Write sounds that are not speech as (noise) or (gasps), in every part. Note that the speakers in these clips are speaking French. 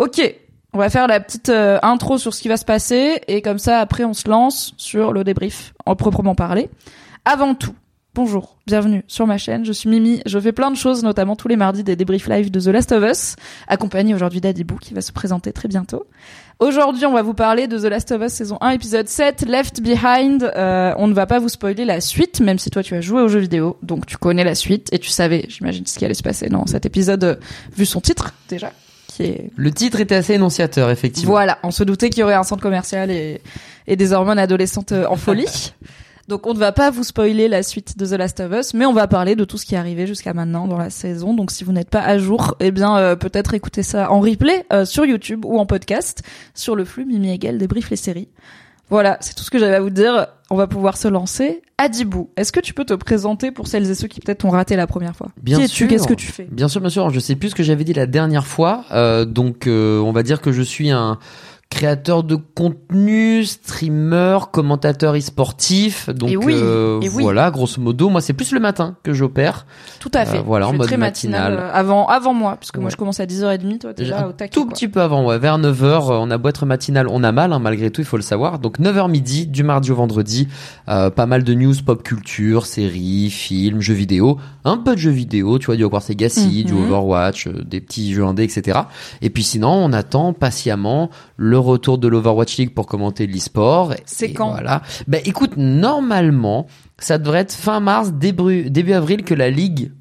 Ok, on va faire la petite euh, intro sur ce qui va se passer et comme ça après on se lance sur le débrief en proprement parler. Avant tout, bonjour, bienvenue sur ma chaîne, je suis Mimi, je fais plein de choses, notamment tous les mardis des débriefs live de The Last of Us, accompagné aujourd'hui d'Adibou qui va se présenter très bientôt. Aujourd'hui, on va vous parler de The Last of Us saison 1 épisode 7 Left Behind. Euh, on ne va pas vous spoiler la suite, même si toi tu as joué aux jeux vidéo, donc tu connais la suite et tu savais, j'imagine, ce qui allait se passer dans cet épisode, euh, vu son titre déjà, Le titre était assez énonciateur, effectivement. voilà, on se doutait qu'il y aurait un centre commercial et, et des hormones adolescentes euh, en folie. (laughs) Donc on ne va pas vous spoiler la suite de The Last of Us, mais on va parler de tout ce qui est arrivé jusqu'à maintenant dans la saison. Donc si vous n'êtes pas à jour, eh bien euh, peut-être écoutez ça en replay euh, sur YouTube ou en podcast sur le flux Mimi Hegel débrief les séries. Voilà, c'est tout ce que j'avais à vous dire. On va pouvoir se lancer. Adibou, est-ce que tu peux te présenter pour celles et ceux qui peut-être ont raté la première fois? Bien Qui es-tu? sûr. Qu'est-ce que tu fais? Bien sûr, bien sûr. Je sais plus ce que j'avais dit la dernière fois. Euh, donc, euh, on va dire que je suis un créateur de contenu, streamer, commentateur e-sportif. Donc Et oui, euh, et oui. voilà, grosso modo, moi c'est plus le matin que j'opère. Tout à fait. Euh, voilà, Tu en mode très matinal. matinal. euh, avant, avant moi, puisque moi Ouais. je commence à 10h30, toi t'es là au taquet. tout quoi. petit peu avant, ouais, vers 9h, on a beau être matinal, on a mal, hein, malgré tout, il faut le savoir. Donc 9h midi, du mardi au vendredi, euh, pas mal de news pop culture, séries, films, jeux vidéo, un peu de jeux vidéo, tu vois, du Hogwarts Legacy, du Mhm. Overwatch, euh, des petits jeux indés, etc. Et puis sinon, on attend patiemment le retour de l'Overwatch League pour commenter l'e-sport. C'est quand? Voilà. Ben écoute, normalement, ça devrait être fin mars, début, début avril que la ligue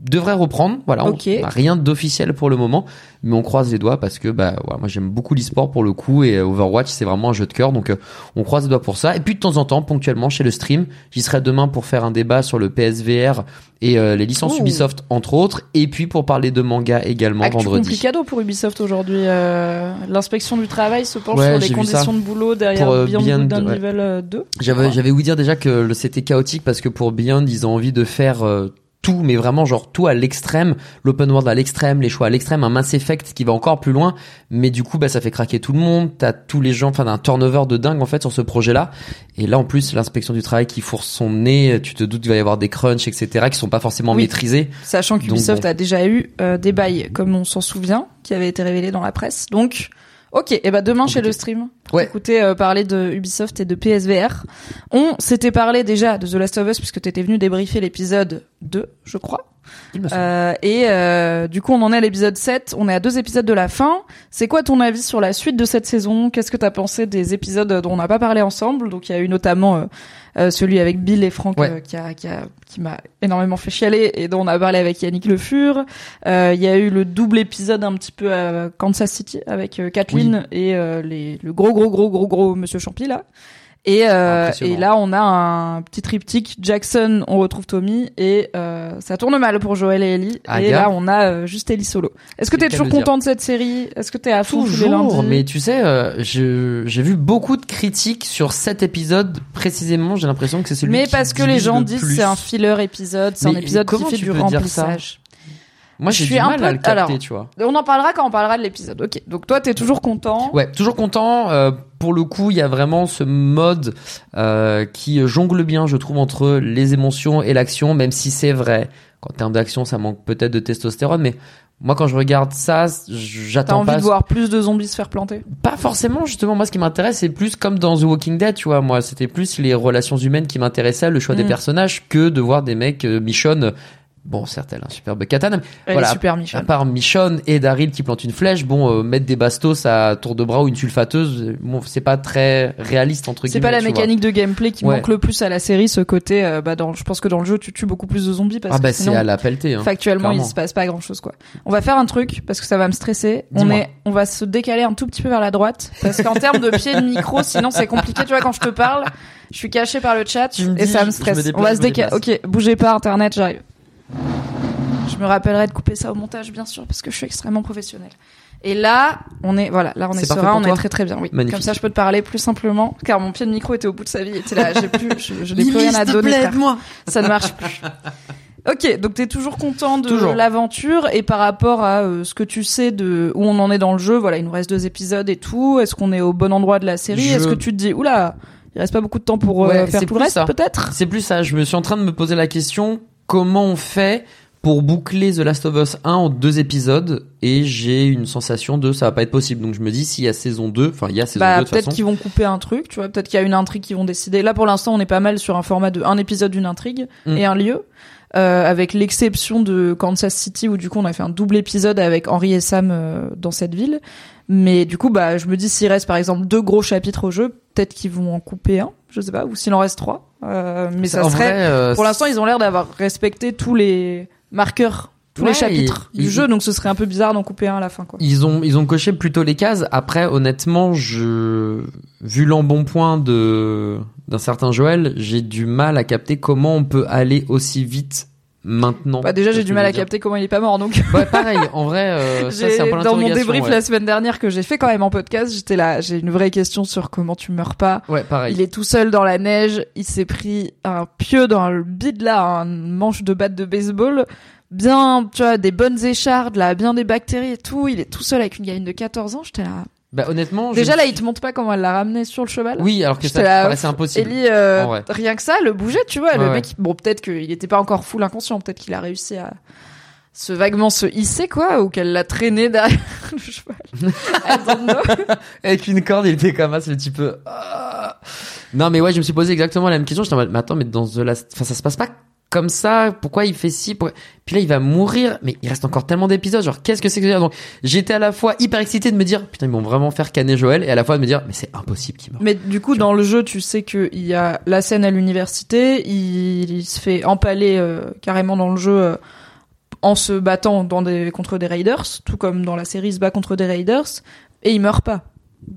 devrait reprendre. Voilà, on- Ok. on n'a rien d'officiel pour le moment, mais on croise les doigts parce que bah voilà, moi j'aime beaucoup l'e-sport pour le coup et euh, Overwatch c'est vraiment un jeu de cœur donc euh, on croise les doigts pour ça. Et puis de temps en temps, ponctuellement chez le stream, j'y serai demain pour faire un débat sur le PSVR et euh, les licences Ouh. Ubisoft entre autres, et puis pour parler de manga également Actu vendredi. complicado pour Ubisoft aujourd'hui. euh, L'inspection du travail se penche Ouais, sur les conditions de boulot derrière Pour, Beyond, and ouais. Euh, 2. J'avais j'avais ouï dire déjà que c'était chaotique parce que pour Beyond, ils ont envie de faire euh, tout, mais vraiment genre tout à l'extrême, l'open world à l'extrême, les choix à l'extrême, un Mass Effect qui va encore plus loin, mais du coup bah ça fait craquer tout le monde, t'as tous les gens, enfin un turnover de dingue en fait sur ce projet-là, et là en plus l'inspection du travail qui fourre son nez, tu te doutes qu'il va y avoir des crunchs etc qui sont pas forcément Oui. maîtrisés. Sachant qu'Ubisoft bon. a déjà eu euh, des bails, comme on s'en souvient, qui avaient été révélés dans la presse. Donc, ok, et ben demain chez le stream, Ouais. écoutez euh, parler de Ubisoft et de PSVR. On s'était parlé déjà de The Last of Us puisque t'étais venu débriefer l'épisode 2, je crois. Euh, et euh, du coup, on en est à l'épisode 7. On est à deux épisodes de la fin. C'est quoi ton avis sur la suite de cette saison? Qu'est-ce que t'as pensé des épisodes dont on n'a pas parlé ensemble? Donc, il y a eu notamment euh, euh, celui avec Bill et Franck Ouais. euh, qui, a, qui, a, qui m'a énormément fait chialer et dont on a parlé avec Yannick Le Fur. Euh, Il y a eu le double épisode un petit peu à Kansas City avec Kathleen et les, le gros, gros, gros, gros, gros Monsieur Champi là. Et, euh, et là, on a un petit triptyque. Jackson, on retrouve Tommy, et euh, ça tourne mal pour Joël et Ellie. Ah, et gars. là, on a euh, juste Ellie solo. Est-ce que t'es toujours content de cette série? Est-ce que t'es à fond Toujours, mais tu sais, euh, j'ai vu beaucoup de critiques sur cet épisode précisément. J'ai l'impression que c'est celui Mais qui parce que les gens disent c'est un filler épisode, c'est un épisode qui fait tu du remplissage. Moi, Je j'ai suis du un mal peu- à le capter, alors, tu vois. On en parlera quand on parlera de l'épisode. Ok. Donc toi, t'es toujours content? Ouais, toujours content. Euh, pour le coup, il y a vraiment ce mode euh, qui jongle bien, je trouve, entre les émotions et l'action, même si c'est vrai qu'en termes d'action, ça manque peut-être de testostérone. Mais moi, quand je regarde ça, T'as j'attends envie pas. de voir plus de zombies se faire planter? Pas forcément, justement. Moi, ce qui m'intéresse, c'est plus comme dans The Walking Dead, tu vois. Moi, c'était plus les relations humaines qui m'intéressaient, le choix des Mm. personnages, que de voir des mecs euh, Michonne. Bon, certes, elle a un superbe katana. mais Elle voilà, est super À Michonne. part Michonne et Daryl qui plantent une flèche, bon, euh, mettre des bastos à tour de bras ou une sulfateuse, bon, c'est pas très réaliste entre guillemets. C'est pas la vois. mécanique de gameplay qui Ouais. manque le plus à la série, ce côté. euh, bah dans, je pense que dans le jeu, tu tues beaucoup plus de zombies parce Ah bah que sinon, à la pelletée. Hein. factuellement, il se passe pas grand chose quoi. On va faire un truc parce que ça va me stresser. On est, on va se décaler un tout petit peu vers la droite parce qu'en termes de pied de micro, (laughs) sinon c'est compliqué. Tu vois quand je te parle, je suis caché par le chat et dis, ça me stresse. déplace, on va se décaler. Ok, bougez pas, internet, j'arrive. Je me rappellerai de couper ça au montage bien sûr parce que je suis extrêmement professionnel. Et là, on est voilà, là on est, serein, on est très très bien. Oui. Magnifique. Comme ça, je peux te parler plus simplement, car mon pied de micro était au bout de sa vie. était là, j'ai plus, je, je n'ai plus rien à donner. frère. moi. Ça ne marche plus. Ok, donc t'es toujours content de l'aventure et par rapport à euh, ce que tu sais de où on en est dans le jeu, voilà, il nous reste deux épisodes et tout. Est-ce qu'on est au bon endroit de la série? Je- Est-ce que tu te dis, oula, il reste pas beaucoup de temps pour euh, Ouais, faire tout le reste, peut-être? C'est plus ça. Je me suis en train de me poser la question comment on fait pour boucler The Last of Us 1 en deux épisodes et j'ai une sensation de ça va pas être possible. Donc je me dis s'il y a saison 2, enfin il y a saison Bah 2 de toute peut-être qu'ils vont couper un truc, tu vois. Peut-être qu'il y a une intrigue qu'ils vont décider. Là pour l'instant, on est pas mal sur un format de un épisode d'une intrigue Mm. et un lieu. Euh, avec l'exception de Kansas City où du coup on a fait un double épisode avec Henry et Sam euh, dans cette ville. Mais du coup, bah, je me dis s'il reste par exemple deux gros chapitres au jeu, peut-être qu'ils vont en couper un, je sais pas, ou s'il en reste trois. Euh, mais ça serait. vrai, euh, Pour l'instant, ils ont l'air d'avoir respecté tous les marqueurs, tous Ouais, les chapitres du ils- jeu, donc ce serait un peu bizarre d'en couper un à la fin, quoi. Ils ont ils ont coché plutôt les cases. Après, honnêtement, je vu l'embonpoint de d'un certain Joël, j'ai du mal à capter comment on peut aller aussi vite maintenant. Bah, déjà, j'ai du mal à capter comment il est pas mort, donc. Ouais, pareil. En vrai, euh, (laughs) ça J'ai- c'est un point dans mon débrief ouais. la semaine dernière que j'ai fait quand même en podcast, j'étais là, j'ai une vraie question sur comment tu meurs pas. Ouais, pareil. Il est tout seul dans la neige, il s'est pris un pieu dans le bide là, un manche de batte de baseball, bien, tu vois, des bonnes échardes là, bien des bactéries et tout, il est tout seul avec une gamine de 14 ans, j'étais là. Bah honnêtement, Déjà là, il te montre pas comment elle l'a ramené sur le cheval. Oui, alors que ça paraissait impossible. Ellie, euh, rien que ça, le bouger, tu vois, le Ouais, mec, bon, peut-être qu'il était pas encore full inconscient, peut-être qu'il a réussi à se vaguement se hisser, quoi, ou qu'elle l'a traîné derrière (laughs) le cheval. I don't know. (laughs) Avec une corde, il était comme ça, le petit peu. Non, mais ouais, je me suis posé exactement la même question. J'étais en mode, mais attends, mais dans The Last, enfin, ça se passe pas comme ça. Pourquoi il fait ci Pourquoi- Puis là, il va mourir. Mais il reste encore tellement d'épisodes. Genre, qu'est-ce que c'est que ça? Donc, j'étais à la fois hyper excité de me dire, putain, ils vont vraiment faire canner Joël, et à la fois de me dire, mais c'est impossible qu'il meure. Mais du coup, dans le jeu, tu sais qu'il y a la scène à l'université, il, il se fait empaler euh, carrément dans le jeu euh, en se battant dans des, contre des raiders, tout comme dans la série, il se bat contre des raiders, et il meurt pas.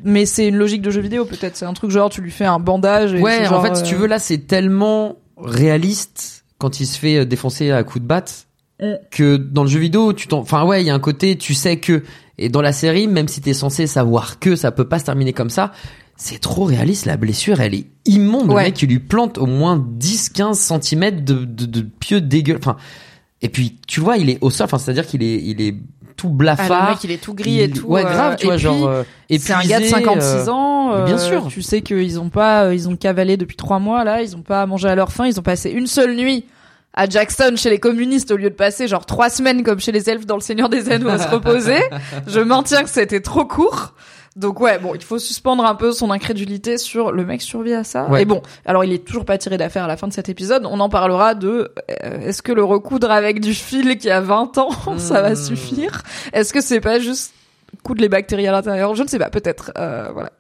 Mais c'est une logique de jeu vidéo, peut-être. C'est un truc genre, tu lui fais un bandage. Et Ouais, en fait, si tu euh, veux, là, c'est tellement réaliste quand il se fait euh, défoncer à coups de batte Mm. que dans le jeu vidéo, tu t'en, enfin ouais, il y a un côté, tu sais que, et dans la série, même si t'es censé savoir que ça peut pas se terminer comme ça, c'est trop réaliste, la blessure, elle est immonde. Ouais. Le mec, il lui plante au moins 10-15 cm de, de, de pieux dégueu, enfin, et puis, tu vois, il est au sol, enfin, c'est-à-dire qu'il est, il est tout Ah, blafard. le mec, il est tout gris et tout. Ouais, euh, grave, tu et vois, puis, genre, euh, C'est un gars de épuisé, 56 euh, ans. bien euh, sûr. Tu sais qu'ils ont pas, euh, ils ont cavalé depuis trois mois là. Ils ont pas mangé à leur faim. Ils ont passé une seule nuit à Jackson chez les communistes au lieu de passer genre trois semaines comme chez les elfes dans le Seigneur des Anneaux à se reposer. (laughs) Je maintiens que c'était trop court. Donc ouais, bon, il faut suspendre un peu son incrédulité sur le mec survit à ça. Ouais. Et bon, alors il est toujours pas tiré d'affaire à la fin de cet épisode. On en parlera de euh, est-ce que le recoudre avec du fil qui a 20 ans, (laughs) ça va Hmm. suffire? Est-ce que c'est pas juste coudre les bactéries à l'intérieur? Je ne sais pas, peut-être. Euh, voilà.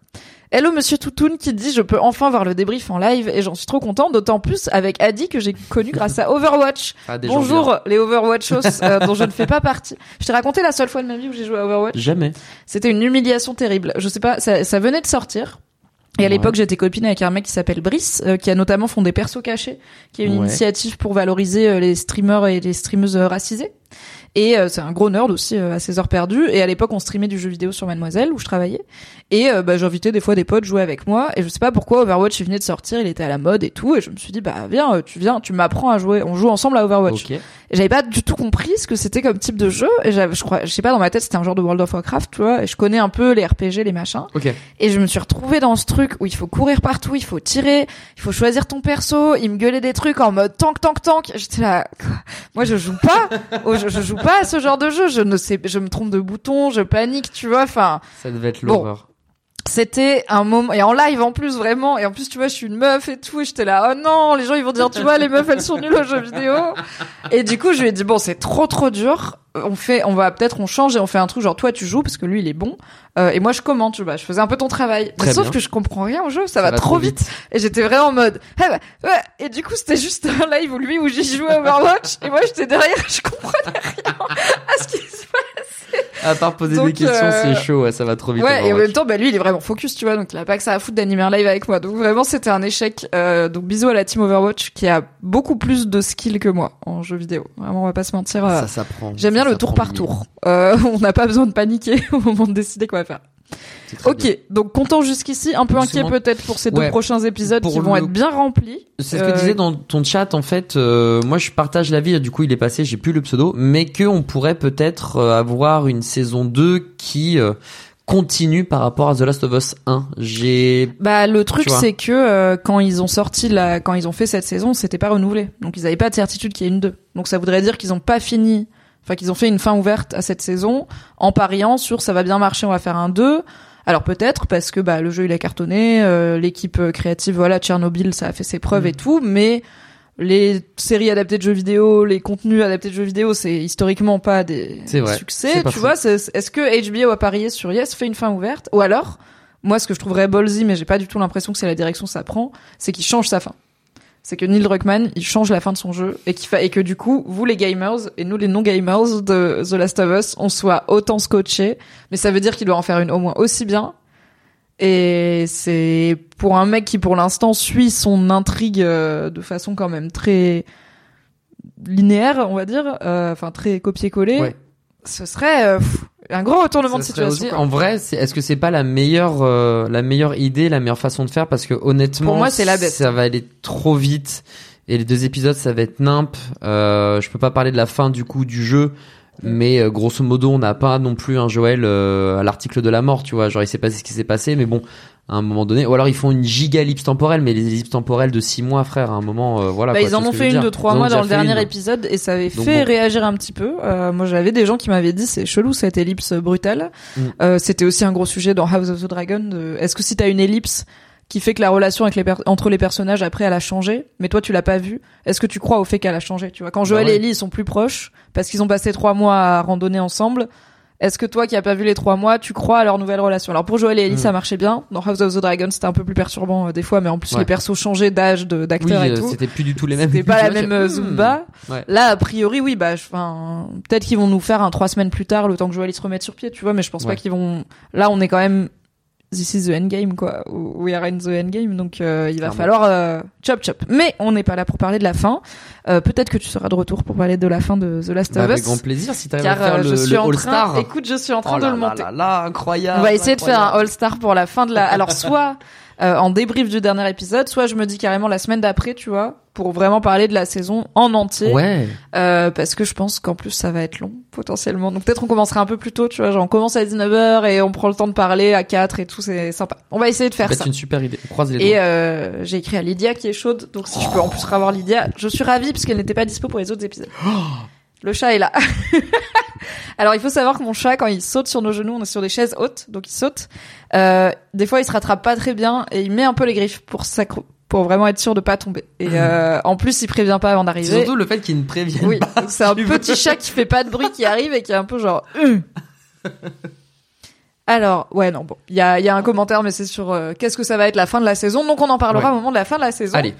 Hello Monsieur Toutoun qui dit je peux enfin voir le débrief en live et j'en suis trop content, d'autant plus avec Adi que j'ai connu grâce à Overwatch. (laughs) Ah, des. Bonjour les Overwatchos euh, (laughs) dont je ne fais pas partie. Je t'ai raconté la seule fois de ma vie où j'ai joué à Overwatch. Jamais. C'était une humiliation terrible. Je sais pas, ça, ça venait de sortir. Et à Ouais. l'époque, j'étais copine avec un mec qui s'appelle Brice, euh, qui a notamment fondé Perso Caché, qui est une Ouais. initiative pour valoriser euh, les streamers et les streameuses euh, racisées. Et euh, c'est un gros nerd aussi à ses heures perdues. Et à l'époque, on streamait du jeu vidéo sur Mademoiselle où je travaillais. Et euh, bah, j'invitais des fois des potes jouer avec moi. Et je sais pas pourquoi Overwatch il venait de sortir, il était à la mode et tout. Et je me suis dit bah viens, euh, tu viens, tu m'apprends à jouer. On joue ensemble à Overwatch. Ok. Et j'avais pas du tout compris ce que c'était comme type de jeu. Et je crois, je sais pas dans ma tête c'était un genre de World of Warcraft, tu vois. Et je connais un peu les RPG, les machins. Ok. Et je me suis retrouvée dans ce truc où il faut courir partout, il faut tirer, il faut choisir ton perso. Il me gueulait des trucs en mode tank, tank, tank. J'étais là, moi je joue pas, je, je joue pas à ce genre de jeu. Je ne sais, je me trompe de bouton, je panique, tu vois. Enfin, Ça devait être Bon. C'était un moment et en live en plus vraiment. Et en plus tu vois, je suis une meuf et tout. Et j'étais là, oh non, les gens ils vont dire, tu vois, les meufs elles sont nulles aux jeux vidéo. Et du coup je lui ai dit bon, c'est trop trop dur. On fait, on va peut-être on change et on fait un truc genre toi tu joues parce que lui il est bon euh, et moi je commente, tu vois. Je faisais un peu ton travail. Mais sauf que je comprends rien au jeu, ça, va, trop vite. Et j'étais vraiment en mode, ah bah, ouais. Et du coup, c'était juste un live où lui, où j'y jouais Overwatch. et moi, j'étais derrière, je comprenais rien à ce qui se passe. (laughs) À part poser Donc, des questions, euh, c'est chaud, ouais, ça va trop vite. Ouais, et en même temps, bah, lui, il est vraiment focus, tu vois. Donc, il a pas que ça à foutre d'animer un live avec moi. Donc, vraiment, c'était un échec. Euh, donc, bisous à la team Overwatch qui a beaucoup plus de skill que moi en jeu vidéo. Vraiment, on va pas se mentir. euh, ça s'apprend. J'aime bien Ça le tour par tour. Euh, (laughs) on n'a pas besoin de paniquer (laughs) au moment de décider quoi faire. Bien. Ok, donc content jusqu'ici, un peu inquiet peut-être pour ces deux Ouais. prochains épisodes qui vont le- être bien remplis. C'est ce que Euh, disait dans ton chat en fait. euh, moi, je partage l'avis. Du coup, il est passé. J'ai plus le pseudo, mais que on pourrait peut-être euh, avoir une saison 2 qui euh, continue par rapport à The Last of Us 1. J'ai Bah le truc c'est que euh, quand ils ont sorti la quand ils ont fait cette saison, c'était pas renouvelé. Donc ils avaient pas de certitude qu'il y ait une 2. Donc ça voudrait dire qu'ils ont pas fini enfin qu'ils ont fait une fin ouverte à cette saison en pariant sur ça va bien marcher, on va faire un 2. Alors peut-être parce que bah le jeu il a cartonné, euh, l'équipe euh, créative voilà Tchernobyl ça a fait ses preuves Mm. et tout, mais les séries adaptées de jeux vidéo, les contenus adaptés de jeux vidéo, c'est historiquement pas des vrai. succès. Tu vois, est-ce que HBO a parié sur Yes fait une fin ouverte? Ou alors moi, ce que je trouverais ballsy, mais j'ai pas du tout l'impression que c'est la direction que ça prend, c'est qu'il change sa fin. C'est que Neil Druckmann, il change la fin de son jeu et, qu'il fa... et que du coup, vous les gamers et nous les non-gamers de The Last of Us, on soit autant scotchés. Mais ça veut dire qu'il doit en faire une au moins aussi bien. Et c'est pour un mec qui pour l'instant suit son intrigue euh, de façon quand même très linéaire, on va dire, euh, enfin très copier-coller. Ouais. Ce serait euh, pff, un gros retournement de Ça situation. En vrai, c'est- est-ce que c'est pas la meilleure, euh, la meilleure idée, la meilleure façon de faire? Parce que honnêtement, Pour moi, c'est la best. Ça va aller trop vite. Et les deux épisodes, ça va être nimp. Euh, je peux pas parler de la fin du coup du jeu. Mais euh, grosso modo, on n'a pas non plus un Joël euh, à l'article de la mort, tu vois. Genre, il s'est passé ce qui s'est passé, mais bon, à un moment donné. Ou alors, ils font une giga ellipse temporelle, mais les ellipses temporelles de 6 mois, frère, à un moment, euh, voilà. Bah, quoi, ils en ont fait une de trois Ils en ont mois dans le dernier une. épisode et ça avait Donc fait bon. réagir un petit peu. Euh, moi, j'avais des gens qui m'avaient dit c'est chelou cette ellipse brutale. Mm. Euh, C'était aussi un gros sujet dans House of the Dragon. de- Est-ce que si t'as une ellipse qui fait que la relation avec les per- entre les personnages après elle a changé, mais toi tu l'as pas vu, est-ce que tu crois au fait qu'elle a changé Tu vois, quand Joël Bah ouais. et Ellie ils sont plus proches parce qu'ils ont passé trois mois à randonner ensemble. Est-ce que toi qui as pas vu les trois mois, tu crois à leur nouvelle relation? Alors pour Joël et Ellie, Mm. ça marchait bien. Dans House of the Dragon, c'était un peu plus perturbant euh, des fois, mais en plus Ouais. les persos changeaient d'âge, Oui, d'acteurs et euh, tout. c'était plus du tout les mêmes. C'était pas la même euh, Zumba. Ouais. Là, a priori, oui, bah, enfin, peut-être qu'ils vont nous faire un trois semaines plus tard, le temps que Joël il se remette sur pied, tu vois, mais je pense pas qu'ils vont. Là, on est quand même. This is the endgame, quoi. We are in the endgame, donc euh, il va falloir euh, chop chop. Mais on n'est pas là pour parler de la fin. Euh, peut-être que tu seras de retour pour parler de la fin de The Last Bah, of avec Us. grand plaisir si t'arrives à faire euh, le, je suis le en All-Star. train. Écoute, je suis en train Oh de le là monter. là là, incroyable. On va essayer de faire un incroyable. All-Star pour la fin de la. Alors (laughs) soit euh, en débrief du dernier épisode, soit je me dis carrément la semaine d'après, tu vois, pour vraiment parler de la saison en entier. Ouais. Euh, parce que je pense qu'en plus ça va être long potentiellement. Donc peut-être on commencera un peu plus tôt, tu vois, genre on commence à 19h et on prend le temps de parler à 4 et tout, c'est sympa. On va essayer de faire Ça. C'est une super idée. On croise les Et euh, j'ai écrit à Lydia qui est chaude, donc si je peux en plus revoir Lydia, je suis ravie parce qu'elle n'était pas dispo pour les autres épisodes. (gasps) Le chat est là. (laughs) Alors il faut savoir que mon chat, quand il saute sur nos genoux, on est sur des chaises hautes, donc il saute. Euh, des fois, il se rattrape pas très bien et il met un peu les griffes pour s'accro- pour vraiment être sûr de pas tomber. Et (laughs) euh, en plus, il prévient pas avant d'arriver. surtout le fait qu'ils ne préviennent Oui, pas. c'est un petit chat qui fait pas de bruit qui arrive et qui est un peu genre. Hum. (laughs) Alors, ouais, non, bon, il y a, y a un commentaire, mais c'est sur euh, qu'est-ce que ça va être la fin de la saison? Donc on en parlera Ouais. au moment de la fin de la saison. Allez.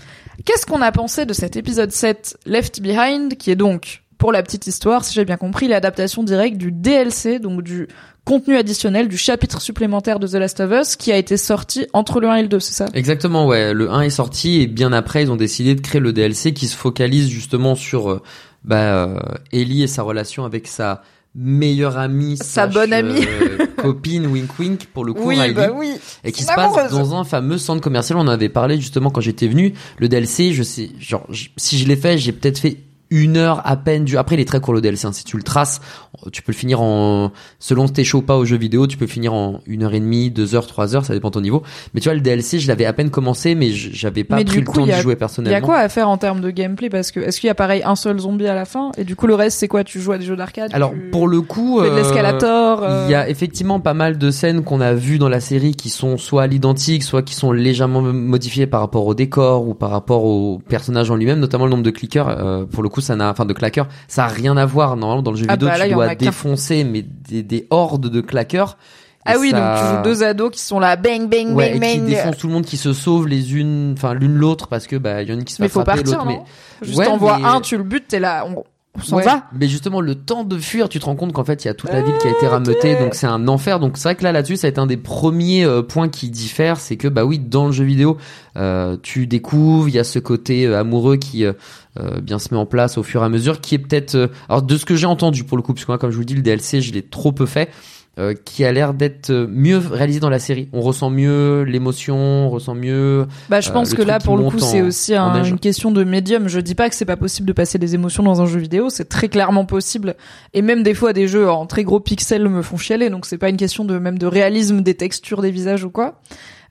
Qu'est-ce qu'on a pensé de cet épisode 7 Left Behind, qui est donc, pour la petite histoire, si j'ai bien compris, l'adaptation directe du DLC, donc du contenu additionnel, du chapitre supplémentaire de The Last of Us, qui a été sorti entre le 1 et le 2, c'est ça? Exactement, ouais. Le 1 est sorti et bien après, ils ont décidé de créer le DLC qui se focalise justement sur euh, bah euh, Ellie et sa relation avec sa meilleure amie, Sa slash, bonne amie. euh, (laughs) copine, wink wink pour le coup, Oui, Riley, bah oui. et qui se passe dans un fameux centre commercial. On en avait parlé justement quand j'étais venu. Le DLC, je sais, genre si je l'ai fait, j'ai peut-être fait une heure à peine du. Après, il est très court le DLC. hein. Si tu le traces, tu peux le finir en selon t'es chaud ou pas aux jeux vidéo, tu peux finir en une heure et demie, deux heures, trois heures, ça dépend de ton niveau. Mais tu vois, le DLC, je l'avais à peine commencé, mais j'avais pas Mais pris le temps d'y jouer Il y personnellement. a quoi à faire en termes de gameplay? Parce que est-ce qu'il y a pareil un seul zombie à la fin? Et du coup le reste c'est quoi? Tu joues à des jeux d'arcade? Alors tu pour le coup, euh, l'escalator euh, Il y a effectivement pas mal de scènes qu'on a vues dans la série qui sont soit à l'identique, soit qui sont légèrement modifiées par rapport au décor ou par rapport au personnage en lui-même, notamment le nombre de clickers. euh, pour le coup, ça n'a, enfin de claqueurs, ça a rien à voir. Normalement, dans le jeu Ah vidéo, bah là, tu dois défoncer mais des, des hordes de claqueurs. Ah oui, ça- donc tu joues deux ados qui sont là, bang bang Ouais, bang et qui bang. défoncent tout le monde, qui se sauvent les unes, enfin l'une l'autre parce que bah il y en a une qui se fait Mais faut frapper, partir, l'autre non? Mais Juste Ouais, t'envoies mais- un, tu le butes, t'es là, on, on s'en Ouais, va. Mais justement, le temps de fuir, tu te rends compte qu'en fait, il y a toute la ville qui a été rameutée, donc c'est un enfer. Donc c'est vrai que là, là-dessus, ça a été un des premiers euh, points qui diffèrent, c'est que bah oui, dans le jeu vidéo, euh, tu découvres, il y a ce côté euh, amoureux qui euh, euh, bien se met en place au fur et à mesure, qui est peut-être, euh, alors de ce que j'ai entendu pour le coup, parce que moi, comme je vous dis, le DLC, je l'ai trop peu fait. Euh, qui a l'air d'être euh, mieux réalisé dans la série. On ressent mieux l'émotion, on ressent mieux. Bah, je Euh, pense que là, pour le coup, c'est aussi un- une question de médium. Je dis pas que c'est pas possible de passer des émotions dans un jeu vidéo, c'est très clairement possible. Et même des fois, des jeux en très gros pixels me font chialer, donc c'est pas une question de même de réalisme des textures des visages ou quoi.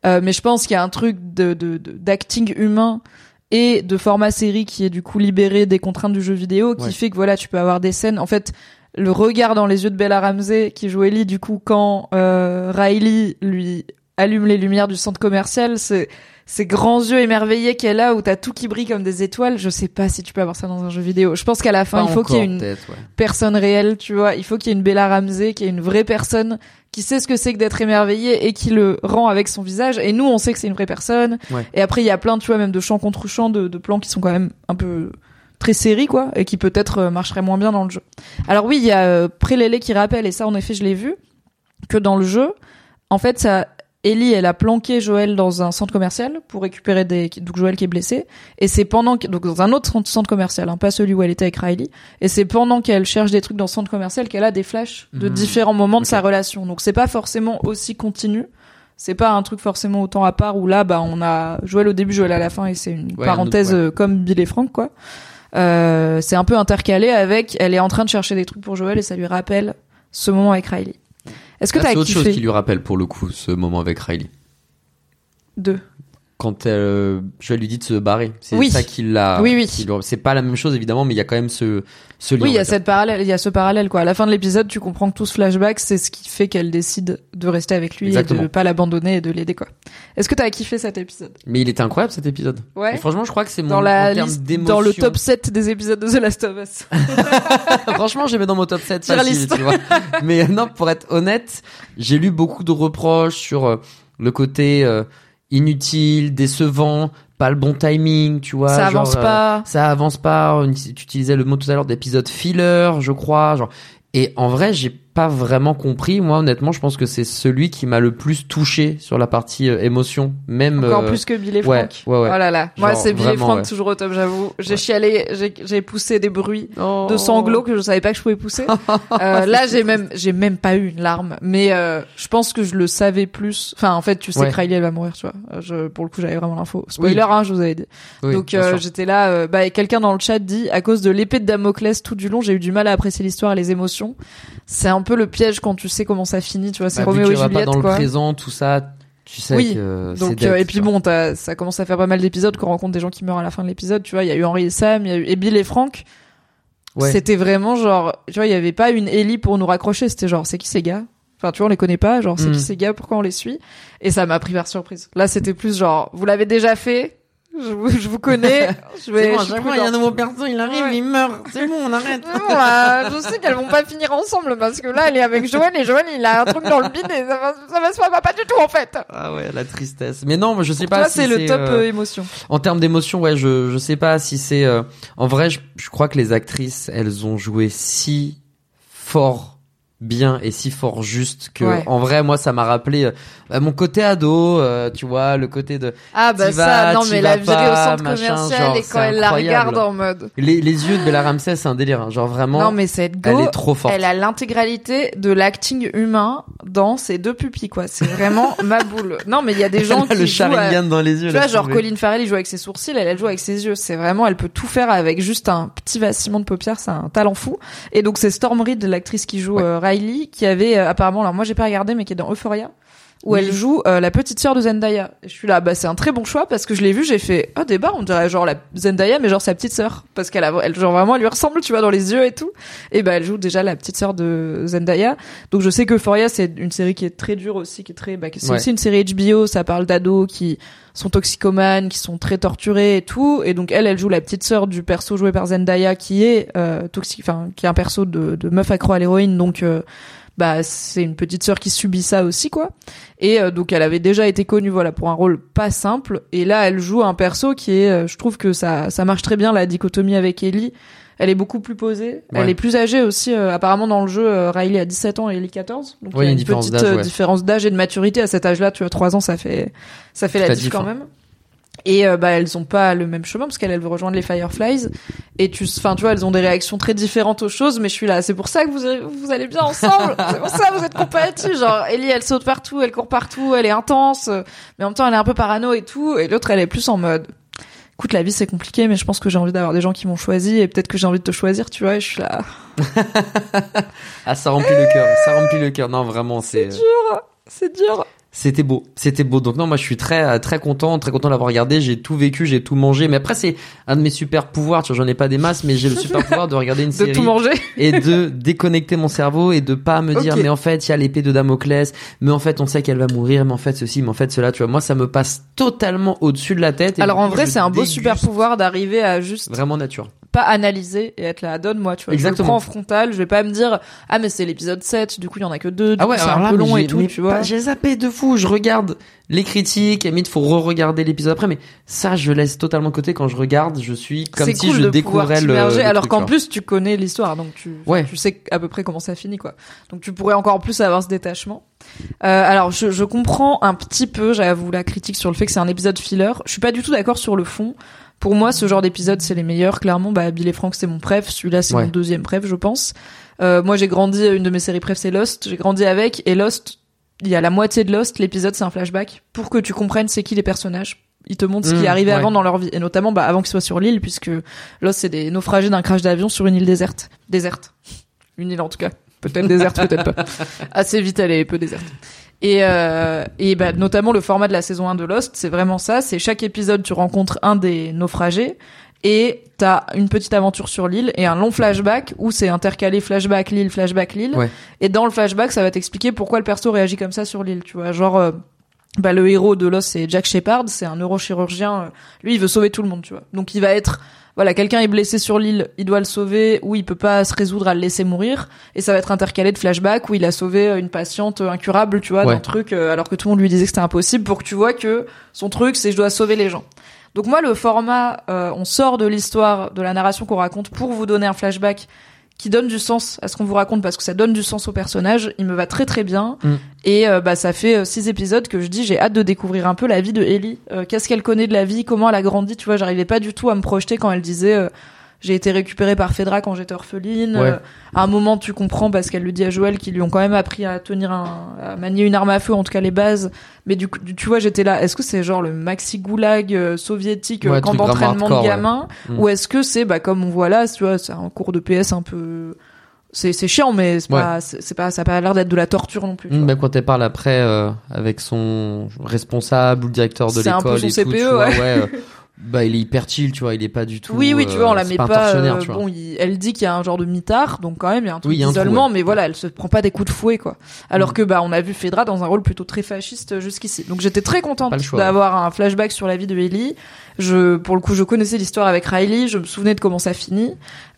Euh, mais je pense qu'il y a un truc de d'acting humain et de format série qui est du coup libéré des contraintes du jeu vidéo, qui Ouais. fait que voilà, tu peux avoir des scènes. En fait, le regard dans les yeux de Bella Ramsey qui joue Ellie, du coup, quand euh, Riley lui allume les lumières du centre commercial, c'est ces grands yeux émerveillés qu'elle a où t'as tout qui brille comme des étoiles. Je sais pas si tu peux avoir ça dans un jeu vidéo. Je pense qu'à la fin, Pas il faut qu'il y ait une ouais. personne réelle, tu vois. Il faut qu'il y ait une Bella Ramsey, qu'il y ait une vraie personne qui sait ce que c'est que d'être émerveillée et qui le rend avec son visage. Et nous, on sait que c'est une vraie personne. Ouais. Et après, il y a plein, tu vois, même de champs contre champs, de, de plans qui sont quand même un peu très série quoi et qui peut-être euh, marcherait moins bien dans le jeu. Alors oui, il y a euh, Prélélé qui rappelle et ça en effet je l'ai vu que dans le jeu, en fait ça Ellie elle a planqué Joël dans un centre commercial pour récupérer des donc Joël qui est blessé et c'est pendant que donc dans un autre centre- commercial hein, pas celui où elle était avec Riley et c'est pendant qu'elle cherche des trucs dans ce centre commercial qu'elle a des flashs de Mhm. différents moments de sa relation. Donc c'est pas forcément aussi continu. C'est pas un truc forcément autant à part où là bah on a Joël au début, Joël à la fin et c'est une Ouais, parenthèse ouais. euh, comme Bill et Frank quoi. Euh, c'est un peu intercalé avec elle est en train de chercher des trucs pour Joël et ça lui rappelle ce moment avec Riley. Est-ce que Là, t'as c'est autre chose qui lui rappelle pour le coup ce moment avec Riley. deux quand euh, je lui dis de se barrer. C'est Oui. ça qui l'a. Oui, oui. C'est pas la même chose évidemment, mais il y a quand même ce ce lien. Oui, il y a cette parallèle, il y a ce parallèle quoi. À la fin de l'épisode, tu comprends que tout ce flashback, c'est ce qui fait qu'elle décide de rester avec lui et Exactement. de pas l'abandonner et de l'aider quoi. Est-ce que t'as kiffé cet épisode? Mais il était incroyable cet épisode. Ouais. Et franchement, je crois que c'est mon Dans la liste, dans le top 7 des épisodes de The Last of Us. (laughs) franchement, j'ai mis dans mon top 7 Tier facile, tu vois. Mais euh, non, pour être honnête, j'ai lu beaucoup de reproches sur euh, le côté euh, inutile, décevant, pas le bon timing, tu vois. ça genre, avance euh, pas. ça avance pas. Tu utilisais le mot tout à l'heure d'épisode filler, je crois. Genre. Et en vrai, j'ai pas vraiment compris. Moi, honnêtement, je pense que c'est celui qui m'a le plus touché sur la partie euh, émotion, même. Encore euh, plus que Bill et ouais, Frank. ouais, ouais. Oh là là. Moi, c'est Bill et vraiment, Frank ouais. toujours au top, j'avoue. J'ai chialé, j'ai, poussé des bruits Oh. de sanglots que je savais pas que je pouvais pousser. (laughs) Euh, là, j'ai même, j'ai même pas eu une larme. Mais, je pense que je le savais plus. Enfin, en fait, tu sais que Riley, elle va mourir, tu vois. Je, pour le coup, j'avais vraiment l'info. Spoiler, hein, je vous avais dit. Oui, Donc, j'étais là, bah, et quelqu'un dans le chat dit, à cause de l'épée de Damoclès tout du long, j'ai eu du mal à apprécier l'histoire et les émotions. C'est un peu le piège quand tu sais comment ça finit, tu vois. C'est Bah, Roméo et va pas Juliette, dans le présent, tout ça, tu sais Oui, que c'est Donc euh, et puis bon, ça commence à faire pas mal d'épisodes qu'on rencontre des gens qui meurent à la fin de l'épisode. Tu vois, il y a eu Henri et Sam, il y a eu et Bill et Frank. Ouais. C'était vraiment genre, tu vois, il y avait pas une Ellie pour nous raccrocher. C'était genre, c'est qui ces gars? Enfin, tu vois, on les connaît pas. Genre, c'est Mm. qui ces gars? Pourquoi on les suit? Et ça m'a pris par surprise. Là, c'était plus genre, vous l'avez déjà fait. Je vous, je vous connais. (laughs) Je vais. je suis prudente. nouveau perso, il Ouais. il meurt. C'est bon, on arrête. C'est bon, là, je sais qu'elles vont pas finir ensemble parce que là, elle est avec Joël et Joël, il a un truc dans le bide et ça va, ça va se faire pas du tout en fait. Ah ouais, la tristesse. Mais non, je sais Pour pas toi, si c'est le top euh, euh, émotion. En termes d'émotion, ouais, je je sais pas si c'est. euh, En vrai, je, je crois que les actrices, elles ont joué si fort bien et si fort juste que Ouais. en vrai moi ça m'a rappelé euh, mon côté ado euh, tu vois le côté de Ah bah ça, non mais la virée au centre machin, commercial genre, et quand elle la regarde en mode. les, les yeux de Bella Ramsey c'est un délire hein. genre vraiment Non mais cette go, elle est trop forte elle a l'intégralité de l'acting humain dans ses deux pupilles quoi. C'est vraiment (laughs) ma boule. Non mais il y a des gens Elle a qui le jouent à- dans les yeux Tu vois, genre trouvais. Colin Farrell, il joue avec ses sourcils, elle, elle joue avec ses yeux. C'est vraiment, elle peut tout faire avec juste un petit vacillement de paupières, c'est un talent fou. Et donc c'est Storm Reed, l'actrice qui joue Ouais. euh, Riley, qui avait euh, apparemment, alors moi j'ai pas regardé, mais qui est dans Euphoria, où Oui. elle joue euh, la petite sœur de Zendaya. Et je suis là, bah c'est un très bon choix parce que je l'ai vu, j'ai fait, ah débat, on dirait genre la Zendaya, mais genre sa petite sœur, parce qu'elle a, elle genre vraiment, elle lui ressemble, tu vois, dans les yeux et tout. Et bah elle joue déjà la petite sœur de Zendaya. Donc je sais que Euphoria c'est une série qui est très dure aussi, qui est très, bah, c'est Ouais. aussi une série HBO, ça parle d'ados qui sont toxicomanes, qui sont très torturés et tout. Et donc elle, elle joue la petite sœur du perso joué par Zendaya qui est euh, toxique, enfin qui est un perso de, de meuf accro à l'héroïne. Donc euh, bah c'est une petite sœur qui subit ça aussi quoi. Et euh, donc elle avait déjà été connue voilà pour un rôle pas simple. Et là elle joue un perso qui est, euh, je trouve que ça ça marche très bien la dichotomie avec Ellie. Elle est beaucoup plus posée. Elle est plus âgée aussi. euh, apparemment dans le jeu, Riley a 17 ans et Ellie 14. Donc Ouais, il y a une une différence petite ouais. différence d'âge et de maturité à cet âge-là. Tu vois, 3 ans, ça fait ça fait la diff diff, quand hein. même. Et euh, bah elles ont pas le même chemin parce qu'elle elle veut rejoindre les Fireflies. Et tu enfin tu vois elles ont des réactions très différentes aux choses mais je suis là. C'est pour ça que vous vous allez bien ensemble. (laughs) C'est pour ça que vous êtes compatibles. Genre Ellie elle saute partout elle court partout elle est intense. Mais en même temps elle est un peu parano et tout. Et l'autre elle est plus en mode écoute la vie c'est compliqué mais je pense que j'ai envie d'avoir des gens qui m'ont choisi et peut-être que j'ai envie de te choisir tu vois et je suis là. (laughs) Ah ça remplit le cœur ça remplit le cœur. Non vraiment c'est euh, dur c'est dur C'était beau, c'était beau. Donc non, moi je suis très euh, très content, très content d'avoir regardé. J'ai tout vécu, j'ai tout mangé. Mais après c'est un de mes super pouvoirs. Tu vois, j'en ai pas des masses, mais j'ai le super pouvoir de regarder une (laughs) de série tout manger (laughs) et de déconnecter mon cerveau et de pas me dire mais en fait il y a l'épée de Damoclès, mais en fait on sait qu'elle va mourir, mais en fait ceci, mais en fait cela. Tu vois, moi ça me passe totalement au-dessus de la tête. Alors en vrai c'est un beau super pouvoir d'arriver à juste Vraiment nature. Pas analyser et être là donne-moi tu vois je le Exactement. prends en frontal je vais pas me dire ah mais c'est l'épisode 7 du coup il y en a que deux Ah ouais, c'est un là, peu long et tout tu vois J'ai zappé de fou. Je regarde les critiques. Limite, faut re-regarder l'épisode après. Mais ça, je laisse totalement de côté. Quand je regarde, je suis comme si cool je de découvrais le. le alors qu'en plus tu connais l'histoire donc tu Ouais. tu sais à peu près comment ça finit quoi donc tu pourrais encore plus avoir ce détachement euh, alors je, je comprends un petit peu j'avoue la critique sur le fait que c'est un épisode filler je suis pas du tout d'accord sur le fond pour moi ce genre d'épisode c'est les meilleurs clairement. Bah Bill et Frank c'est mon préf. Celui-là c'est Ouais. mon deuxième préf je pense. Euh, moi j'ai grandi une de mes séries préf c'est Lost. J'ai grandi avec. Et Lost il y a la moitié de Lost. L'épisode c'est un flashback. Pour que tu comprennes c'est qui les personnages. Ils te montrent ce qui Mmh, est arrivé ouais. avant dans leur vie. Et notamment bah, avant qu'ils soient sur l'île puisque Lost c'est des naufragés d'un crash d'avion sur une île déserte. Déserte. Une île en tout cas. Peut-être déserte peut-être pas. (laughs) Assez vite elle est peu déserte et euh, et bah, notamment le format de la saison 1 de Lost c'est vraiment ça c'est chaque épisode tu rencontres un des naufragés et t'as une petite aventure sur l'île et un long flashback où c'est intercalé flashback l'île flashback l'île. Ouais. et dans le flashback ça va t'expliquer pourquoi le perso réagit comme ça sur l'île tu vois. Genre euh, bah le héros de Lost c'est Jack Shepard c'est un neurochirurgien euh, lui il veut sauver tout le monde tu vois. Donc il va être voilà quelqu'un est blessé sur l'île il doit le sauver ou il peut pas se résoudre à le laisser mourir et ça va être intercalé de flashback où il a sauvé euh, une patiente euh, incurable tu vois Ouais. d'un truc euh, alors que tout le monde lui disait que c'était impossible pour que tu vois que son truc c'est je dois sauver les gens donc moi le format euh, on sort de l'histoire de la narration qu'on raconte pour vous donner un flashback qui donne du sens à ce qu'on vous raconte parce que ça donne du sens au personnage il me va très très bien Mm. et euh, bah ça fait euh, six épisodes que je dis j'ai hâte de découvrir un peu la vie de Ellie Euh, qu'est-ce qu'elle connaît de la vie comment elle a grandi tu vois j'arrivais pas du tout à me projeter quand elle disait j'ai été récupérée par Fedra quand j'étais orpheline Ouais. Euh, à un moment tu comprends parce qu'elle lui dit à Joël qu'ils lui ont quand même appris à tenir un à manier une arme à feu en tout cas les bases mais du coup tu vois j'étais là est-ce que c'est genre le maxi goulag euh, soviétique euh, Ouais, camp d'entraînement de ouais. gamins Mm. ou est-ce que c'est bah comme on voit là tu vois c'est un cours de PS un peu c'est c'est chiant mais c'est Ouais. pas c'est pas ça a pas l'air d'être de la torture non plus Mmh. Même quand elle parle après euh, avec son responsable ou le directeur de C'est un peu l'école son et tout, CPE, tu vois, ouais. euh, (laughs) bah il est hyper chill, tu vois, il est pas du tout. oui oui tu vois on la euh, met c'est pas, euh, tu vois. bon il- elle dit qu'il y a un genre de mitard donc quand même il y a un truc Oui, d'isolement ouais. mais voilà elle se prend pas des coups de fouet quoi alors Mm. que bah on a vu Fedra dans un rôle plutôt très fasciste jusqu'ici donc j'étais très contente d'avoir un flashback sur la vie de Ellie je pour le coup je connaissais l'histoire avec Riley je me souvenais de comment ça finit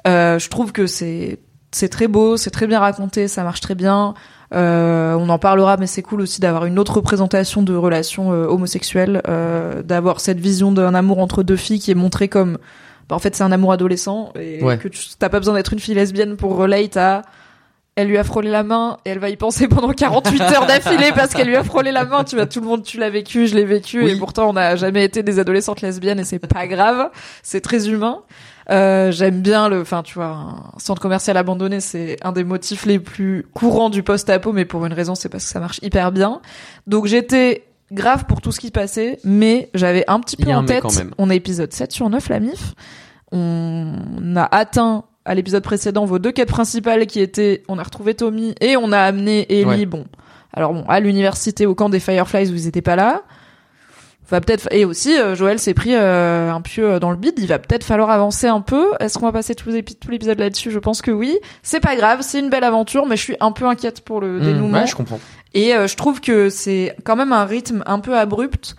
euh, je trouve que c'est c'est très beau c'est très bien raconté ça marche très bien Euh, on en parlera, mais c'est cool aussi d'avoir une autre représentation de relations euh, homosexuelles, euh, d'avoir cette vision d'un amour entre deux filles qui est montrée comme, bah, en fait, c'est un amour adolescent et Ouais. que tu t'as pas besoin d'être une fille lesbienne pour relate à elle lui a frôlé la main et elle va y penser pendant 48 heures d'affilée parce qu'elle lui a frôlé la main. Tu vois, tout le monde, tu l'as vécu, je l'ai vécu et pourtant on n'a jamais été des adolescentes lesbiennes et c'est pas grave. C'est très humain. Euh, j'aime bien le, enfin, tu vois, un centre commercial abandonné, c'est un des motifs les plus courants du post-apo, mais pour une raison, c'est parce que ça marche hyper bien. Donc j'étais grave pour tout ce qui passait, mais j'avais un petit peu en tête. On est épisode 7 sur 9, la MIF. On a atteint à l'épisode précédent vos deux quêtes principales qui étaient, on a retrouvé Tommy et on a amené Ellie, Ouais. bon, alors bon, à l'université au camp des Fireflies où ils étaient pas là. Va peut-être et aussi euh, Joël s'est pris euh, un pieu dans le bide. Il va peut-être falloir avancer un peu. Est-ce qu'on va passer tous tout l'épisode là-dessus? Je pense que oui. C'est pas grave, c'est une belle aventure, mais je suis un peu inquiète pour le Mmh, dénouement. ouais, je comprends. Et euh, je trouve que c'est quand même un rythme un peu abrupt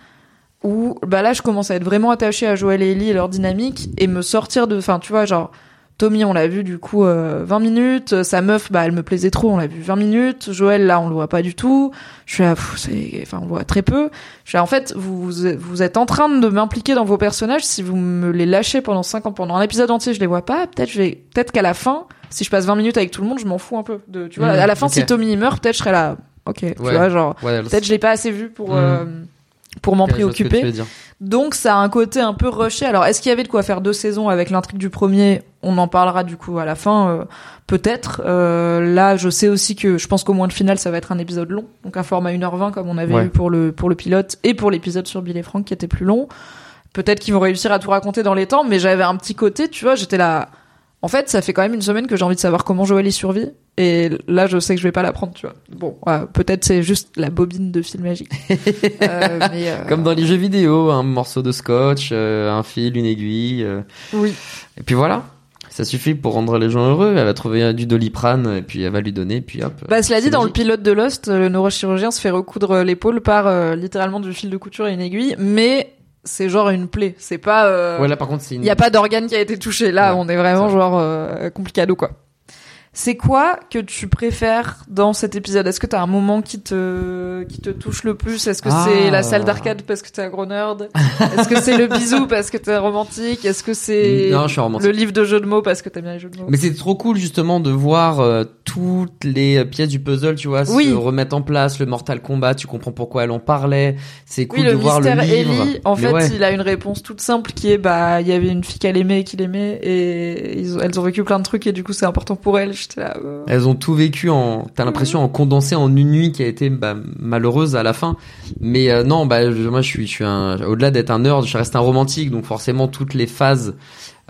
où bah là je commence à être vraiment attachée à Joël et Ellie et leur dynamique et me sortir de enfin tu vois genre Tommy on l'a vu du coup euh, 20 minutes, sa meuf bah elle me plaisait trop, on l'a vu 20 minutes, Joël là on le voit pas du tout. Je suis là c'est enfin on le voit très peu. Je suis là, en fait vous vous êtes en train de m'impliquer dans vos personnages. Si vous me les lâchez pendant 5 ans pendant un épisode entier, je les vois pas, peut-être je vais peut-être qu'à la fin si je passe 20 minutes avec tout le monde, je m'en fous un peu de tu vois Mmh, à la fin si Tommy meurt, peut-être je serai là. OK, tu vois genre Ouais, Peut-être je l'ai pas assez vu pour Mm. euh, pour m'en préoccuper. Donc ça a un côté un peu rushé. Alors est-ce qu'il y avait de quoi faire deux saisons avec l'intrigue du premier? On en parlera du coup à la fin, euh, peut-être. Euh, là, je sais aussi que je pense qu'au moins de finale, ça va être un épisode long, donc un format 1h20 comme on avait Ouais. eu pour le pour le pilote et pour l'épisode sur Bill et Frank qui était plus long. Peut-être qu'ils vont réussir à tout raconter dans les temps, mais j'avais un petit côté, tu vois, j'étais là. En fait, ça fait quand même une semaine que j'ai envie de savoir comment Joël y survit. Et là, je sais que je vais pas l'apprendre, tu vois. Bon, ouais, peut-être c'est juste la bobine de fil magique. (laughs) Euh, mais, euh, Comme dans les jeux vidéo, un morceau de scotch, euh, un fil, une aiguille. euh, Oui. et puis voilà. Ça suffit pour rendre les gens heureux. Elle va trouver du doliprane et puis elle va lui donner. Puis hop. Bah, cela dit, dans le pilote de Lost, le neurochirurgien se fait recoudre l'épaule par euh, littéralement du fil de couture et une aiguille, mais c'est genre une plaie. C'est pas. euh, Ouais, là par contre, c'est une. Il y a pas d'organe qui a été touché. Là, Ouais, on est vraiment c'est vrai. genre euh, complicado quoi. C'est quoi que tu préfères dans cet épisode? Est-ce que t'as un moment qui te qui te touche le plus? Est-ce que Ah. c'est la salle d'arcade parce que t'es un gros nerd? Est-ce que c'est le bisou parce que t'es romantique? Est-ce que c'est romantique. le livre de jeux de mots parce que t'aimes bien les jeux de mots? Mais c'est trop cool justement de voir euh, toutes les euh, pièces du puzzle, tu vois, Oui. se remettre en place. Le Mortal Kombat, tu comprends pourquoi elle en parlait. C'est cool Oui, de le voir le livre. Ellie, en Mais fait, ouais. il a une réponse toute simple qui est bah il y avait une fille qu'elle aimait et qu'il aimait et ils elles ont vécu plein de trucs et du coup c'est important pour elles. J'étais là. euh, Elles ont tout vécu en, t'as l'impression en condensé en une nuit qui a été bah, malheureuse à la fin. Mais euh, non, bah je- moi je suis, je suis un, au-delà d'être un nerd, je reste un romantique, donc forcément toutes les phases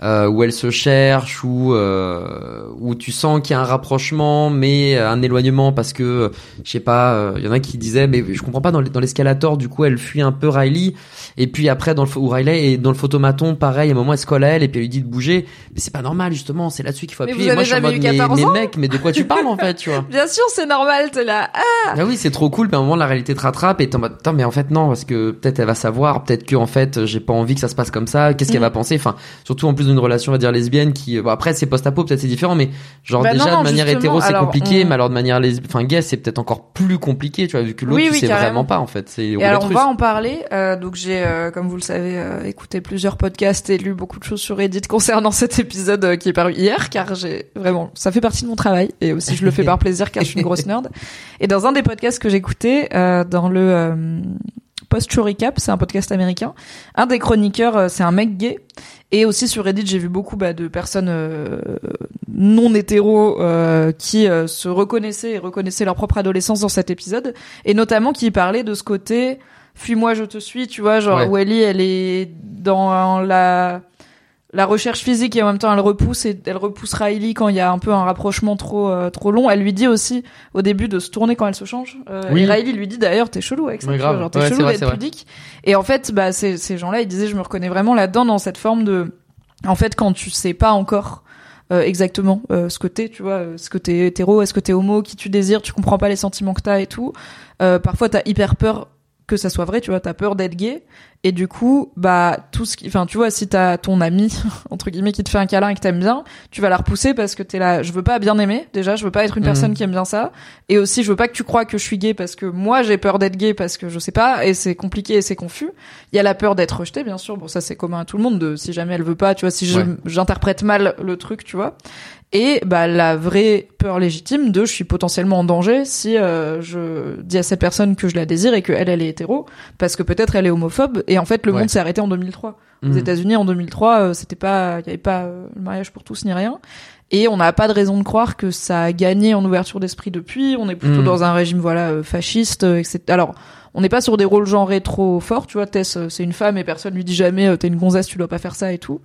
euh, où elles se cherchent, où euh, où tu sens qu'il y a un rapprochement, mais euh, un éloignement parce que je sais pas, il y en a qui disaient mais je comprends pas dans l'escalator, du coup elle fuit un peu Riley, et puis après dans le ou Riley et dans le photomaton pareil, à un moment elle se colle à elle et puis elle lui dit de bouger, mais c'est pas normal justement, c'est là-dessus qu'il faut Mais appuyer. vous Moi avez je suis en jamais mode eu mais, 14 mais ans mec, mais de quoi tu parles en fait, tu vois? (laughs) Bien sûr, c'est normal. T'es là. Ah ah oui, c'est trop cool. Puis à un moment, la réalité te rattrape et t'es en mode, mais en fait, non, parce que peut-être elle va savoir, peut-être que en fait, j'ai pas envie que ça se passe comme ça. Qu'est-ce qu'elle Mm. va penser? Enfin, surtout en plus d'une relation, on va dire lesbienne, qui, bon, après, c'est post-apo, peut-être c'est différent, mais genre Bah déjà non, non, de manière hétéro, c'est compliqué, on- mais alors de manière lesbienne, enfin gay, c'est peut-être encore plus compliqué, tu vois, vu que l'autre, Oui, tu sais carrément. vraiment pas en fait. C'est Et alors on va en parler. Euh, donc j'ai, euh, comme vous le savez, euh, écouté plusieurs podcasts et lu beaucoup de choses sur Reddit concernant cet épisode euh, qui est paru hier, car j'ai vraiment, ça fait partie de mon travail et aussi je le fais par plaisir car je suis une grosse nerd. Et dans un des podcasts que j'écoutais, euh, dans le Post Recap, c'est un podcast américain, un des chroniqueurs, c'est un mec gay. Et aussi sur Reddit, j'ai vu beaucoup bah, de personnes non hétéros qui se reconnaissaient et reconnaissaient leur propre adolescence dans cet épisode, et notamment qui parlaient de ce côté fuis-moi, je te suis, tu vois, genre Ouais. Ellie, elle est dans la la recherche physique et en même temps elle repousse et elle repousse Riley quand il y a un peu un rapprochement trop euh, trop long. Elle lui dit aussi au début de se tourner quand elle se change. Euh, Oui. Et Riley lui dit d'ailleurs t'es chelou avec ça, Ouais, genre t'es Ouais, chelou d'être pudique. Et en fait bah ces ces gens-là ils disaient je me reconnais vraiment là-dedans dans cette forme de en fait quand tu sais pas encore euh, exactement euh, ce que t'es, tu vois, ce que t'es hétéro, est-ce que t'es homo, qui tu désires, tu comprends pas les sentiments que t'as et tout. Euh, parfois t'as hyper peur que ça soit vrai, tu vois, t'as peur d'être gay Et du coup, bah tout ce qui, enfin tu vois, si t'as ton ami (laughs) entre guillemets qui te fait un câlin et que t'aimes bien, tu vas la repousser parce que t'es là. Je veux pas bien aimer déjà, je veux pas être une Mhm. personne qui aime bien ça. Et aussi, je veux pas que tu crois que je suis gay parce que moi j'ai peur d'être gay parce que je sais pas et c'est compliqué et c'est confus. Il y a la peur d'être rejeté, bien sûr. Bon, ça c'est commun à tout le monde. De si jamais elle veut pas, tu vois, si Ouais. j'interprète mal le truc, tu vois. Et bah la vraie peur légitime de je suis potentiellement en danger si euh, je dis à cette personne que je la désire et que elle elle est hétéro parce que peut-être elle est homophobe et en fait le Ouais. monde s'est arrêté en 2003. Aux Mhm. États-Unis en 2003, euh, c'était pas il y avait pas euh, le mariage pour tous ni rien et on n'a pas de raison de croire que ça a gagné en ouverture d'esprit depuis, on est plutôt Mhm. dans un régime voilà euh, fasciste euh, etc. Alors on n'est pas sur des rôles genrés trop forts, tu vois, Tess, euh, c'est une femme et personne lui dit jamais t'es une gonzesse, tu dois pas faire ça et tout.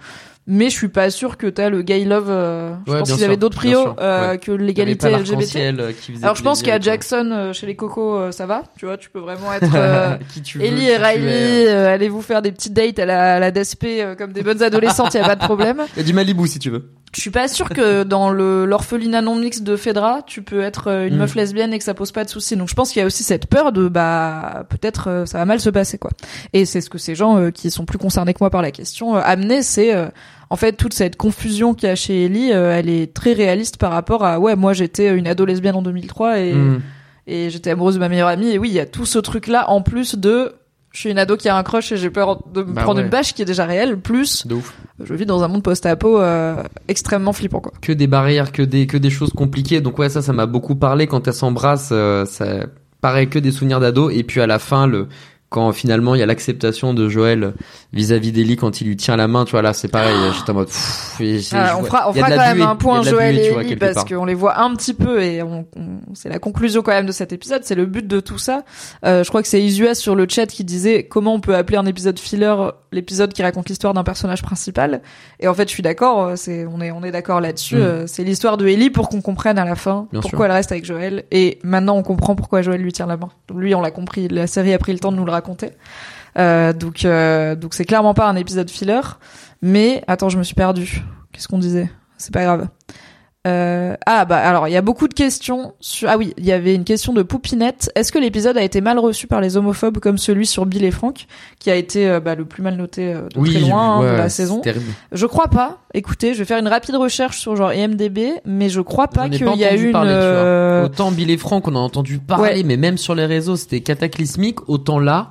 Mais je suis pas sûr que t'as le gay love. euh, je Ouais, pense bien qu'il y avait sûr, d'autres prios sûr, euh, ouais. que l'égalité LGBT. euh, qui Alors je pense qu'à. Jackson, euh, chez les cocos, euh, ça va. Tu vois, tu peux vraiment être (laughs) euh, qui tu veux, Ellie qui et Riley. euh, allez vous faire des petites dates à la, à la DSP euh, comme des bonnes adolescentes, y a pas de problème. (laughs) Y a du Malibu si tu veux. Je suis pas sûre que dans le l'orphelinat non mixte de Fedra, tu peux être une Mm. meuf lesbienne et que ça pose pas de soucis. Donc je pense qu'il y a aussi cette peur de bah peut-être ça va mal se passer quoi. Et c'est ce que ces gens euh, qui sont plus concernés que moi par la question euh, amenaient, c'est euh, en fait toute cette confusion qu'il y a chez Ellie, euh, elle est très réaliste par rapport à ouais moi j'étais une ado lesbienne en 2003 et Mhm. et j'étais amoureuse de ma meilleure amie et oui il y a tout ce truc là en plus de je suis une ado qui a un crush et j'ai peur de me Bah prendre ouais. une bâche qui est déjà réelle plus De ouf. je vis dans un monde post-apo euh, extrêmement flippant quoi. que des barrières, que des que des choses compliquées. Donc ouais, ça, ça m'a beaucoup parlé quand elles s'embrassent. euh, ça paraît que des souvenirs d'ado. Et puis à la fin, le quand finalement il y a l'acceptation de Joël vis-à-vis d'Ellie quand il lui tient la main, tu vois là, c'est pareil. J'étais en mode. pff, Ah, on fera, on fera quand même un point Joël buée, et Ellie parce qu'on les voit un petit peu et on, on- c'est la conclusion quand même de cet épisode. C'est le but de tout ça. Euh, je crois que c'est Isuas sur le chat qui disait comment on peut appeler un épisode filler l'épisode qui raconte l'histoire d'un personnage principal? Et en fait, je suis d'accord. euh, C'est on est on est d'accord là-dessus. Mm. euh, C'est l'histoire de Ellie pour qu'on comprenne à la fin Bien pourquoi sûr. elle reste avec Joël. Et maintenant, on comprend pourquoi Joël lui tient la main. Donc, lui, on l'a compris. La série a pris le temps de nous le raconter. Euh, donc euh, donc c'est clairement pas un épisode filler. Mais attends, je me suis perdue. Qu'est-ce qu'on disait? C'est pas grave. Euh, ah bah alors il y a beaucoup de questions sur ah oui il y avait une question de Poupinette est-ce que l'épisode a été mal reçu par les homophobes comme celui sur Bill et Frank qui a été euh, bah, le plus mal noté euh, de Oui, très loin hein, de la saison? terrible. je crois pas écoutez je vais faire une rapide recherche sur genre IMDb mais je crois pas qu'il y a eu une parler, Autant Bill et Franck, on a entendu parler, Ouais. mais même sur les réseaux, c'était cataclysmique. Autant là,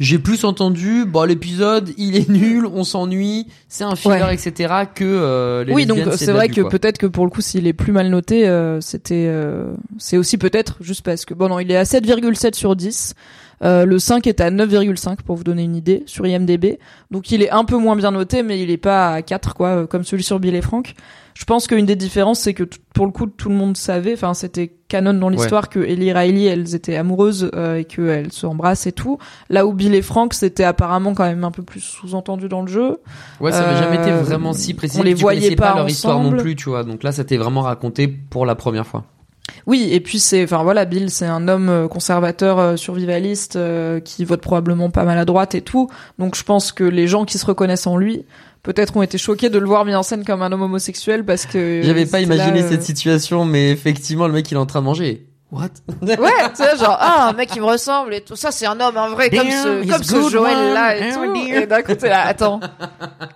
j'ai plus entendu, bon, l'épisode, il est (laughs) nul, on s'ennuie, c'est un filler, Ouais. etc., que euh, les oui, donc c'est vrai que peut-être que pour le coup, s'il est plus mal noté, euh, c'était, euh, c'est aussi peut-être juste parce que bon non, il est à 7,7 sur 10. Euh, le 5 est à 9,5 pour vous donner une idée sur IMDb. Donc il est un peu moins bien noté, mais il est pas à 4 quoi, euh, comme celui sur Bill et Frank. Je pense qu'une des différences, c'est que pour le coup, tout le monde savait, enfin c'était canon dans l'histoire que Ellie et Riley, elles étaient amoureuses euh, et qu'elles se embrassent et tout. Là où Bill et Frank, c'était apparemment quand même un peu plus sous-entendu dans le jeu. Ouais, ça n'avait jamais été Euh, vraiment si précis. on les voyait connaissais pas leur histoire non plus, tu vois. Donc là, c'était vraiment raconté pour la première fois. Oui, et puis c'est, enfin voilà, Bill, c'est un homme euh, conservateur, euh, survivaliste, euh, qui vote probablement pas mal à droite et tout. Donc je pense que les gens qui se reconnaissent en lui, peut-être ont été choqués de le voir mis en scène comme un homme homosexuel parce que. J'avais pas là, imaginé euh, cette situation, mais effectivement, le mec, il est en train de manger. What? (laughs) Ouais, tu sais, genre, ah, un mec qui me ressemble et tout ça, c'est un homme, un vrai, comme ce, comme ce Joël là et tout. Et d'un côté, là, attends.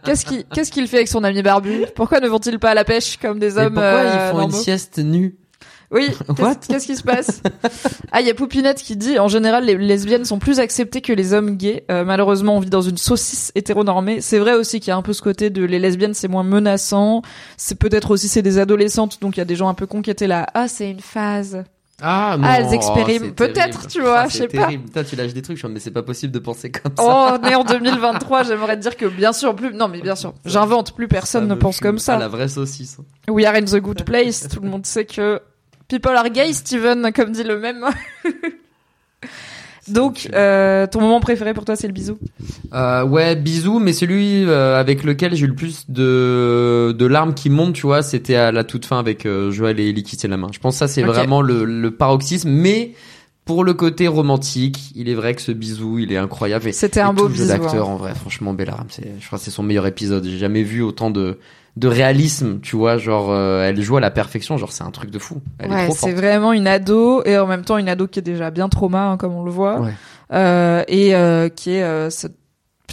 Qu'est-ce qu'il, qu'est-ce qu'il fait avec son ami barbu? Pourquoi ne vont-ils pas à la pêche comme des Mais hommes, pourquoi euh, ils font une sieste nue? Oui, (laughs) qu'est-ce qu'est-ce qui se passe? Ah, il y a Poupinette qui dit en général les lesbiennes sont plus acceptées que les hommes gays. Euh, malheureusement, on vit dans une saucisse hétéronormée. C'est vrai aussi qu'il y a un peu ce côté de les lesbiennes c'est moins menaçant. C'est peut-être aussi c'est des adolescentes donc il y a des gens un peu cons qui étaient là. Ah, c'est une phase. Ah, non. Ah, elles expérimentent. Peut-être, terrible. tu vois, Ah, je sais pas. terrible. Putain, tu lâches des trucs, je suis en mode, mais c'est pas possible de penser comme ça. Oh, on est en 2023, (laughs) j'aimerais te dire que bien sûr plus non mais bien sûr, j'invente plus personne Ça ne pense fume. comme ça. Ah, la vraie saucisse. We are in the good place. Tout le monde sait que people are gay, Steven, comme dit le même. (laughs) Donc, euh, ton moment préféré pour toi, c'est le bisou. Euh, ouais, bisous, mais celui euh, avec lequel j'ai eu le plus de, de larmes qui montent, tu vois, c'était à la toute fin avec Joël et Ellie qui la main. Je pense que ça, c'est vraiment le, le paroxysme, mais pour le côté romantique, il est vrai que ce bisou, il est incroyable. C'était un beau bisou, d'acteur, hein. en vrai, franchement, Bellaram, c'est, je crois que c'est son meilleur épisode. J'ai jamais vu autant de, de réalisme, tu vois, genre, euh, elle joue à la perfection, genre, c'est un truc de fou. Elle Ouais, c'est vraiment une ado et en même temps une ado qui est déjà bien trauma, hein, comme on le voit, Ouais. euh, et euh, qui est euh, ce-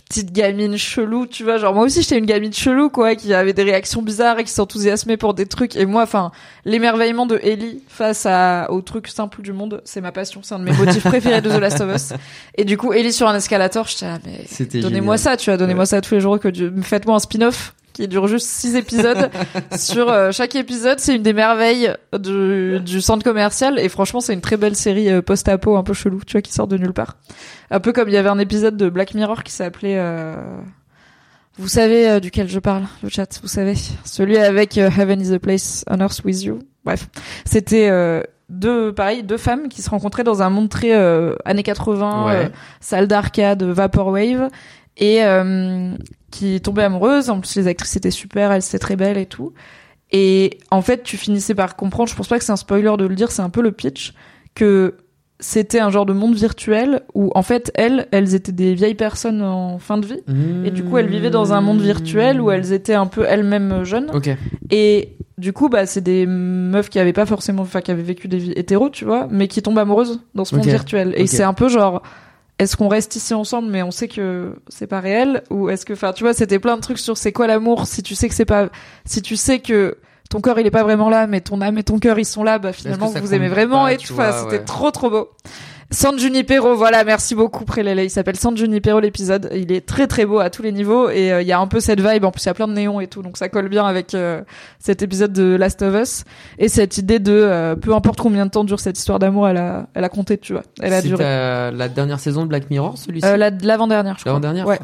petite gamine chelou, tu vois. Genre moi aussi j'étais une gamine chelou quoi, qui avait des réactions bizarres et qui s'enthousiasmait pour des trucs. Et moi, enfin, l'émerveillement de Ellie face à au truc simple du monde, c'est ma passion, c'est un de mes motifs (laughs) préférés de The Last of Us. Et du coup, Ellie sur un escalator, j'étais là, mais donnez-moi ça, tu vois, donnez-moi ça tous les jours que Dieu, faites-moi un spin-off qui dure juste six épisodes. (laughs) sur euh, chaque épisode, c'est une des merveilles du, du centre commercial. Et franchement, c'est une très belle série euh, post-apo un peu chelou, tu vois, qui sort de nulle part. Un peu comme il y avait un épisode de Black Mirror qui s'appelait. euh, Vous savez duquel je parle, le chat, vous savez. Celui avec Heaven is a place on earth with you. Bref, c'était euh, deux, pareil, deux femmes qui se rencontraient dans un monde très euh, années 80, Ouais. euh, salle d'arcade, vaporwave, et euh, qui tombaient amoureuses. En plus, les actrices étaient super, elles étaient très belles et tout. Et en fait, tu finissais par comprendre, je pense pas que c'est un spoiler de le dire, c'est un peu le pitch, que c'était un genre de monde virtuel où, en fait, elles, elles étaient des vieilles personnes en fin de vie. Et du coup, elles vivaient dans un monde virtuel où elles étaient un peu elles-mêmes jeunes. Et du coup, bah, c'est des meufs qui avaient pas forcément, enfin, qui avaient vécu des vies hétéros, tu vois, mais qui tombent amoureuses dans ce monde virtuel. Et c'est un peu genre, est-ce qu'on reste ici ensemble, mais on sait que c'est pas réel, ou est-ce que, enfin, tu vois, c'était plein de trucs sur c'est quoi l'amour, si tu sais que c'est pas, si tu sais que ton corps il est pas vraiment là, mais ton âme et ton cœur ils sont là, bah finalement vous aimez vraiment pas, et tu vois, c'était ouais. trop trop beau. San Junipero, voilà, merci beaucoup Prélélé. Il s'appelle San Junipero l'épisode. Il est très très beau à tous les niveaux et euh, il y a un peu cette vibe. En plus, il y a plein de néons et tout, donc ça colle bien avec euh, cet épisode de Last of Us et cette idée de euh, peu importe combien de temps dure cette histoire d'amour, elle a elle a compté, tu vois. Elle a duré. la dernière saison de Black Mirror, celui-ci Euh, la- l'avant-dernière, je crois. L'avant-dernière Ouais.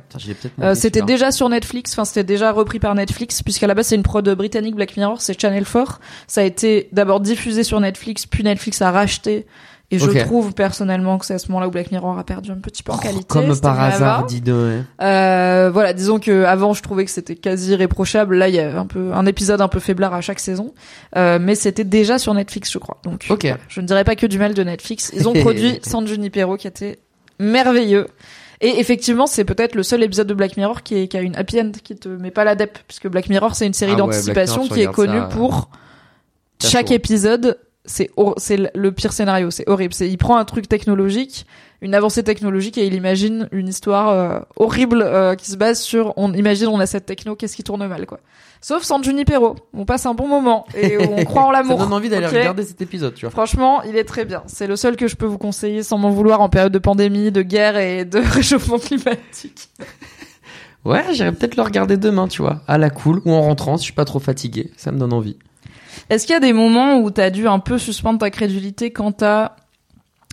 C'était déjà sur Netflix, enfin c'était déjà repris par Netflix, puisqu'à la base c'est une prod britannique Black Mirror, c'est Channel 4. Ça a été d'abord diffusé sur Netflix, puis Netflix a racheté. Et je trouve personnellement que c'est à ce moment-là où Black Mirror a perdu un petit peu en Oh, qualité. Comme par hasard, dis donc. Euh, voilà, disons que avant je trouvais que c'était quasi irréprochable. Là, il y a un peu un épisode un peu faiblard à chaque saison, euh, mais c'était déjà sur Netflix, je crois. Donc, Ok. voilà. je ne dirais pas que du mal de Netflix. Ils ont produit (laughs) San Junipero qui était merveilleux. Et effectivement, c'est peut-être le seul épisode de Black Mirror qui, est, qui a une happy end, qui te met pas la dep, puisque Black Mirror c'est une série Ah d'anticipation qui est connue ça, pour chaque épisode. C'est le- pire scénario, c'est horrible. C'est il prend un truc technologique, une avancée technologique et il imagine une histoire euh, horrible euh, qui se base sur on imagine on a cette techno, qu'est-ce qui tourne mal quoi. Sauf San Junipero, on passe un bon moment et (laughs) on croit en l'amour. Ça donne envie d'aller regarder cet épisode, tu vois. Franchement, il est très bien. C'est le seul que je peux vous conseiller sans m'en vouloir en période de pandémie, de guerre et de (laughs) réchauffement climatique. Ouais, j'irai peut-être le regarder demain, tu vois, à la cool ou en rentrant si je suis pas trop fatigué. Ça me donne envie. Est-ce qu'il y a des moments où t'as dû un peu suspendre ta crédulité quand t'as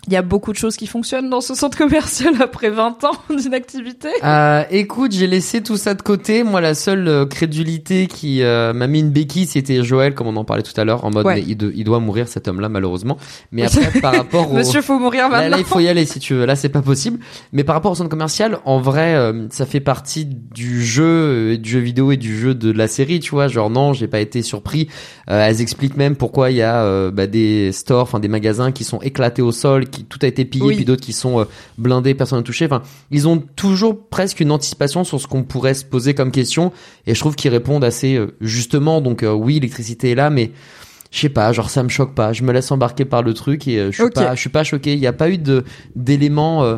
il y a beaucoup de choses qui fonctionnent dans ce centre commercial après 20 ans (laughs) d'inactivité. Euh, écoute, j'ai laissé tout ça de côté. Moi, la seule euh, crédulité qui euh, m'a mis une béquille, c'était Joël, comme on en parlait tout à l'heure, en mode Ouais. mais il, de- il doit mourir cet homme-là, malheureusement. Mais (laughs) après, par rapport au Monsieur, faut mourir Là, maintenant. là, il faut y aller si tu veux. Là, c'est pas possible. Mais par rapport au centre commercial, en vrai, euh, ça fait partie du jeu, du jeu vidéo et du jeu de la série, tu vois. Genre non, j'ai pas été surpris. Elles expliquent même pourquoi il y a bah, des stores, enfin des magasins qui sont éclatés au sol, qui tout a été pillé, Oui. puis d'autres qui sont euh, blindés, personne n'a touché. Enfin, ils ont toujours presque une anticipation sur ce qu'on pourrait se poser comme question, et je trouve qu'ils répondent assez euh, justement. Donc euh, oui, l'électricité est là, mais je sais pas, genre ça me choque pas. Je me laisse embarquer par le truc et je suis pas, je suis pas choqué. Il y a pas eu de d'éléments. euh,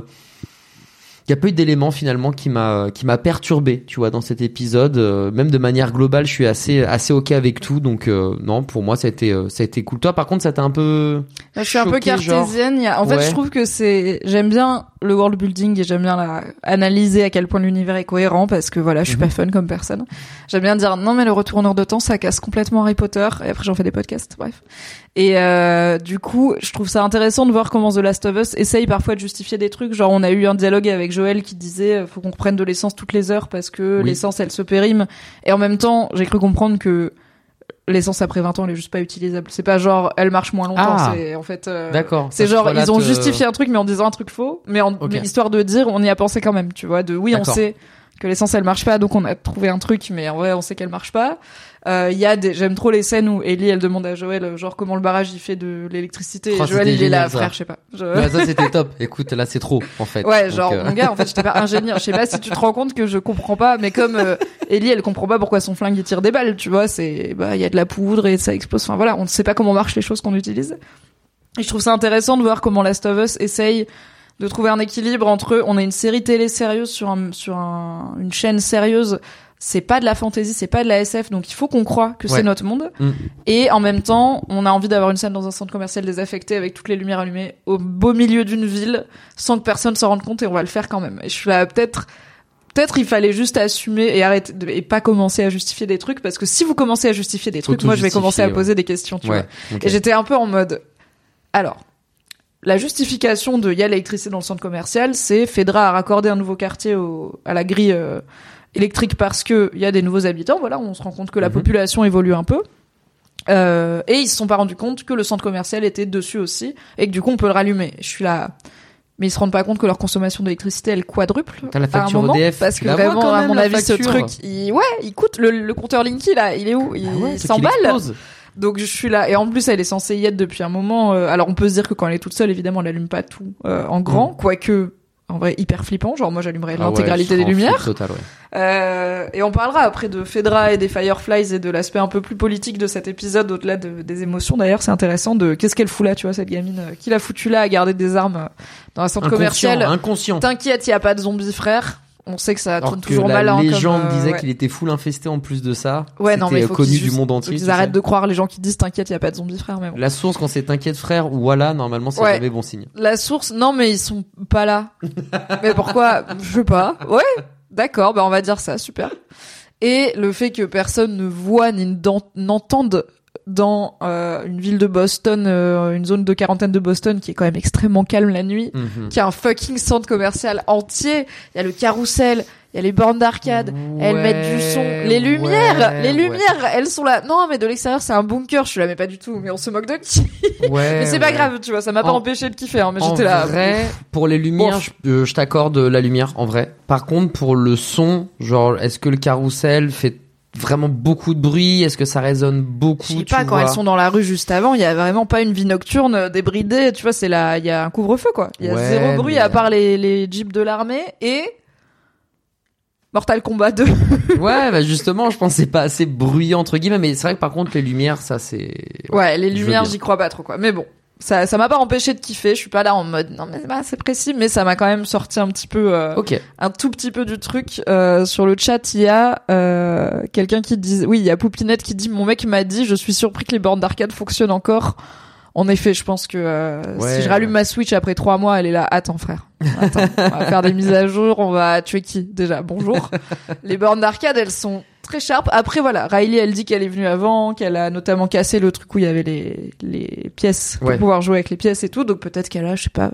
il y a pas eu d'éléments finalement qui m'a qui m'a perturbé, tu vois, dans cet épisode. Euh, même de manière globale, je suis assez assez ok avec tout. Donc euh, non, pour moi, ça a été euh, ça a été cool. Toi, par contre, ça t'a un peu. Je suis un peu genre cartésienne. A- En fait, Ouais. je trouve que c'est, j'aime bien le world building et j'aime bien la... analyser à quel point l'univers est cohérent parce que voilà, je suis Mhm. pas fun comme personne. J'aime bien dire non mais le retourneur de temps ça casse complètement Harry Potter et après j'en fais des podcasts, bref. Et euh, du coup, je trouve ça intéressant de voir comment The Last of Us essaye parfois de justifier des trucs. Genre, on a eu un dialogue avec Joël qui disait euh, faut qu'on reprenne de l'essence toutes les heures parce que Oui. l'essence elle se périme. Et en même temps, j'ai cru comprendre que l'essence après 20 ans elle est juste pas utilisable. C'est pas genre elle marche moins longtemps. Ah. C'est en fait. euh, D'accord. c'est genre ils ont euh, justifié un truc mais en disant un truc faux, mais en histoire de dire on y a pensé quand même, tu vois. De oui on sait que l'essence elle marche pas donc on a trouvé un truc mais en vrai on sait qu'elle marche pas. Euh, Il y a des j'aime trop les scènes où Ellie elle demande à Joël euh, genre comment le barrage il fait de l'électricité Oh, et Joël il est là frère je sais pas. Je- Ouais, ça c'était top. Écoute, là c'est trop en fait. Ouais, Donc, genre euh, mon gars, en fait, j'étais pas ingénieur. Je sais pas si tu te rends compte que je comprends pas, mais comme Ellie, elle comprend pas pourquoi son flingue il tire des balles, tu vois, c'est bah il y a de la poudre et ça explose. Enfin voilà, on ne sait pas comment marchent les choses qu'on utilise. Et je trouve ça intéressant de voir comment Last of Us essaye de trouver un équilibre entre on est une série télé sérieuse sur un, sur un, une chaîne sérieuse c'est pas de la fantasy, c'est pas de la SF, donc il faut qu'on croit que Ouais. c'est notre monde. Mm. Et en même temps, on a envie d'avoir une scène dans un centre commercial désaffecté avec toutes les lumières allumées au beau milieu d'une ville sans que personne s'en rende compte et on va le faire quand même. Et je suis là, peut-être, peut-être il fallait juste assumer et arrêter de- et pas commencer à justifier des trucs parce que si vous commencez à justifier des trucs, moi je vais commencer à poser des questions, tu vois. Et j'étais un peu en mode, alors, la justification de y a l'électricité dans le centre commercial, c'est Fedra a raccordé un nouveau quartier au, à la grille euh, électrique parce que il y a des nouveaux habitants. Voilà, on se rend compte que la Mhm. population évolue un peu. Euh, et ils se sont pas rendus compte que le centre commercial était dessus aussi et que du coup on peut le rallumer. Je suis là. Mais ils se rendent pas compte que leur consommation d'électricité elle quadruple T'as la à un facture moment EDF, parce que vraiment quand à même, mon avis ce truc il ouais il coûte le, le compteur Linky là il est où? Il Ah ouais, c'est 100 qu'il balles explose. donc je suis là et en plus elle est censée y être depuis un moment. euh, alors on peut se dire que quand elle est toute seule évidemment elle allume pas tout euh, en grand, quoique en vrai hyper flippant. Genre moi j'allumerais. Ah l'intégralité des lumières. total, ouais. Euh, et on parlera après de Fedra et des Fireflies et de l'aspect un peu plus politique de cet épisode au-delà de- des émotions. D'ailleurs c'est intéressant de qu'est-ce qu'elle fout là tu vois cette gamine euh, qui l'a foutu là à garder des armes euh, dans un centre Inconscient, commercial. inconscient. T'inquiète il y a pas de zombies frère. On sait que ça tourne que toujours la mal. comme, légende euh, disait ouais. qu'il était full infesté en plus de ça. Ouais, non, mais faut connu du monde entier. tu arrêtent de croire les gens qui disent t'inquiète il y a pas de zombies frère mais bon. La source quand c'est t'inquiète frère ou voilà, normalement c'est Ouais. jamais bon signe. La source, non, mais ils sont pas là. (laughs) mais pourquoi? Je sais pas. Ouais, d'accord, bah on va dire ça, super. Et le fait que personne ne voit ni n'en- n'entende dans euh, une ville de Boston, euh, une zone de quarantaine de Boston qui est quand même extrêmement calme la nuit, Mhm. qui a un fucking centre commercial entier. Il y a le carrousel, il y a les bornes d'arcade. Elles mettent du son. Les lumières, ouais, les ouais. lumières, elles sont là. Non, mais de l'extérieur, c'est un bunker. Je suis là, mais pas du tout. Mais on se moque de qui? (laughs) Ouais, Mais c'est pas grave, tu vois. Ça m'a pas En- empêché de kiffer. Hein, mais En j'étais là. vrai, pour les lumières, je, euh, je t'accorde la lumière, en vrai. Par contre, pour le son, genre, est-ce que le carrousel fait vraiment beaucoup de bruit? Est-ce que ça résonne beaucoup Je sais pas, quand elles sont dans la rue juste avant, il y a vraiment pas une vie nocturne euh, débridée, tu vois, c'est là, il y a un couvre-feu, quoi. Il y a Ouais, zéro bruit mais- à part les, les jeeps de l'armée et Mortal Kombat 2. (laughs) Ouais, bah justement, je pense que c'est pas assez bruyant entre guillemets, mais c'est vrai que par contre les lumières, ça c'est. ouais, les je veux lumières, j'y crois pas trop, quoi. Mais bon. Ça, ça m'a pas empêché de kiffer. Je suis pas là en mode non mais c'est pas assez précis, mais ça m'a quand même sorti un petit peu, euh, un tout petit peu du truc. Euh, sur le chat, il y a euh, quelqu'un qui dit, oui, il y a Poupinette qui dit, mon mec m'a dit, je suis surpris que les bornes d'arcade fonctionnent encore. En effet, je pense que euh, Ouais, si je rallume ma Switch après trois mois, elle est là. Attends, frère. Attends, on va faire des mises à jour. On va tuer qui déjà? Bonjour. (laughs) les bornes d'arcade, elles sont très sharp. Après, voilà, Riley, elle dit qu'elle est venue avant, qu'elle a notamment cassé le truc où il y avait les les pièces pour Ouais. pouvoir jouer avec les pièces et tout. Donc peut-être qu'elle a, je sais pas,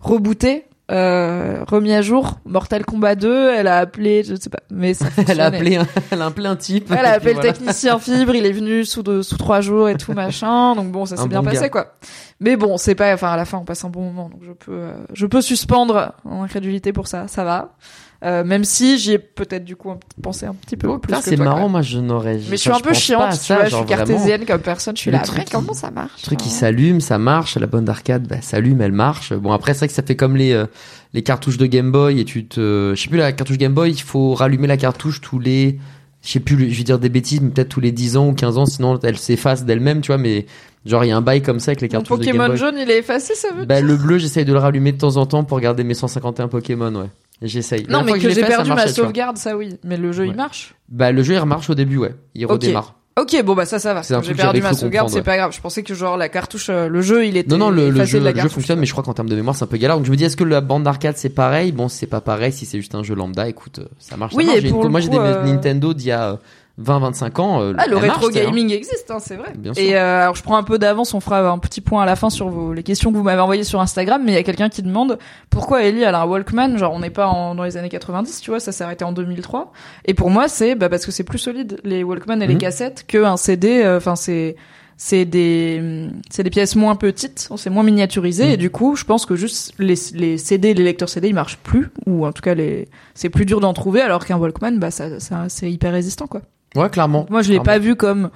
rebooté. Euh, remis à jour Mortal Kombat 2 elle a appelé je sais pas mais ça (laughs) Elle a appelé un, elle a appelé un type. Elle a appelé voilà. le technicien fibre, il est venu sous deux, sous trois jours et tout (laughs) machin. Donc bon, ça s'est bien passé quoi. Mais bon, c'est pas, enfin à la fin on passe un bon moment, donc je peux, euh, je peux suspendre en incrédulité pour ça, ça va. Euh, même si j'y ai peut-être du coup pensé un petit peu Oh, plus c'est marrant, moi je n'aurais. Mais je suis un peu chiante, tu ça, vois, je suis vraiment. cartésienne comme personne. Je suis Le là, truc qui- comment ça marche Le truc qui hein s'allume, ça marche. La bonne d'arcade, bah, s'allume, elle marche. Bon après c'est vrai que ça fait comme les euh, les cartouches de Game Boy et tu te, je sais plus la cartouche Game Boy, il faut rallumer la cartouche tous les, je sais plus, je vais dire des bêtises, mais peut-être tous les 10 ans ou 15 ans, sinon elle s'efface d'elle-même, tu vois. Mais genre il y a un bail comme ça avec les Mon cartouches de Game Pokémon Boy. jaune, il est effacé, ça veut Bah dire le bleu, j'essaye de le rallumer de temps en temps pour garder mes 151 Pokémon, ouais. J'essaye. Non, mais que, j'ai ça perdu ma sauvegarde, ça oui. Mais le jeu, il marche. Bah le jeu il remarche au début, ouais. Il redémarre. Ok, bon bah ça, ça va. C'est un J'ai perdu ma sauvegarde, c'est pas grave. Je pensais que genre la cartouche, euh, le jeu, il était Non, non, le, jeu, de la le jeu cartouche, fonctionne, mais je crois qu'en termes de mémoire, c'est un peu galère. Donc je me dis, est-ce que la bande d'arcade c'est pareil? Bon, c'est pas pareil. Si c'est juste un jeu lambda, écoute, euh, ça marche. ça Oui, marche. et une- pour le moi, j'ai des euh, Nintendo d'il y a 20-25 ans. euh, Ah, le marche, rétro hein. gaming existe, hein, c'est vrai. Bien sûr. Et euh, alors, je prends un peu d'avance, on fera un petit point à la fin sur vos, les questions que vous m'avez envoyées sur Instagram, mais il y a quelqu'un qui demande pourquoi Ellie elle a un Walkman, genre on n'est pas en, dans les années 90, tu vois, ça s'est arrêté en 2003. Et pour moi, c'est bah, parce que c'est plus solide, les Walkman et les Mhm. cassettes, qu'un CD, euh, enfin c'est c'est des c'est des pièces moins petites, c'est moins miniaturisé Mhm. et du coup, je pense que juste les les CD, les lecteurs CD, ils marchent plus ou en tout cas les c'est plus dur d'en trouver alors qu'un Walkman bah ça, ça c'est hyper résistant quoi. Ouais, clairement. Moi, je l'ai pas vu comme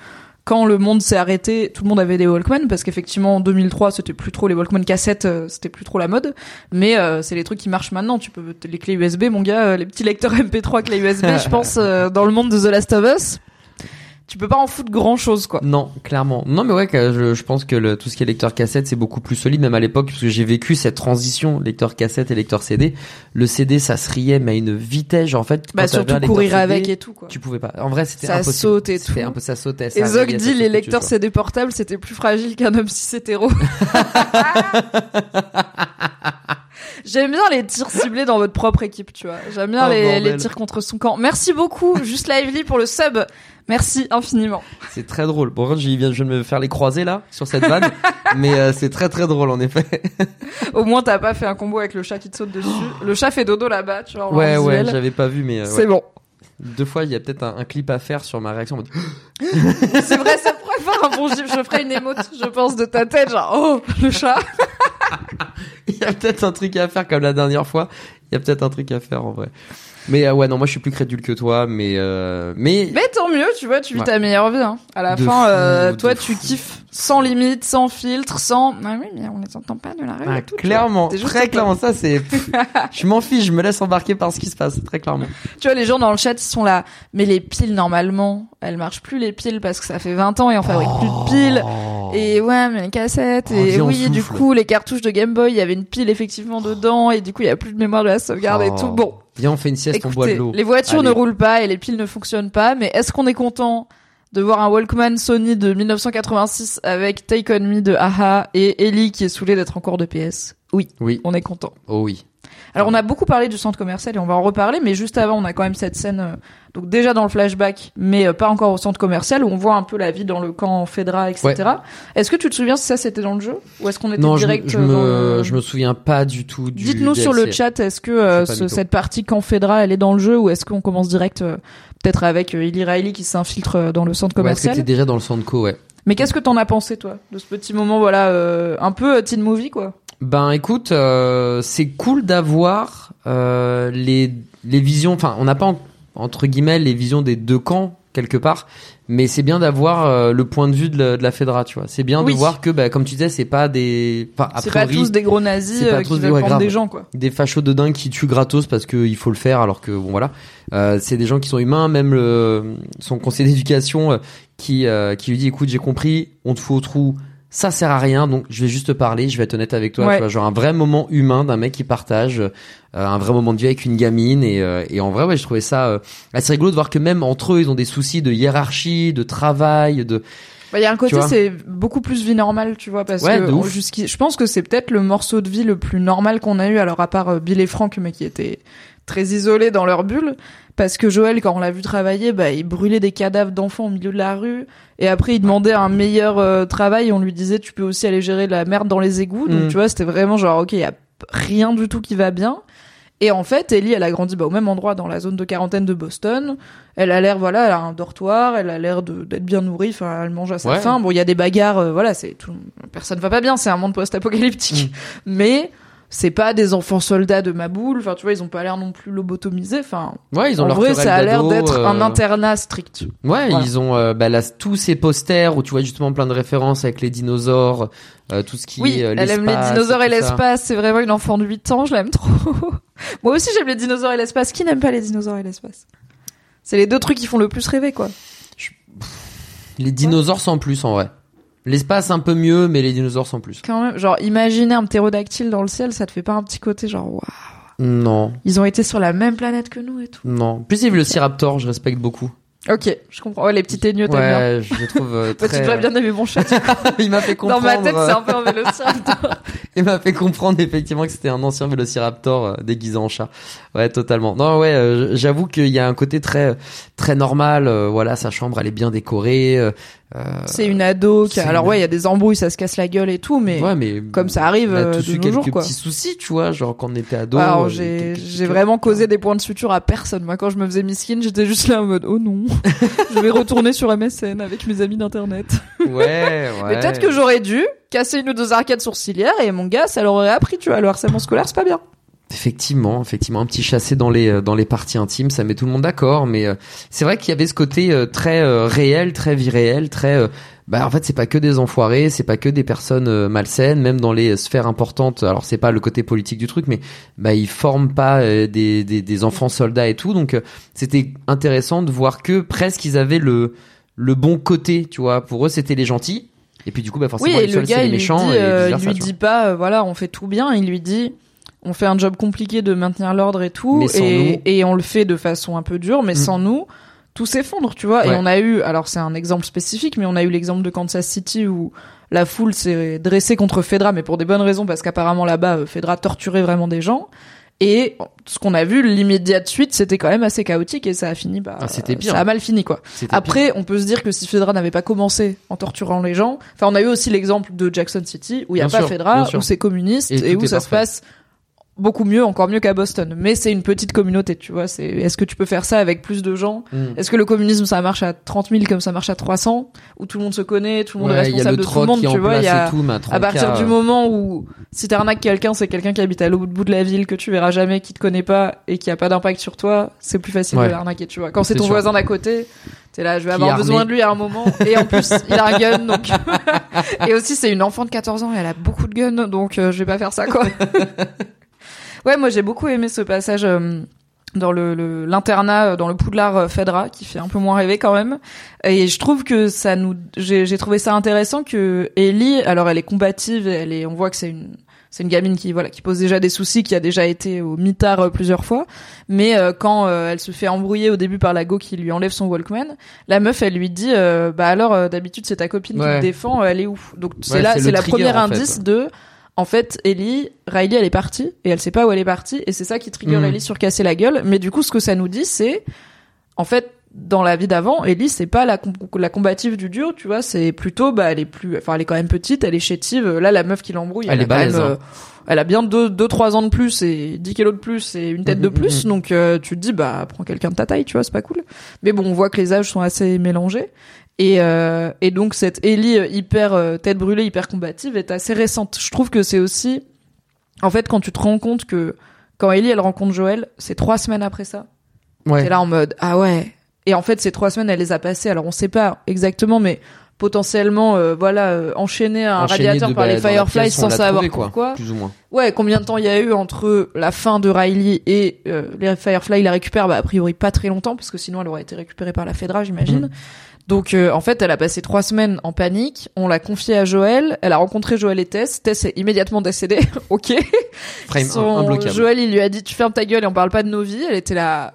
quand le monde s'est arrêté, tout le monde avait des Walkman parce qu'effectivement en 2003, c'était plus trop les Walkman cassettes, euh, c'était plus trop la mode. Mais euh, c'est les trucs qui marchent maintenant. Tu peux les clés USB, mon gars, euh, les petits lecteurs (laughs) MP3 clés USB, je (laughs) pense euh, dans le monde de The Last of Us. Tu peux pas en foutre grand chose quoi. Non, clairement. Non, mais ouais, que je, je pense que le, tout ce qui est lecteur cassette, c'est beaucoup plus solide, même à l'époque, parce que j'ai vécu cette transition lecteur cassette et lecteur CD. Le CD, ça se riait, mais à une vitesse, en fait. Bah surtout courir CD, avec et tout quoi. Tu pouvais pas. En vrai, c'était Ça impossible. saute et tout. un peu ça sautait. ça Et Zog ça dit les lecteurs. CD portables c'était plus fragile qu'un homme cis hétéro. (laughs) (laughs) J'aime bien les tirs ciblés dans votre propre équipe, tu vois. J'aime bien Oh, les, les tirs contre son camp. Merci beaucoup, juste Lively pour le sub. Merci infiniment. C'est très drôle. Bon, je viens, je viens de me faire les croiser là, sur cette vanne. (laughs) mais euh, c'est très très drôle, en effet. Au moins t'as pas fait un combo avec le chat qui te saute dessus. Le chat fait dodo là-bas, tu vois. en Ouais, ouais, j'avais pas vu, mais euh, C'est ouais. bon. Deux fois, il y a peut-être un, un clip à faire sur ma réaction. (gasps) C'est vrai, ça pourrait faire un bon gif. Je ferai une émote, je pense, de ta tête, genre, oh, le chat. (laughs) Il y a peut-être un truc à faire comme la dernière fois. Il y a peut-être un truc à faire en vrai. Mais euh, ouais, non, moi je suis plus crédule que toi, mais euh, mais Mais tant mieux, tu vois, tu vis Ouais. ta meilleure vie. Hein. À la De fin, fou, euh, toi, tu fou. kiffes sans limite, sans filtre, sans. Ah oui, mais on les entend pas de la rue. Ah, tout, clairement, très clairement, ça c'est. (laughs) je m'en fiche, je me laisse embarquer par ce qui se passe, très clairement. Tu vois, les gens dans le chat, ils sont là. Mais les piles, normalement, elles marchent plus les piles parce que ça fait 20 ans et on fabrique plus de piles. Oh. Et ouais, mais les cassettes. Oh, et oui, du coup, les cartouches de Game Boy, il y avait une pile effectivement dedans. Et du coup, il y a plus de mémoire de la sauvegarde et Oh. tout. Bon. Viens, on fait une sieste, on boit de l'eau. les voitures Allez. ne roulent pas et les piles ne fonctionnent pas, mais est-ce qu'on est content? De voir un Walkman Sony de 1986 avec Take On Me de Aha et Ellie qui est saoulée d'être encore de PS Oui, Oui, on est content. oh oui. Alors on a beaucoup parlé du centre commercial et on va en reparler, mais juste avant on a quand même cette scène, euh, donc déjà dans le flashback, mais euh, pas encore au centre commercial où on voit un peu la vie dans le camp Fedra, etc. Est-ce que tu te souviens si ça c'était dans le jeu ou est-ce qu'on était Non, je, me- direct je euh, dans me, le- je me souviens pas du tout du. Dites-nous sur le chat, est-ce que euh, Je ce- cette partie camp Fedra, elle est dans le jeu ou est-ce qu'on commence direct euh, peut-être avec euh, Ellie Riley qui s'infiltre euh, dans le centre Ouais, commercial t'es déjà dans le Sandco, ouais. Mais qu'est-ce que t'en as pensé toi de ce petit moment, voilà, euh, un peu teen movie quoi? Ben écoute, euh, c'est cool d'avoir euh, les les visions. Enfin, on n'a pas en- entre guillemets les visions des deux camps quelque part, mais c'est bien d'avoir euh, le point de vue de la, de la Fedra, tu vois. C'est bien Oui. de voir que, bah, comme tu disais, c'est pas des. Enfin, C'est pas tous des gros nazis pas euh, tous qui des- veulent ouais, des gens quoi. des fachos de dingue qui tuent gratos parce qu'il faut le faire alors que bon voilà euh, c'est des gens qui sont humains même le, son conseiller d'éducation euh, qui euh, qui lui dit écoute j'ai compris on te fout au trou ça sert à rien donc je vais juste te parler je vais être honnête avec toi Ouais. tu vois genre un vrai moment humain d'un mec qui partage euh, un vrai moment de vie avec une gamine et, euh, et en vrai ouais je trouvais ça euh, assez rigolo de voir que même entre eux ils ont des soucis de hiérarchie de travail de Bah, il y a un côté, c'est beaucoup plus vie normale, tu vois, parce Ouais, que de on- ouf. jusqu'i- je pense que c'est peut-être le morceau de vie le plus normal qu'on a eu, alors à part euh, Bill et Frank, mais qui étaient très isolés dans leur bulle, parce que Joël, quand on l'a vu travailler, bah, il brûlait des cadavres d'enfants au milieu de la rue, et après il demandait un meilleur euh, travail, et on lui disait tu peux aussi aller gérer la merde dans les égouts, donc Mm. tu vois, c'était vraiment genre ok, il y a rien du tout qui va bien. Et en fait, Ellie, elle a grandi bah, au même endroit dans la zone de quarantaine de Boston. Elle a l'air, voilà, elle a un dortoir, elle a l'air d'être bien nourrie, enfin, elle mange à sa Ouais. faim. Bon, il y a des bagarres, euh, voilà, c'est tout, personne va pas bien, c'est un monde post-apocalyptique. Mm. (laughs) Mais c'est pas des enfants soldats de ma boule, enfin, tu vois, ils ont pas l'air non plus lobotomisés, enfin. ouais ils ont En leur vrai, ça a l'air d'être un euh, internat strict. Ouais, Voilà. ils ont euh, bah, là, tous ces posters où tu vois justement plein de références avec les dinosaures, euh, tout ce qui Oui, est euh, elle aime les dinosaures et l'espace, c'est vraiment une enfant de 8 ans, je l'aime trop. (laughs) Moi aussi, j'aime les dinosaures et l'espace. Qui n'aime pas les dinosaures et l'espace? C'est les deux trucs qui font le plus rêver, quoi. Les dinosaures sans plus en vrai. L'espace un peu mieux, mais les dinosaures sans plus. Quand même, genre, imaginer un ptérodactyle dans le ciel, ça te fait pas un petit côté genre, waouh. Non, Ils ont été sur la même planète que nous et tout. non. Plus il y a le Raptor, je respecte beaucoup. Ok, je comprends. Ouais, les petits ténueux, t'aimes bien. Ouais, je trouve euh, (laughs) Bah, très. tu devrais bien aimer mon chat. (laughs) il m'a fait Dans comprendre. ma tête, c'est euh, un peu un vélociraptor. (laughs) Il m'a fait comprendre effectivement que c'était un ancien vélociraptor euh, déguisé en chat. Ouais, totalement. Non, ouais, euh, j'avoue qu'il y a un côté très très normal. euh, voilà, sa chambre, elle est bien décorée. Euh, c'est une ado qui a... Alors ouais, il y a des embrouilles, ça se casse la gueule et tout, mais... ouais, mais comme ça arrive, on a euh, tous de eu nos quelques jours, quoi. petits soucis, tu vois, genre quand on était ado. Alors euh, j'ai j'ai vraiment causé des points de suture à personne. Moi, quand je me faisais miskin, j'étais juste là en mode oh non, (laughs) je vais retourner sur MSN avec mes amis d'internet. Ouais, (laughs) ouais. Mais peut-être que j'aurais dû casser une ou deux arcades sourcilières et mon gars, ça leur aurait appris, tu vois. Le harcèlement scolaire, c'est pas bien. Effectivement, effectivement, un petit chassé dans les euh, dans les parties intimes, ça met tout le monde d'accord. Mais euh, c'est vrai qu'il y avait ce côté euh, très euh, réel, très vie réelle, très. bah en fait, c'est pas que des enfoirés, c'est pas que des personnes malsaines, même dans les sphères importantes. Alors c'est pas le côté politique du truc, mais bah ils forment pas des, des des enfants soldats et tout. Donc c'était intéressant de voir que presque ils avaient le le bon côté, tu vois. Pour eux, c'était les gentils. Et puis du coup, bah forcément, Oui, et les le seuls, gars, c'est les méchants. dit, et vice-versa, il lui dit pas, euh, voilà, on fait tout bien. Il lui dit, on fait un job compliqué de maintenir l'ordre et tout, et, et on le fait de façon un peu dure, mais Mm. sans nous, tout s'effondre, tu vois. Et on a eu, alors c'est un exemple spécifique, mais on a eu l'exemple de Kansas City où la foule s'est dressée contre Fedra, mais pour des bonnes raisons, parce qu'apparemment là-bas, euh, Fedra torturait vraiment des gens. Et ce qu'on a vu, l'immédiate suite, c'était quand même assez chaotique et ça a fini, bah, Ah, c'était pire. ça a mal fini, quoi. Après, on peut se dire que si Fedra n'avait pas commencé en torturant les gens, enfin, on a eu aussi l'exemple de Jackson City où il y a Bien pas sûr, Fedra, où c'est communiste Et où ça se passe beaucoup mieux, encore mieux qu'à Boston. Mais c'est une petite communauté, tu vois. C'est, est-ce que tu peux faire ça avec plus de gens Mm. Est-ce que le communisme ça marche à 30 000 comme ça marche à 300 où tout le monde se connaît, tout le monde est Ouais, a responsable le de tout le monde, est tu vois Il y a tout, à à 30K, partir du moment où si t'arnaques quelqu'un, c'est quelqu'un qui habite à l'autre bout de la ville que tu verras jamais, qui te connaît pas et qui a pas d'impact sur toi, c'est plus facile Ouais. de l'arnaquer, tu vois. Quand c'est ton sûr. voisin d'à côté, t'es là, je vais avoir est besoin de lui à un moment. Et en plus, il a un gun, donc. (laughs) et aussi, c'est une enfant de 14 ans et elle a beaucoup de guns, donc euh, je vais pas faire ça, quoi. (laughs) ouais, moi j'ai beaucoup aimé ce passage. euh, dans le l'internat euh, dans le Poudlard euh, Fedra qui fait un peu moins rêver quand même et je trouve que ça nous j'ai trouvé ça intéressant que Ellie alors elle est combative elle est on voit que c'est une c'est une gamine qui voilà qui pose déjà des soucis qui a déjà été au mitard plusieurs fois mais euh, quand euh, elle se fait embrouiller au début par la go qui lui enlève son Walkman la meuf elle lui dit euh, bah alors d'habitude c'est ta copine qui te défend elle est où donc c'est là c'est la première en fait. indice de en fait, Ellie, Riley, elle est partie et elle sait pas où elle est partie et c'est ça qui trigger Mhm. Ellie sur casser la gueule. Mais du coup, ce que ça nous dit, c'est en fait dans la vie d'avant, Ellie c'est pas la, com- la combative du dur, tu vois, c'est plutôt bah elle est plus, enfin elle est quand même petite, elle est chétive. Là, la meuf qui l'embrouille, Elle elle, est balèze, même, hein. euh, elle a bien 2 deux, trois ans de plus et 10 kilos de plus et une tête de Mhm, plus, mhm. donc euh, tu te dis bah prends quelqu'un de ta taille, tu vois, c'est pas cool. Mais bon, on voit que les âges sont assez mélangés. Et, euh, et donc cette Ellie euh, hyper euh, tête brûlée, hyper combative est assez récente. Je trouve que c'est aussi, en fait, quand tu te rends compte que quand Ellie elle rencontre Joël, c'est trois semaines après ça. Ouais. T'es là en mode ah ouais. Et en fait ces trois semaines elle les a passées. Alors on sait pas exactement, mais potentiellement euh, voilà euh, enchaîner un Enchaîné radiateur de- par bah, les Fireflies sans savoir trouvé, quoi, pourquoi. Plus ou moins. Ouais, combien de temps il y a eu entre la fin de Riley et les Firefly la récupèrent? Bah a priori pas très longtemps parce que sinon elle aurait été récupérée par la Fedra, j'imagine. Mhm. Donc euh, en fait, elle a passé trois semaines en panique. On l'a confiée à Joël. Elle a rencontré Joël et Tess. Tess est immédiatement décédée. (laughs) ok. Frame Son- imbloquable. Joël, il lui a dit tu fermes ta gueule et on parle pas de nos vies. Elle était là.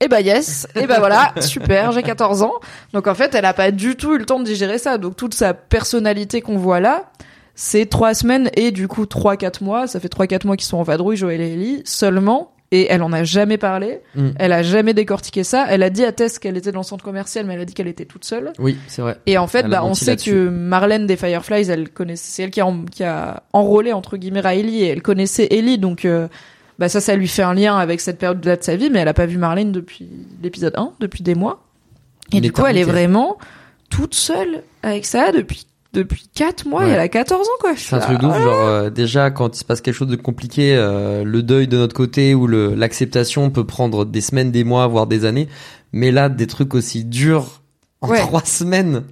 Eh bah yes, et bah voilà, (laughs) super, j'ai 14 ans. Donc en fait, elle a pas du tout eu le temps de digérer ça. Donc toute sa personnalité qu'on voit là, c'est trois semaines et du coup trois quatre mois. Ça fait trois quatre mois qu'ils sont en vadrouille, Joël et Ellie seulement. Et elle en a jamais parlé. Mm. Elle a jamais décortiqué ça. Elle a dit à Tess qu'elle était dans le centre commercial, mais elle a dit qu'elle était toute seule. Oui, c'est vrai. Et en fait, Elle bah, on sait que Marlène des Fireflies, elle connaissait, c'est elle qui a, en- qui a enrôlé entre guillemets Riley et elle connaissait Ellie, donc euh, bah ça, ça lui fait un lien avec cette période-là de sa vie, mais elle a pas vu Marlène depuis l'épisode 1, depuis des mois. Et du coup, elle est vraiment toute seule avec ça depuis depuis 4 mois Ouais. et elle a 14 ans quoi. C'est un truc de ouf, genre euh, déjà quand il se passe quelque chose de compliqué, euh, le deuil de notre côté ou le l'acceptation peut prendre des semaines, des mois, voire des années. Mais là, des trucs aussi durs en Ouais. trois semaines.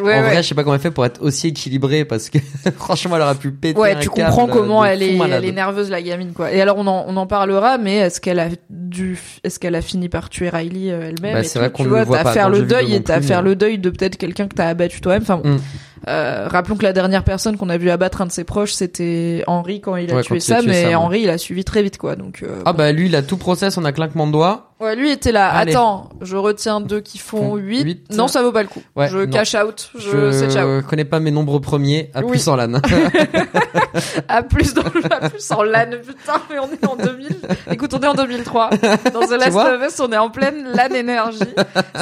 Ouais, en vrai, je sais pas comment elle fait pour être aussi équilibrée parce que (laughs) franchement, elle aurait pu péter Ouais, un tu comprends comment elle est, malade. elle est nerveuse la gamine quoi. Et alors on en, on en parlera, mais est-ce qu'elle a dû, est-ce qu'elle a fini par tuer Riley euh, elle-même Bah, c'est vrai qu'on le vois, voit t'as pas faire dans le deuil et t'as faire le deuil de peut-être quelqu'un que t'as abattu toi-même. Enfin, bon. Mm. Euh, rappelons que la dernière personne qu'on a vu abattre un de ses proches, c'était Henri quand il a Ouais, tué a tué mais. Henri il a suivi très vite quoi. Donc euh, Ah bon. bah lui, il a tout process en un claquement de doigts. Ouais, lui était là. Allez. Attends, je retiens deux qui font Font 8 huit. Non, ça vaut pas le coup. Ouais, je non. cash out. Je, Je connais pas mes nombres premiers à Oui. plus en LAN. (laughs) À plus dans à plus en LAN, putain, mais on est en 2000. Écoute, on est en 2003. Dans The Last of Us, on est en pleine LAN énergie.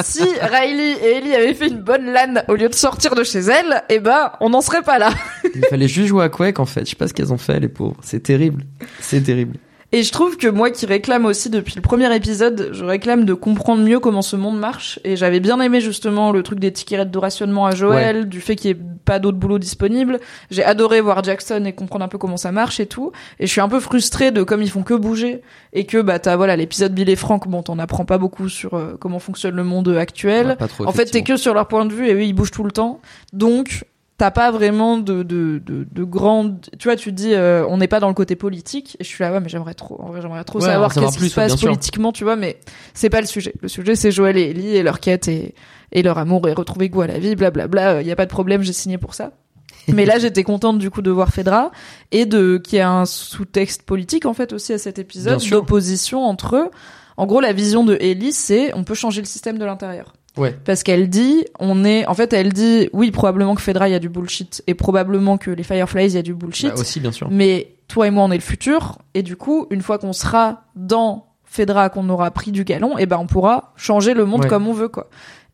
Si Riley et Ellie avaient fait une bonne LAN au lieu de sortir de chez elles, eh ben, on n'en serait pas là. il fallait juste jouer à Quake en fait. Je sais pas ce qu'elles ont fait les pauvres. C'est terrible. C'est terrible. Et je trouve que moi qui réclame aussi depuis le premier épisode, je réclame de comprendre mieux comment ce monde marche. Et j'avais bien aimé justement le truc des tickets de rationnement à Joël, du fait qu'il n'y ait pas d'autres boulots disponibles. J'ai adoré voir Jackson et comprendre un peu comment ça marche et tout. Et je suis un peu frustrée de comme ils font que bouger et que bah t'as voilà l'épisode Bill et Frank, bon t'en apprends pas beaucoup sur euh, comment fonctionne le monde actuel. Ouais, pas trop, en fait t'es que sur leur point de vue et eux ils bougent tout le temps. Donc t'as pas vraiment de de de, de grandes tu vois tu dis euh, on n'est pas dans le côté politique et je suis là ouais mais j'aimerais trop en vrai j'aimerais trop Ouais, savoir qu'est-ce qui se passe politiquement tu vois mais c'est pas le sujet. Le sujet c'est Joël et Ellie et leur quête et et leur amour et retrouver goût à la vie blablabla il y a pas de problème j'ai signé pour ça. (laughs) Mais là j'étais contente du coup de voir Fedra et de qu'il y a un sous-texte politique en fait aussi à cet épisode d'opposition entre eux. En gros la vision de Ellie c'est on peut changer le système de l'intérieur Ouais. parce qu'elle dit, on est, en fait, elle dit, oui, probablement que Fedra, il y a du bullshit, et probablement que les Fireflies, il y a du bullshit, Bah, aussi, bien sûr. mais toi et moi, on est le futur, et du coup, une fois qu'on sera dans Fedra, qu'on aura pris du galon, et ben, on pourra changer le monde Ouais. comme on veut, quoi.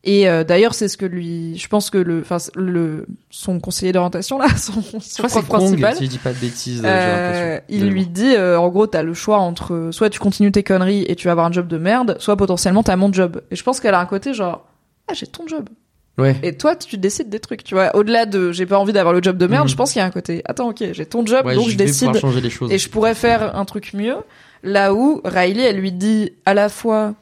Et euh, d'ailleurs, c'est ce que lui, je pense que le, enfin, le, son conseiller d'orientation là, (laughs) son, son prof principal, Kong, si je dis pas de bêtises. euh, l'impression. il lui dit, euh, en gros, t'as le choix entre euh, soit tu continues tes conneries et tu vas avoir un job de merde, soit potentiellement t'as mon job. Et je pense qu'elle a un côté genre, ah j'ai ton job. Ouais. Et toi, tu décides des trucs, tu vois. Au-delà de, j'ai pas envie d'avoir le job de merde, Mhm. je pense qu'il y a un côté, attends, ok, j'ai ton job, Ouais, donc je, décide les choses. et je pourrais faire un truc mieux. Là où Riley, elle lui dit à la fois,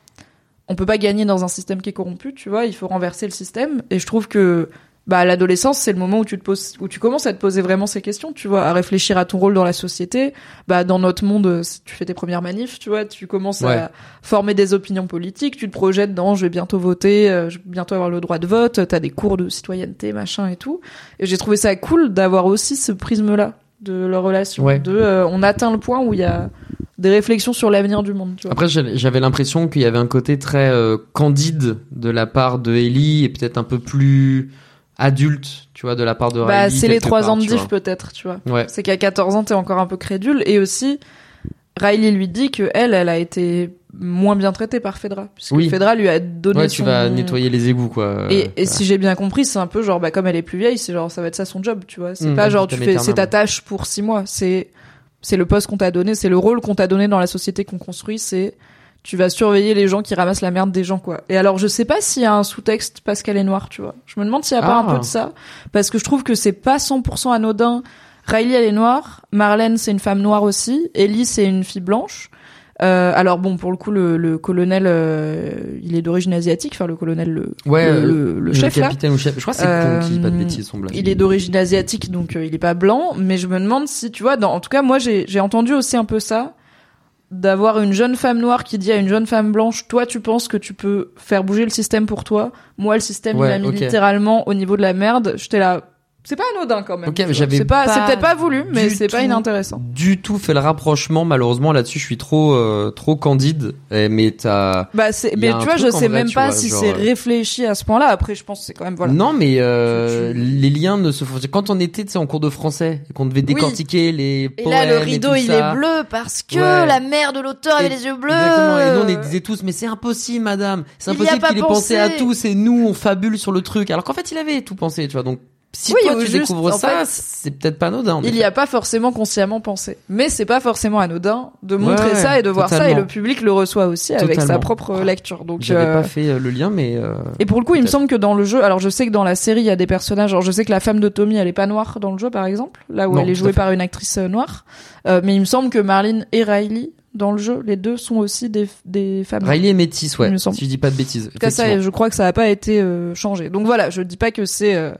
on peut pas gagner dans un système qui est corrompu, tu vois, il faut renverser le système. Et je trouve que, bah, l'adolescence, c'est le moment où tu te poses, où tu commences à te poser vraiment ces questions, tu vois, à réfléchir à ton rôle dans la société. Bah, dans notre monde, euh, tu fais tes premières manifs, tu vois, tu commences Ouais. à former des opinions politiques, tu te projettes dans, je vais bientôt voter, euh, je vais bientôt avoir le droit de vote, t'as des cours de citoyenneté, machin et tout. Et j'ai trouvé ça cool d'avoir aussi ce prisme-là de leur relation. Ouais. De, euh, on atteint le point où il y a des réflexions sur l'avenir du monde, tu vois. Après, j'avais j'avais l'impression qu'il y avait un côté très euh, candide de la part de Ellie et peut-être un peu plus adulte, tu vois, de la part de bah, Riley. c'est les quelque trois part, ans de diff peut-être, tu vois. Ouais. C'est qu'à 14 ans, t'es encore un peu crédule. Et aussi, Riley lui dit que elle, elle a été moins bien traitée par Fedra. Puisque Oui. Fedra lui a donné Ouais, tu son- vas nettoyer les égouts, quoi. Et, si j'ai bien compris, c'est un peu genre, bah, comme elle est plus vieille, c'est genre, ça va être ça son job, tu vois. C'est Mmh, pas genre, tu fais, c'est ta tâche pour six mois. C'est, c'est le poste qu'on t'a donné, c'est le rôle qu'on t'a donné dans la société qu'on construit, c'est, tu vas surveiller les gens qui ramassent la merde des gens, quoi. Et alors, je sais pas s'il y a un sous-texte parce qu'elle est noire, tu vois. Je me demande s'il y a pas Ah. un peu de ça. Parce que je trouve que c'est pas 100% anodin. Riley, elle est noire. Marlène, c'est une femme noire aussi. Ellie, c'est une fille blanche. Euh, alors bon, pour le coup, le, le colonel, euh, il est d'origine asiatique. Enfin, le colonel, le, Ouais, le, euh, le- le chef là. capitaine ou chef. Je crois que c'est Euh, pas de bêtises, son blague. Il est d'origine asiatique, donc euh, il est pas blanc. Mais je me demande si, tu vois, dans, en tout cas, moi, j'ai j'ai entendu aussi un peu ça, d'avoir une jeune femme noire qui dit à une jeune femme blanche, toi, tu penses que tu peux faire bouger le système pour toi? Moi, le système, il m'a mis littéralement au niveau de la merde. J'étais là. C'est pas anodin quand même. Ok, mais j'avais C'est pas, pas c'est peut-être pas voulu, mais c'est pas inintéressant. Du tout fait le rapprochement, malheureusement, là-dessus, je suis trop, euh, trop candide. Eh, Mais t'as, Bah c'est, mais tu vois, je sais vrai, même pas vois, si genre, c'est euh, réfléchi à ce point-là. Après, je pense que c'est quand même voilà. Non, mais euh, Tu- les liens ne se font. Quand on était, tu sais, en cours de français, et qu'on devait décortiquer les Et poèmes là, le et rideau, il ça. est bleu parce que Ouais. la mère de l'auteur avait Et- les yeux bleus. Exactement. Et nous, on les disait tous, mais c'est impossible, madame. C'est impossible qu'il ait pensé à tout. C'est nous, on fabule sur le truc. Alors qu'en fait, il avait tout pensé, tu vois. Donc, si Oui, toi, tu juste, découvres ça, c'est peut-être pas anodin. Il n'y a pas forcément consciemment pensé. Mais c'est pas forcément anodin de montrer Ouais, ça et de voir ça et le public le reçoit aussi avec sa propre lecture. Donc, J'avais euh, pas fait euh, le lien, mais euh, Et pour le coup, il me semble que dans le jeu, alors je sais que dans la série, il y a des personnages, alors je sais que la femme de Tommy, elle est pas noire dans le jeu, par exemple, là où Non, elle est jouée par une actrice euh, noire. Euh, mais il me semble que Marlene et Riley, dans le jeu, les deux sont aussi des, des femmes. Riley est métisse, ouais. Me. Si je dis pas de bêtises. En tout cas, ça, je crois que ça n'a pas été euh, changé. Donc voilà, je dis pas que c'est euh,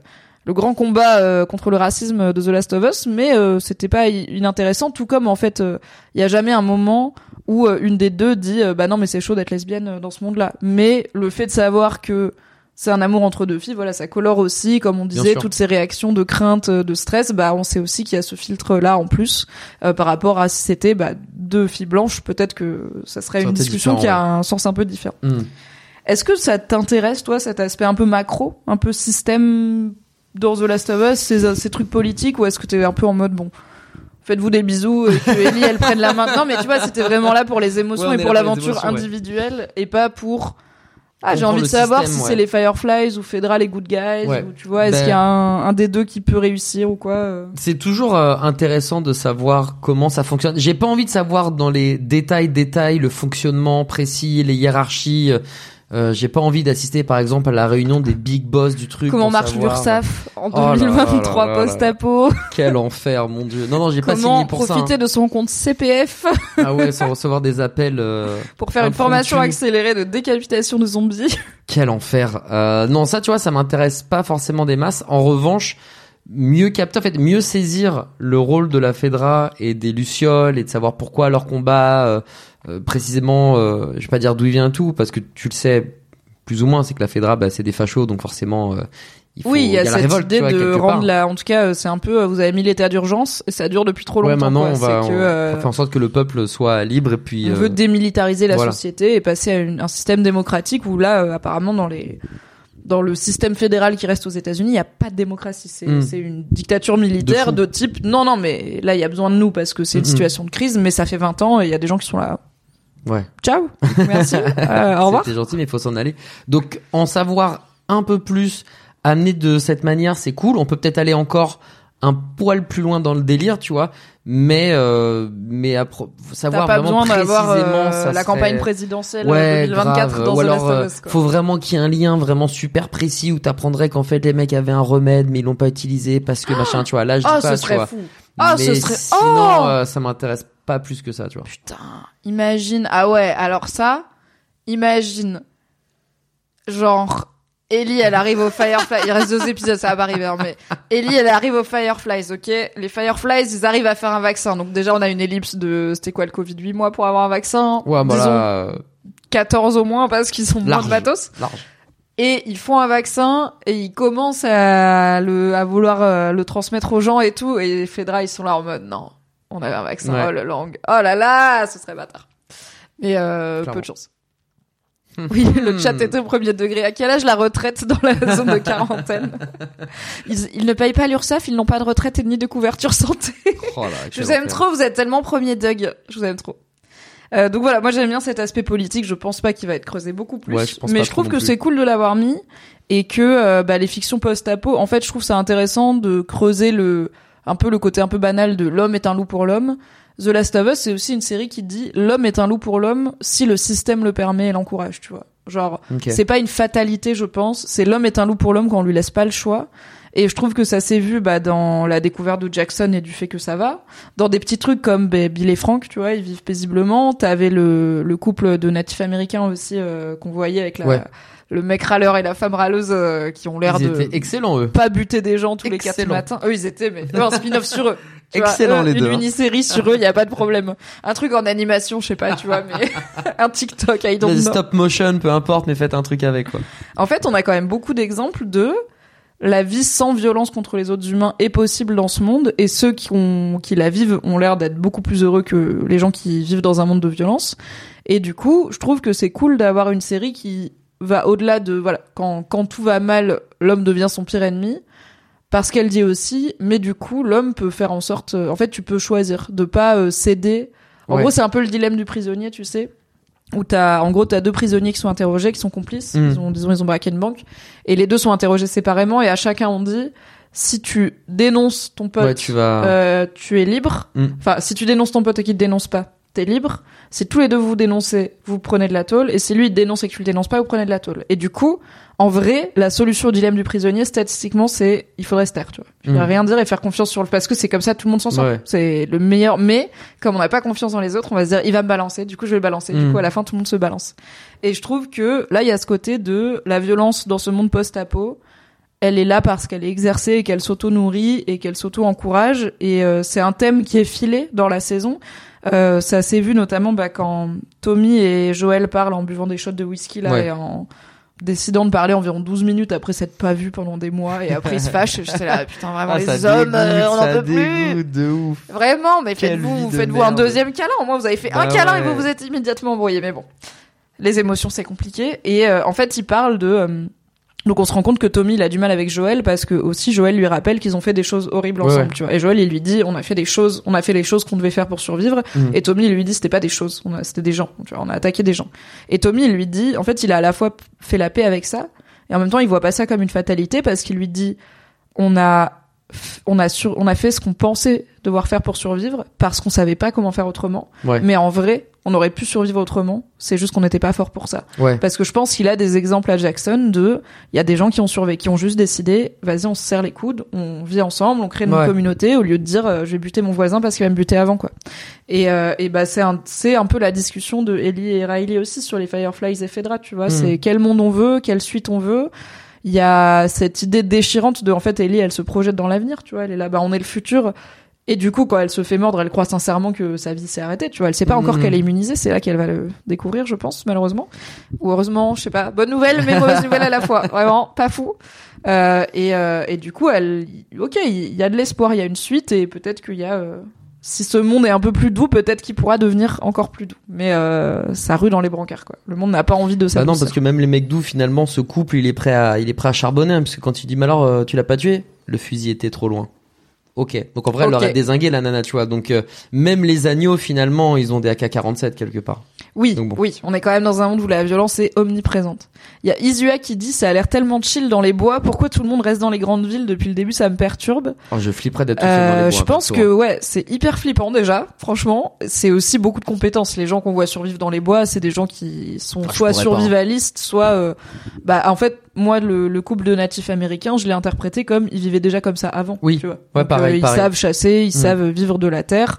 le grand combat euh, contre le racisme de The Last of Us, mais euh, c'était pas inintéressant. Tout comme en fait, euh, il y a jamais un moment où euh, une des deux dit euh, bah non mais c'est chaud d'être lesbienne euh, dans ce monde-là. Mais le fait de savoir que c'est un amour entre deux filles, voilà, ça colore aussi, comme on disait, toutes ces réactions de crainte, euh, de stress. Bah, on sait aussi qu'il y a ce filtre-là en plus euh, par rapport à si c'était bah, deux filles blanches. Peut-être que ça serait Ça une discussion qui a un sens un peu différent. Hmm. Est-ce que ça t'intéresse, toi, cet aspect un peu macro, un peu système dans The Last of Us, ces, ces trucs politiques, ou est-ce que t'es un peu en mode, bon, faites-vous des bisous et que Ellie, elle prenne la main Non, mais tu vois, c'était vraiment là pour les émotions Ouais, et pour l'aventure ouais. individuelle et pas pour... Ah, j'ai envie de savoir système, si ouais. c'est les Fireflies ou Fedra les Good Guys, ou tu vois, est-ce Ben- qu'il y a un, un des deux qui peut réussir ou quoi euh C'est toujours euh, intéressant de savoir comment ça fonctionne. J'ai pas envie de savoir dans les détails, détails, le fonctionnement précis, les hiérarchies. Euh, j'ai pas envie d'assister, par exemple, à la réunion des big boss du truc. Comment marche savoir- l'URSAF en Oh là là 2023 là là là. post-apo Quel enfer, mon dieu. Non, non, j'ai pas Comment signé pour ça. profiter hein. de son compte CPF Ah ouais, sans recevoir des appels. euh, pour faire une formation accélérée de décapitation de zombies. Quel enfer. Euh, non, ça, tu vois, ça m'intéresse pas forcément des masses. En revanche, mieux capter, en fait, mieux saisir le rôle de la Fedra et des Lucioles et de savoir pourquoi leur combat, euh, euh, précisément, euh, je vais pas dire d'où il vient tout, parce que tu le sais plus ou moins, c'est que la Fedra, bah, c'est des fachos, donc forcément, il faut, oui, il y a, la cette révolte, idée vois, de rendre part. la. En tout cas, c'est un peu. Vous avez mis l'état d'urgence et ça dure depuis trop Ouais, longtemps. maintenant, quoi. on va, que, on euh, fait en sorte que le peuple soit libre et puis. on euh, veut démilitariser la voilà. société et passer à une- un système démocratique où là, euh, apparemment, dans les dans le système fédéral qui reste aux États-Unis, il n'y a pas de démocratie. C'est Mm. c'est une dictature militaire De type non, non, mais là, il y a besoin de nous parce que c'est une Mhm. situation de crise, mais ça fait 20 ans et il y a des gens qui sont là. Ouais. Ciao, (laughs) merci, euh, au revoir. C'était gentil, mais il faut s'en aller. Donc, en savoir un peu plus, amené de cette manière, c'est cool. On peut peut-être aller encore un poil plus loin dans le délire, tu vois. Mais, euh, mais à pro- savoir pas vraiment besoin d'avoir précisément, euh, ça la serait- campagne présidentielle Ouais, 2024 grave. dans Ou The alors, Last of euh, Us. quoi. faut vraiment qu'il y ait un lien vraiment super précis où t'apprendrais qu'en fait les mecs avaient un remède mais ils l'ont pas utilisé parce que machin, tu vois. Là, je dis Oh, pas, ce tu serait vois. fou. Ah, mais ce serait. sinon, oh euh, ça m'intéresse pas plus que ça, tu vois. Putain, imagine. Ah ouais, alors ça, imagine. Genre, Ellie, elle arrive au Firefly. Il reste deux épisodes, ça va pas arriver, hein, mais Ellie, elle arrive aux Fireflies, ok? Les Fireflies, ils arrivent à faire un vaccin. Donc déjà, on a une ellipse de, c'était quoi le Covid 8 mois pour avoir un vaccin? Ouais, bah Disons là, euh, 14 au moins parce qu'ils sont moins Large. de matos. large. Et ils font un vaccin et ils commencent à le, à vouloir euh, le transmettre aux gens et tout. Et les Fedra, ils sont là en mode, non, on avait un vaccin, Ouais. oh le langue, oh là là, ce serait bâtard. Mais euh, peu de chance. Oui, le chat était au premier degré. À quel âge la retraite dans la (laughs) zone de quarantaine ils, ils ne payent pas l'URSSAF, ils n'ont pas de retraite et ni de couverture santé. Oh là, (laughs) Je vous aime trop, vous êtes tellement premier Doug. Je vous aime trop. Euh, donc voilà, moi j'aime bien cet aspect politique. Je pense pas qu'il va être creusé beaucoup plus, Ouais, je mais je trouve que c'est cool de l'avoir mis et que euh, bah, les fictions post-apo, en fait, je trouve ça intéressant de creuser le un peu le côté un peu banal de l'homme est un loup pour l'homme. The Last of Us, c'est aussi une série qui dit l'homme est un loup pour l'homme si le système le permet et l'encourage, tu vois. Genre, c'est pas une fatalité, je pense. C'est l'homme est un loup pour l'homme quand on lui laisse pas le choix. Et je trouve que ça s'est vu bah, dans la découverte de Jackson et du fait que ça va. Dans des petits trucs comme bah, Bill et Frank, tu vois, ils vivent paisiblement. T'avais le, le couple de natifs américains aussi euh, qu'on voyait avec la, Ouais. le mec râleur et la femme râleuse euh, qui ont l'air de étaient excellents, eux. pas buter des gens tous les quatre Excellent. matins. Eux, ils étaient, mais eux, un spin-off sur eux. (laughs) Vois, Excellent, eux, les une deux, hein. mini-série sur eux, il y a pas de problème. Un truc en animation, je sais pas, tu vois, mais (laughs) un TikTok, I don't know. stop motion, peu importe, mais faites un truc avec, quoi. En fait, on a quand même beaucoup d'exemples de la vie sans violence contre les autres humains est possible dans ce monde et ceux qui ont qui la vivent ont l'air d'être beaucoup plus heureux que les gens qui vivent dans un monde de violence. Et du coup, je trouve que c'est cool d'avoir une série qui va au-delà de voilà, quand quand tout va mal, l'homme devient son pire ennemi. Parce qu'elle dit aussi, mais du coup, l'homme peut faire en sorte, euh, en fait, tu peux choisir de pas euh, céder. En Ouais. gros, c'est un peu le dilemme du prisonnier, tu sais où t'as en gros t'as deux prisonniers qui sont interrogés qui sont complices Mm. ils ont disons ils ont braqué une banque et les deux sont interrogés séparément et à chacun on dit si tu dénonces ton pote Ouais, tu vas. euh, tu es libre Mm. enfin si tu dénonces ton pote et qu'il te dénonce pas t'es libre si tous les deux vous dénoncez vous prenez de la tôle et si lui il dénonce et que tu le dénonces pas vous prenez de la tôle et du coup en vrai la solution au dilemme du prisonnier statistiquement c'est il faudrait se taire tu vois il faudrait Mm. rien dire et faire confiance sur le parce que c'est comme ça tout le monde s'en sort Ouais. c'est le meilleur mais comme on n'a pas confiance dans les autres on va se dire il va me balancer du coup je vais le balancer du Mm. coup à la fin tout le monde se balance et je trouve que là il y a ce côté de la violence dans ce monde post-apo elle est là parce qu'elle est exercée et qu'elle s'auto-nourrit et qu'elle s'auto-encourage. Et euh, c'est un thème qui est filé dans la saison. Euh, ça s'est vu notamment bah, quand Tommy et Joël parlent en buvant des shots de whisky là Ouais. et en décidant de parler environ 12 minutes après s'être pas vu pendant des mois et après ils se fâchent. Et (laughs) J'étais là, putain, vraiment, Ah, les hommes, euh, on ça peut plus. dégoûte de ouf. Vraiment, mais faites-vous de faites-vous un deuxième câlin. Au moins, vous avez fait un Bah câlin et vous vous êtes immédiatement embrouillé. Mais bon, les émotions, c'est compliqué. Et euh, en fait, il parle de... donc on se rend compte que Tommy il a du mal avec Joël parce que aussi Joël lui rappelle qu'ils ont fait des choses horribles ensemble ouais. tu vois et Joël il lui dit on a fait des choses on a fait les choses qu'on devait faire pour survivre Mhm. et Tommy il lui dit c'était pas des choses on a- c'était des gens tu vois on a attaqué des gens et Tommy il lui dit en fait il a à la fois fait la paix avec ça et en même temps il voit pas ça comme une fatalité parce qu'il lui dit on a on a sur, on a fait ce qu'on pensait devoir faire pour survivre parce qu'on savait pas comment faire autrement Ouais. mais en vrai on aurait pu survivre autrement c'est juste qu'on n'était pas fort pour ça Ouais. parce que je pense qu'il a des exemples à Jackson de, il y a des gens qui ont survécu, qui ont juste décidé, vas-y, on se serre les coudes, on vit ensemble, on crée une Ouais. communauté au lieu de dire, euh, je vais buter mon voisin parce qu'il va me buter avant, quoi. Et, euh, et bah, c'est un, c'est un peu la discussion de Ellie et Riley aussi sur les Fireflies et Fedra, tu vois. Mhm. C'est quel monde on veut, quelle suite on veut. il y a cette idée déchirante de en fait Ellie elle se projette dans l'avenir tu vois elle est là bah on est le futur et du coup quand elle se fait mordre elle croit sincèrement que sa vie s'est arrêtée tu vois. Elle sait pas encore Mhm. qu'elle est immunisée c'est là qu'elle va le découvrir je pense malheureusement. Ou heureusement je sais pas. Bonne nouvelle mais mauvaise (laughs) nouvelle à la fois. Vraiment pas fou. Euh, et, euh, et du coup elle ok il y a de l'espoir il y a une suite et peut-être qu'il y a euh, si ce monde est un peu plus doux peut-être qu'il pourra devenir encore plus doux. Mais ça rue dans les brancards quoi. Le monde n'a pas envie de ça Bah non, parce que même les mecs doux, finalement, ce couple, il est prêt à, il est prêt à charbonner, hein, parce que quand tu dis, mais alors, tu l'as pas tué? Le fusil était trop loin. Ok. Donc en vrai, elle Ok. l'aurait désingué, la nana, tu vois. Donc euh, même les agneaux, finalement, ils ont des AK-47 quelque part. Oui, Donc bon. oui, on est quand même dans un monde où la violence est omniprésente. Il y a Isua qui dit ça a l'air tellement chill dans les bois, pourquoi tout le monde reste dans les grandes villes depuis le début, ça me perturbe. Oh, je flipperais d'être seul dans les Euh, bois, je pense que hein. ouais, c'est hyper flippant déjà, franchement. C'est aussi beaucoup de compétences. Les gens qu'on voit survivre dans les bois, c'est des gens qui sont Ah, soit pas, hein. survivalistes, soit euh, bah en fait, moi le, le couple de natifs américains, je l'ai interprété comme ils vivaient déjà comme ça avant, Oui. tu vois. Ouais, Donc, pareil, euh, ils savent chasser, ils Mm. savent vivre de la terre.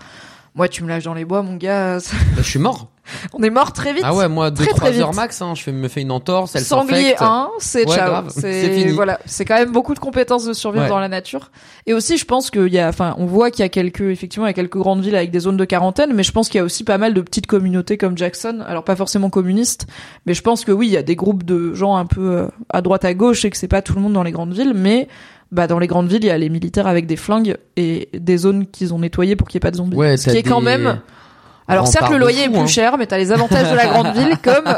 Moi, tu me lâches dans les bois, mon gars, Bah, je suis mort. (laughs) on est mort très vite. Ah ouais, moi, Très, 2-3 très heures max, hein, je me fais une entorse, elle Sanglier s'infecte. 1, c'est Ouais, ciao. C'est. Voilà, c'est quand même beaucoup de compétences de survivre Ouais. dans la nature. Et aussi, je pense qu'il y a, enfin, on voit qu'il y a quelques, effectivement, il y a quelques grandes villes avec des zones de quarantaine, mais je pense qu'il y a aussi pas mal de petites communautés comme Jackson. Alors pas forcément communistes, mais je pense que oui, il y a des groupes de gens un peu euh, à droite à gauche et que c'est pas tout le monde dans les grandes villes, mais bah dans les grandes villes, il y a les militaires avec des flingues et des zones qu'ils ont nettoyées pour qu'il y ait pas de zombies. Ouais, Ce qui est quand même alors certes le loyer est plus hein. cher, mais t'as les avantages de la grande (laughs) ville comme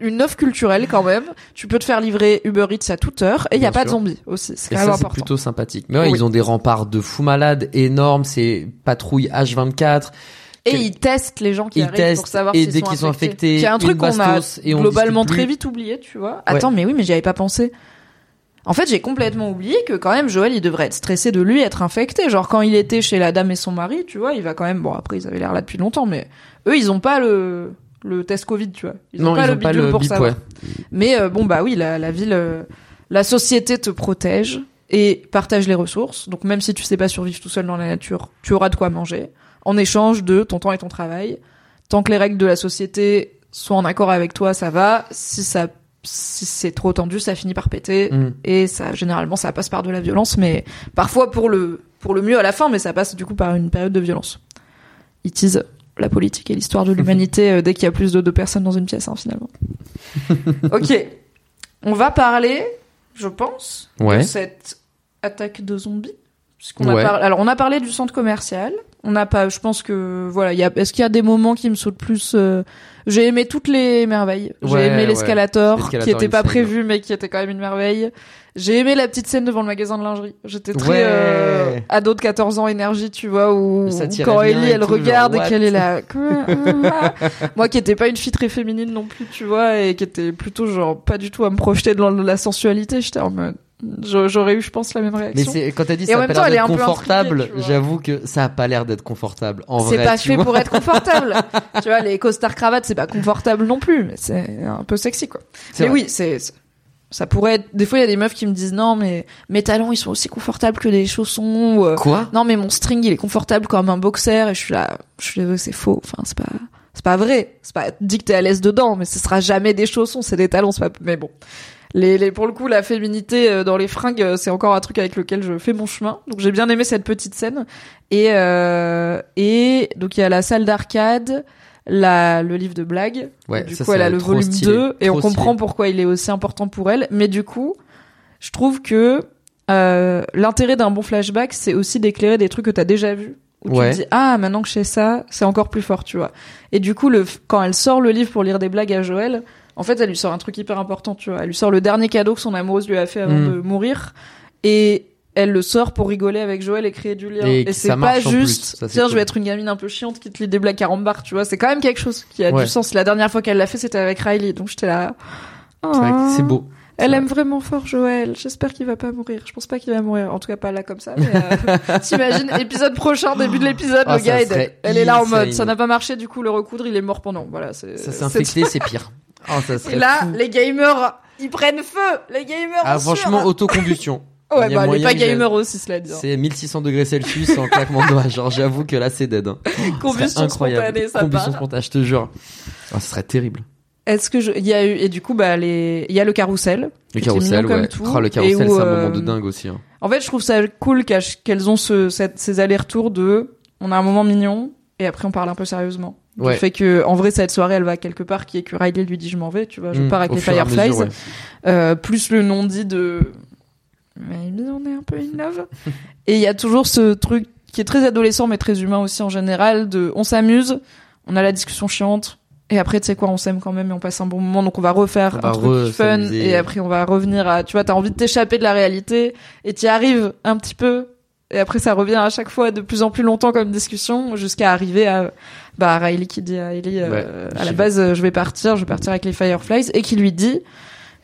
une offre culturelle quand même. Tu peux te faire livrer Uber Eats à toute heure et il y a Bien pas de zombies aussi. C'est Et quand même ça, c'est important. plutôt sympathique. Mais ouais, Oui. ils ont des remparts de fous malades énormes, c'est patrouille H24. Et ils testent les gens qui Ils arrivent testent, pour savoir s'ils sont qu'ils sont infectés. C'est un truc qu'on a globalement très vite oublié, tu vois. Attends, mais oui, mais j'y avais pas pensé. En fait, j'ai complètement oublié que quand même Joël, il devrait être stressé de lui être infecté. Genre quand il était chez la dame et son mari, tu vois, il va quand même. Bon, après ils avaient l'air là depuis longtemps, mais eux, ils ont pas le le test Covid, tu vois. Ils ont non, pas ils le ont pas bidule le pour bip, ouais. Mais euh, bon bah oui, la, la ville, euh, la société te protège et partage les ressources. Donc même si tu sais pas survivre tout seul dans la nature, tu auras de quoi manger en échange de ton temps et ton travail. Tant que les règles de la société sont en accord avec toi, ça va. Si ça, si c'est trop tendu, ça finit par péter. Mm. Et ça, généralement, ça passe par de la violence, mais parfois pour le pour le mieux à la fin, mais ça passe du coup par une période de violence. It is la politique et l'histoire de l'humanité euh, dès qu'il y a plus de deux personnes dans une pièce, hein, finalement. (laughs) ok, on va parler, je pense, de cette attaque de zombies. Puisqu'on a Ouais. par- Alors, on a parlé du centre commercial. On n'a pas. Je pense que voilà. il Y a... Est-ce qu'il y a des moments qui me sautent plus euh, J'ai aimé toutes les merveilles. J'ai Ouais, aimé ouais. l'escalator, qui était pas prévu, mais qui était quand même une merveille. J'ai aimé la petite scène devant le magasin de lingerie. J'étais très Ouais. euh, ado de 14 ans énergie, tu vois, où quand Ellie elle tout, regarde genre, et qu'elle est là. Moi qui étais pas une fille très féminine non plus, tu vois, et qui était plutôt genre pas du tout à me projeter dans la sensualité, j'étais en mode. J'a- J'aurais eu, je pense, la même Mais réaction. c'est quand t'as dit ça a pas l'air d'être confortable, j'avoue que ça a pas l'air d'être confortable. En C'est vrai, pas tu fait vois. pour être confortable. (laughs) tu vois, les costards cravates, c'est pas confortable non plus, mais c'est un peu sexy, quoi. C'est Mais vrai. oui, c'est, c'est- ça pourrait être, des fois, il y a des meufs qui me disent, non, mais mes talons, ils sont aussi confortables que des chaussons, ou, euh, Quoi? non, mais mon string, il est confortable comme un boxer, et je suis là, je suis désolée, c'est faux. Enfin, c'est pas, c'est pas vrai. C'est pas, dit que t'es à l'aise dedans, mais ce sera jamais des chaussons, c'est des talons, c'est pas, mais bon. Les, les, pour le coup, la féminité euh, dans les fringues, euh, c'est encore un truc avec lequel je fais mon chemin. Donc j'ai bien aimé cette petite scène. Et, euh, et donc il y a la salle d'arcade, la, le livre de blagues. Ouais, du ça, coup, elle a le volume stylé, 2 et on comprend stylé. pourquoi il est aussi important pour elle. Mais du coup, je trouve que euh, l'intérêt d'un bon flashback, c'est aussi d'éclairer des trucs que t'as déjà vus. Où Ouais. tu te dis ah maintenant que je sais ça, c'est encore plus fort, tu vois. Et du coup, le quand elle sort le livre pour lire des blagues à Joël, en fait, elle lui sort un truc hyper important, tu vois. Elle lui sort le dernier cadeau que son amoureuse lui a fait avant Mm. de mourir, et elle le sort pour rigoler avec Joël et créer du lien. Et c'est pas juste ça, tiens, je vais être une gamine un peu chiante qui te lit des blagues carambar, tu vois. C'est quand même quelque chose qui a Ouais. du sens. La dernière fois qu'elle l'a fait, c'était avec Riley, donc j'étais là. Ah. c'est beau. Elle aime vraiment fort Joël. J'espère qu'il va pas mourir. Je pense pas qu'il va mourir. En tout cas, pas là comme ça. Mais euh, (laughs) t'imagines, épisode prochain, début de l'épisode, Ah, le gars Elle est là en mode, ça n'a pas marché, du coup, le recoudre, il est mort pendant. Voilà, c'est. Ça s'est infecté, c'est pire. Oh, ça Et là, fou. les gamers, ils prennent feu. Les gamers. Ah, franchement, autocombustion. (laughs) Ouais, bah, moyen pas que j'aille- gamer aussi, cela dit. hein. C'est 1600 degrés Celsius en claquement de doigts. Genre, j'avoue que là, c'est dead. hein. (laughs) Combustion incroyable. spontanée, ça Combustion spontanée, je te jure. Ah, ce serait terrible. Est-ce que je... il y a eu et du coup bah les il y a le carrousel. Le carrousel, ouais. tout, Oh, le carrousel, c'est un euh, moment de dingue aussi. hein. En fait, je trouve ça cool qu'elles ont ce, cette- ces allers-retours de on a un moment mignon et après on parle un peu sérieusement. Du Ouais. fait que en vrai cette soirée elle va quelque part qui est que Riley lui dit je m'en vais, tu vois, je Mm, pars avec les Fireflies. mesure, ouais. Euh, plus le non dit de mais on est un peu in love (laughs) et il y a toujours ce truc qui est très adolescent mais très humain aussi en général de on s'amuse on a la discussion chiante et après tu sais quoi on s'aime quand même et on passe un bon moment donc on va refaire On un va truc re- fun et après on va revenir à tu vois t'as envie de t'échapper de la réalité et t'y arrives un petit peu et après ça revient à chaque fois de plus en plus longtemps comme discussion jusqu'à arriver à bah Riley qui dit à Ellie euh, Ouais, à la base euh, je vais partir je vais partir avec les Fireflies et qui lui dit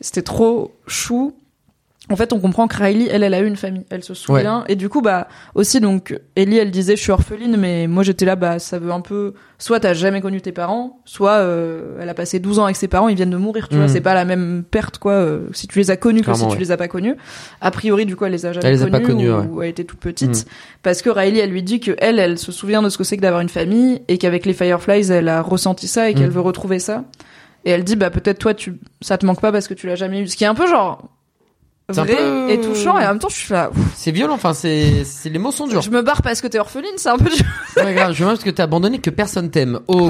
c'était trop chou en fait, on comprend que Riley, elle, elle a eu une famille, elle se souvient. Et du coup, bah, aussi, donc, Ellie, elle disait, je suis orpheline, mais moi, j'étais là, bah, ça veut un peu, soit t'as jamais connu tes parents, soit, euh, elle a passé 12 ans avec ses parents, ils viennent de mourir, tu vois, c'est pas la même perte, quoi, euh, si tu les as connus que si tu ouais. les as pas connus. A priori, du coup, elle les a jamais Elle les a connus, pas connus, ou, ouais. ou elle était toute petite. Mhm. Parce que Riley, elle lui dit que elle, elle se souvient de ce que c'est que d'avoir une famille, et qu'avec les Fireflies, elle a ressenti ça, et qu'elle Mhm. veut retrouver ça. Et elle dit, bah, peut-être toi, tu, ça te manque pas parce que tu l'as jamais eu. Ce qui est un peu genre, vrai peu- et touchant, et en même temps, je suis là, C'est violent, enfin, c'est, c'est, les mots sont durs. je me barre parce que t'es orpheline, c'est un peu dur. Ouais, grave, je veux parce que t'as abandonné que personne t'aime. (laughs) Ok,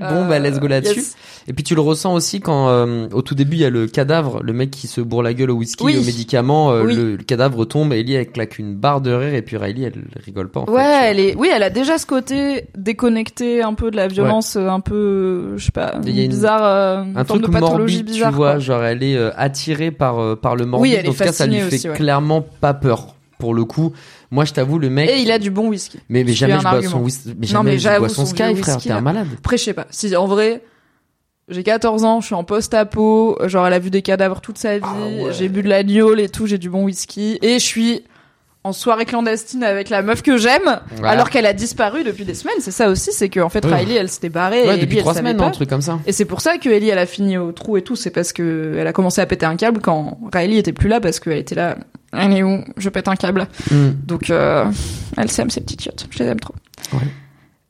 bon, bah, let's go Euh, là-dessus. yes. Et puis tu le ressens aussi quand, euh, au tout début, il y a le cadavre, le mec qui se bourre la gueule au whisky, Oui. au médicament, euh, Oui. le, le cadavre tombe, Ellie, elle claque une barre de rire, et puis Riley, elle rigole pas, en Ouais, fait. elle est, oui, elle a déjà ce côté déconnecté un peu de la violence, euh, un peu, euh, je sais pas, une- bizarre, euh, un forme truc de pathologie morbide, bizarre. tu vois, quoi. genre elle est euh, attirée par euh, par le morbide. Oui, elle est en tout cas, ça lui fait aussi, ouais. clairement pas peur. Pour le coup, moi, je t'avoue, le mec. Et il a du bon whisky. Mais, jamais un je bois argument. son whisky. Mais Non, jamais mais je bois son son Sky, frère. T'es un malade. Après, je sais pas. Si, en vrai, j'ai 14 ans, je suis en post-apo, genre, elle a vu des cadavres toute sa vie, Ah ouais. j'ai bu de l'agneau et tout, j'ai du bon whisky, et je suis en soirée clandestine avec la meuf que j'aime, alors qu'elle a disparu depuis des semaines. C'est ça aussi, c'est que, en fait. Riley, elle s'était barrée, et Ouais, Ellie, depuis elle trois semaines, pas. un truc comme ça. Et c'est pour ça que Ellie, elle a fini au trou et tout. C'est parce que elle a commencé à péter un câble quand Riley était plus là parce qu'elle était là. Elle est où? Je pète un câble. Hmm. Donc, euh, elle s'aime ces petites chiottes. Je les aime trop. Ouais.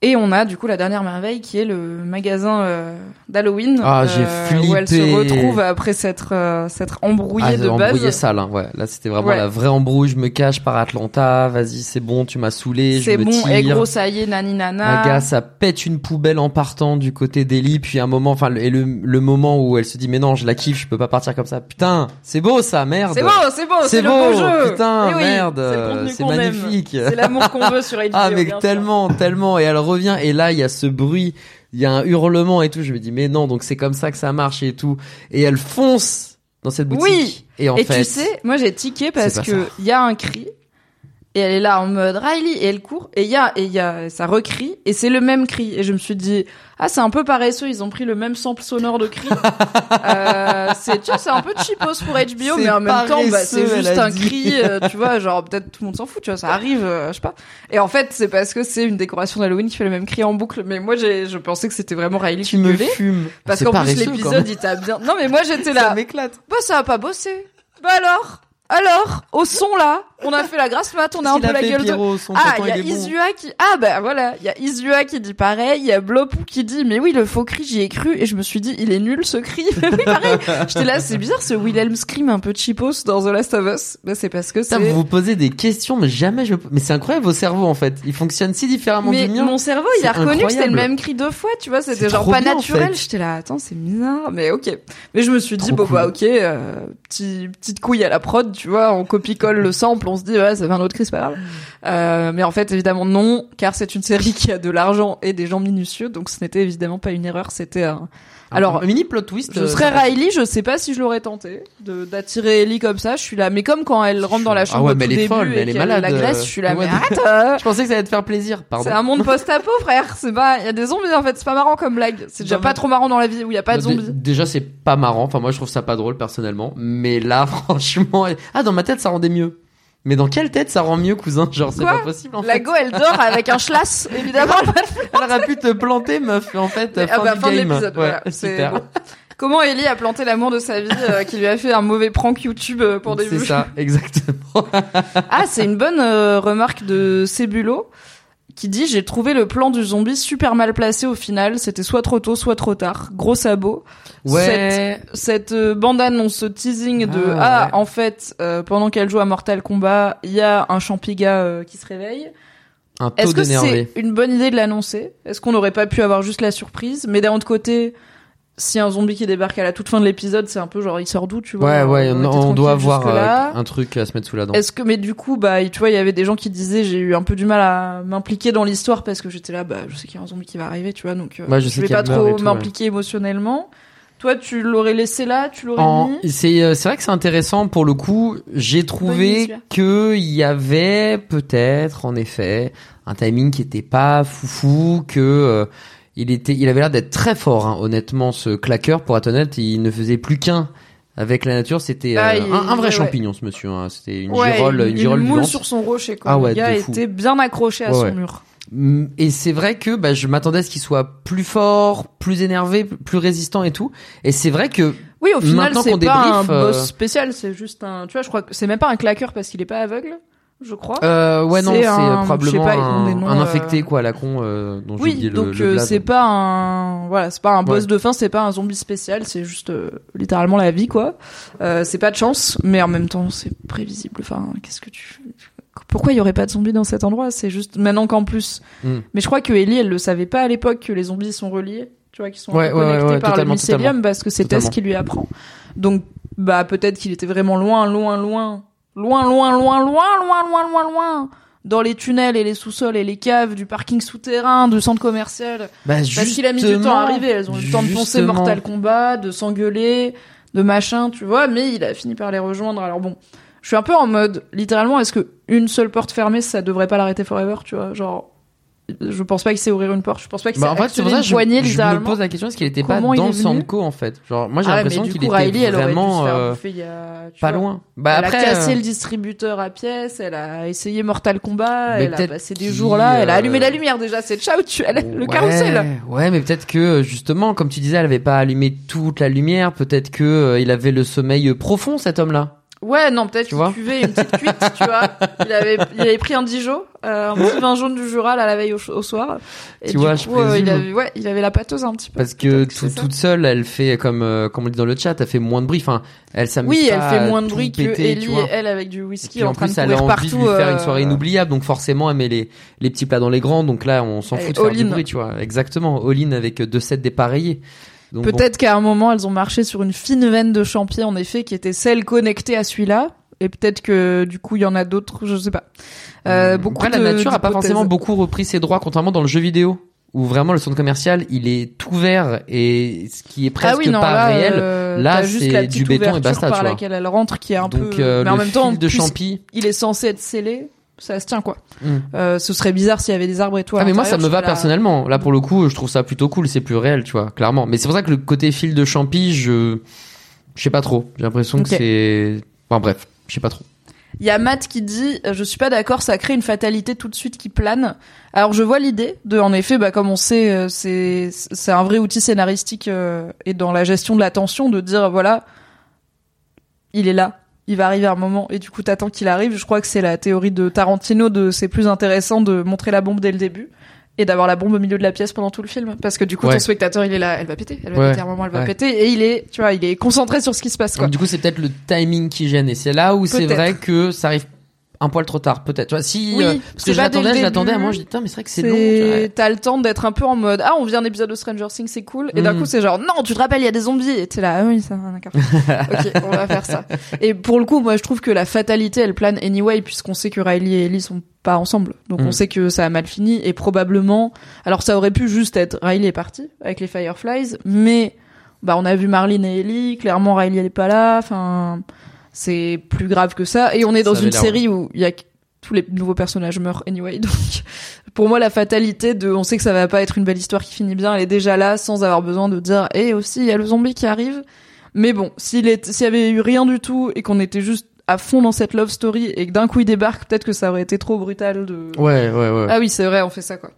Et on a du coup la dernière merveille qui est le magasin euh, d'Halloween Ah, j'ai où elle se retrouve après s'être euh, s'être embrouillée Ah, de embrouillé base. sale, hein. ouais. Là, c'était vraiment Ouais. la vraie embrouille. Je me cache par Atlanta. Vas-y, c'est bon, tu m'as saoulé. C'est bon, tire. et gros ça y est, nani nana. Un gars, ça pète une poubelle en partant du côté d'Ellie, puis un moment, enfin, et le, le moment où elle se dit, mais non, je la kiffe, je peux pas partir comme ça. Putain, c'est beau ça, merde. C'est beau, c'est beau, C'est beau, beau jeu. putain, Eh oui, merde, c'est magnifique. C'est l'amour qu'on veut sur (laughs) HBO. Ah, mais tellement, tellement. Et elle revient, et là, il y a ce bruit, il y a un hurlement et tout. Je me dis, mais non, donc c'est comme ça que ça marche et tout. Et elle fonce dans cette boutique. Oui. Et en et fait. tu sais, moi j'ai tiqué parce que il y a un cri et elle est là en mode Riley et elle court et il y a et il y a ça recrie et c'est le même cri et je me suis dit ah c'est un peu paresseux ils ont pris le même sample sonore de cri (laughs) euh, c'est tu vois, c'est un peu cheapos pour HBO mais en même temps bah, c'est juste un dit. cri euh, tu vois genre peut-être tout le monde s'en fout tu vois ça arrive euh, je sais pas et en fait c'est parce que c'est une décoration d'Halloween qui fait le même cri en boucle mais moi j'ai je pensais que c'était vraiment Riley tu qui me gueulait fumes. parce qu'en plus l'épisode il tape bien non mais moi j'étais Ça là m'éclate. bah ça a pas bossé. Bah alors? Alors, au son là, on a fait la grasse mat, on a un peu la gueule de. Ah, il y a. Isua qui. Ah bah voilà, il y a Isua qui dit pareil, il y a Blopou qui dit mais oui le faux cri j'y ai cru et je me suis dit il est nul ce cri. (laughs) oui pareil. J'étais là c'est bizarre ce Wilhelm scream un peu cheapos dans The Last of Us. Bah c'est parce que c'est. vous vous posez des questions, mais jamais je. Mais c'est incroyable vos cerveaux en fait. Ils fonctionnent si différemment Mais du mien. mon cerveau, il a reconnu que c'était le même cri deux fois, tu vois, c'était genre pas bien, en naturel. fait. J'étais là, attends, c'est bizarre, mais ok. Mais je me suis dit, Trop bon cool. bah ok, euh, petit, petite couille à la prod, tu vois, on copie-colle le sample, on se dit, ouais, ça fait un autre c'est pas grave. Euh, mais en fait, évidemment, non, car c'est une série (laughs) qui a de l'argent et des gens minutieux, donc ce n'était évidemment pas une erreur, c'était un... Alors, un mini plot twist. je euh, serais Riley, je sais pas si je l'aurais tenté d'attirer Ellie comme ça. Je suis là, mais comme quand elle rentre dans la Ah chambre ouais, au mais tout elle est début folle, mais et elle est malade, la graisse, euh, je suis là, (laughs) mais arrête. (laughs) Je pensais que ça allait te faire plaisir. Pardon. c'est un monde post-apo, frère. C'est pas, il y a des zombies en fait. C'est pas marrant comme blague. C'est déjà pas trop marrant dans la vie où il y a pas de zombies. Déjà, c'est pas marrant. Enfin, moi, je trouve ça pas drôle personnellement. Mais là, (laughs) franchement, ah, dans ma tête, ça rendait mieux. Mais dans quelle tête ça rend mieux, cousin Genre, c'est pas possible en La fait. go, elle dort avec un schlass, (laughs) évidemment. Elle aurait pu te planter, meuf. En fait, ah fin bah du fin de game. l'épisode. Ouais, voilà. Super. bon. Comment Ellie a planté l'amour de sa vie, euh, qui lui a fait un mauvais prank YouTube euh, pour (laughs) des C'est ça, (laughs) exactement. Ah, c'est une bonne euh, remarque de Cebulo qui dit j'ai trouvé le plan du zombie super mal placé au final. C'était soit trop tôt, soit trop tard. Gros sabot. Ouais. Cette, cette euh, bande annonce, ce teasing de Ah, ah, ouais. en fait euh, pendant qu'elle joue à Mortal Kombat, il y a un champiga euh, qui se réveille. Est-ce que c'est une bonne idée de l'annoncer? Est-ce qu'on n'aurait pas pu avoir juste la surprise? Mais d'un autre côté, si un zombie qui débarque à la toute fin de l'épisode, c'est un peu genre il sort d'où, tu vois? Ouais, ouais, on on, était on doit avoir euh, un truc à se mettre sous la dent. Est-ce que mais du coup bah tu vois il y avait des gens qui disaient j'ai eu un peu du mal à m'impliquer dans l'histoire parce que j'étais là bah je sais qu'il y a un zombie qui va arriver tu vois donc euh, Ouais, je sais vais pas trop m'impliquer émotionnellement. Toi tu l'aurais laissé là tu l'aurais En- mis? C'est euh, c'est vrai que c'est intéressant pour le coup. J'ai trouvé que il y avait peut-être en effet un timing qui était pas foufou, que euh, il était, il avait l'air d'être très fort. hein, honnêtement, ce claqueur, pour être honnête, il ne faisait plus qu'un avec la nature. C'était euh, Ah, il- un, un vrai ouais, champignon, ce monsieur. hein, C'était une Ouais, girole, il, une girole moule vivante. sur son rocher quoi. Ah ouais, le gars était bien accroché à son mur. Mm, Et c'est vrai que bah, je m'attendais à ce qu'il soit plus fort, plus énervé, plus résistant et tout. Et c'est vrai que Oui au final c'est pas un euh, boss spécial c'est juste un tu vois je crois que c'est même pas un claqueur parce qu'il est pas aveugle je crois. Euh, ouais, non, C'est probablement pas, un, noms, un euh, infecté, quoi, à la con, euh, dont Oui, oublié donc le euh, c'est pas un voilà, c'est pas un boss Ouais. de fin, c'est pas un zombie spécial, c'est juste euh, littéralement la vie quoi. Euh, c'est pas de chance, mais en même temps c'est prévisible. Enfin, qu'est-ce que tu pourquoi il y aurait pas de zombies dans cet endroit? C'est juste maintenant qu'en plus. Mm. Mais je crois que Ellie, elle le savait pas à l'époque que les zombies sont reliés, tu vois, qu'ils sont Ouais, connectés ouais, par le mycélium parce que c'est Tess Totalement. qui lui apprend. Donc bah peut-être qu'il était vraiment loin, loin, loin, loin, loin, loin, loin, loin, loin, loin, loin dans les tunnels et les sous-sols et les caves du parking souterrain, du centre commercial. Bah, Parce qu'il a mis du temps à arriver. Elles ont eu le temps de penser. Mortal Kombat, de s'engueuler, de machin, tu vois. Mais il a fini par les rejoindre. Alors bon, je suis un peu en mode, littéralement, est-ce que une seule porte fermée, ça devrait pas l'arrêter forever, tu vois Genre, je pense pas qu'il sait ouvrir une porte. Je pense pas qu'il Bah, sait en fait, c'est pour ça que je, me pose la question est-ce qu'il était pas Comment dans Sandco en fait? Genre, moi j'ai Ah ouais, l'impression qu'il était Riley, vraiment euh, bouffer il y a, tu pas vois. loin. Bah elle après, a cassé euh, le distributeur à pièces, elle a essayé Mortal Kombat, Mais elle a passé des jours là, elle a euh, allumé la lumière déjà, c'est ciao, tu elle, le carrousel. Ouais, mais peut-être que justement, comme tu disais, elle avait pas allumé toute la lumière. Peut-être que il avait le sommeil profond, cet homme-là. Ouais, non, peut-être Tu vois une petite cuite, tu vois. Il avait, il avait pris un Dijon, euh, un petit vin jaune du Jura, là, la veille au, au soir. Et Tu du vois, je coup, euh, il avait, ouais, il avait la pâteuse un petit peu. Parce que tout- toute seule, elle fait comme euh, comme on dit dans le chat, elle fait moins de bruit. Enfin, elle s'amuse Oui, elle fait moins de bruit que péter, Ellie et elle avec du whisky en, en train plus, de elle a envie de partout. lui faire euh, une soirée inoubliable, donc forcément, elle met les, les petits plats dans les grands. Donc là, on s'en fout de faire du bruit, tu vois. Exactement, all-in avec deux sets dépareillés. Bon. Peut-être qu'à un moment, elles ont marché sur une fine veine de champier, en effet, qui était celle connectée à celui-là. Et peut-être que, du coup, il y en a d'autres, je sais pas. Euh, beaucoup Après, de- la nature a pas forcément beaucoup repris ses droits, contrairement dans le jeu vidéo, où vraiment le centre commercial, il est tout vert et ce qui est presque ah oui, non, pas là, réel. euh, là, c'est du béton et basta, par tu vois. laquelle elle rentre, qui est un Donc peu. euh, mais le en même temps, de champi. il est censé être scellé, ça se tient quoi. Mm. Euh, ce serait bizarre s'il y avait des arbres et tout. Ah mais moi ça me va personnellement. Là pour le coup, je trouve ça plutôt cool, c'est plus réel, tu vois, clairement. Mais c'est pour ça que le côté fil de champi, je je sais pas trop. J'ai l'impression que c'est enfin bref, je sais pas trop. Il y a Matt qui dit euh, je suis pas d'accord, ça crée une fatalité tout de suite qui plane. Alors je vois l'idée de en effet bah comme on sait euh, c'est c'est un vrai outil scénaristique euh, et dans la gestion de la tension de dire voilà il est là, il va arriver un moment et du coup t'attends qu'il arrive. Je crois que c'est la théorie de Tarantino de c'est plus intéressant de montrer la bombe dès le début et d'avoir la bombe au milieu de la pièce pendant tout le film parce que du coup Ouais. ton spectateur il est là, elle va péter, elle va Ouais. péter à un moment, elle va Ouais. péter et il est tu vois, il est concentré sur ce qui se passe quoi. Donc, du coup, c'est peut-être le timing qui gêne et c'est là où c'est vrai que ça arrive un poil trop tard, peut-être. Tu vois, si Oui, euh, parce que je l'attendais, je l'attendais à moi, je dis putain, mais c'est vrai que c'est long. T'as le temps d'être un peu en mode ah on vient un épisode de Stranger Things c'est cool. Et d'un Mm. coup c'est genre non tu te rappelles il y a des zombies. Et t'es là ah oui ça va d'accord. (laughs) Ok on va faire ça. Et pour le coup moi je trouve que la fatalité elle plane anyway puisqu'on sait que Riley et Ellie sont pas ensemble. Donc Mm. on sait que ça a mal fini. Et probablement alors ça aurait pu juste être Riley est parti avec les Fireflies mais bah on a vu Marlene et Ellie. Clairement Riley elle est pas là. Enfin c'est plus grave que ça. Et on est dans Ça une série où il y a tous les nouveaux personnages meurent anyway (laughs) donc pour moi la fatalité de on sait que ça va pas être une belle histoire qui finit bien elle est déjà là sans avoir besoin de dire et aussi il y a le zombie qui arrive. Mais bon s'il est s'il y avait eu rien du tout et qu'on était juste à fond dans cette love story et que d'un coup il débarque peut-être que ça aurait été trop brutal de Ouais, ouais, ouais. ah oui c'est vrai on fait ça quoi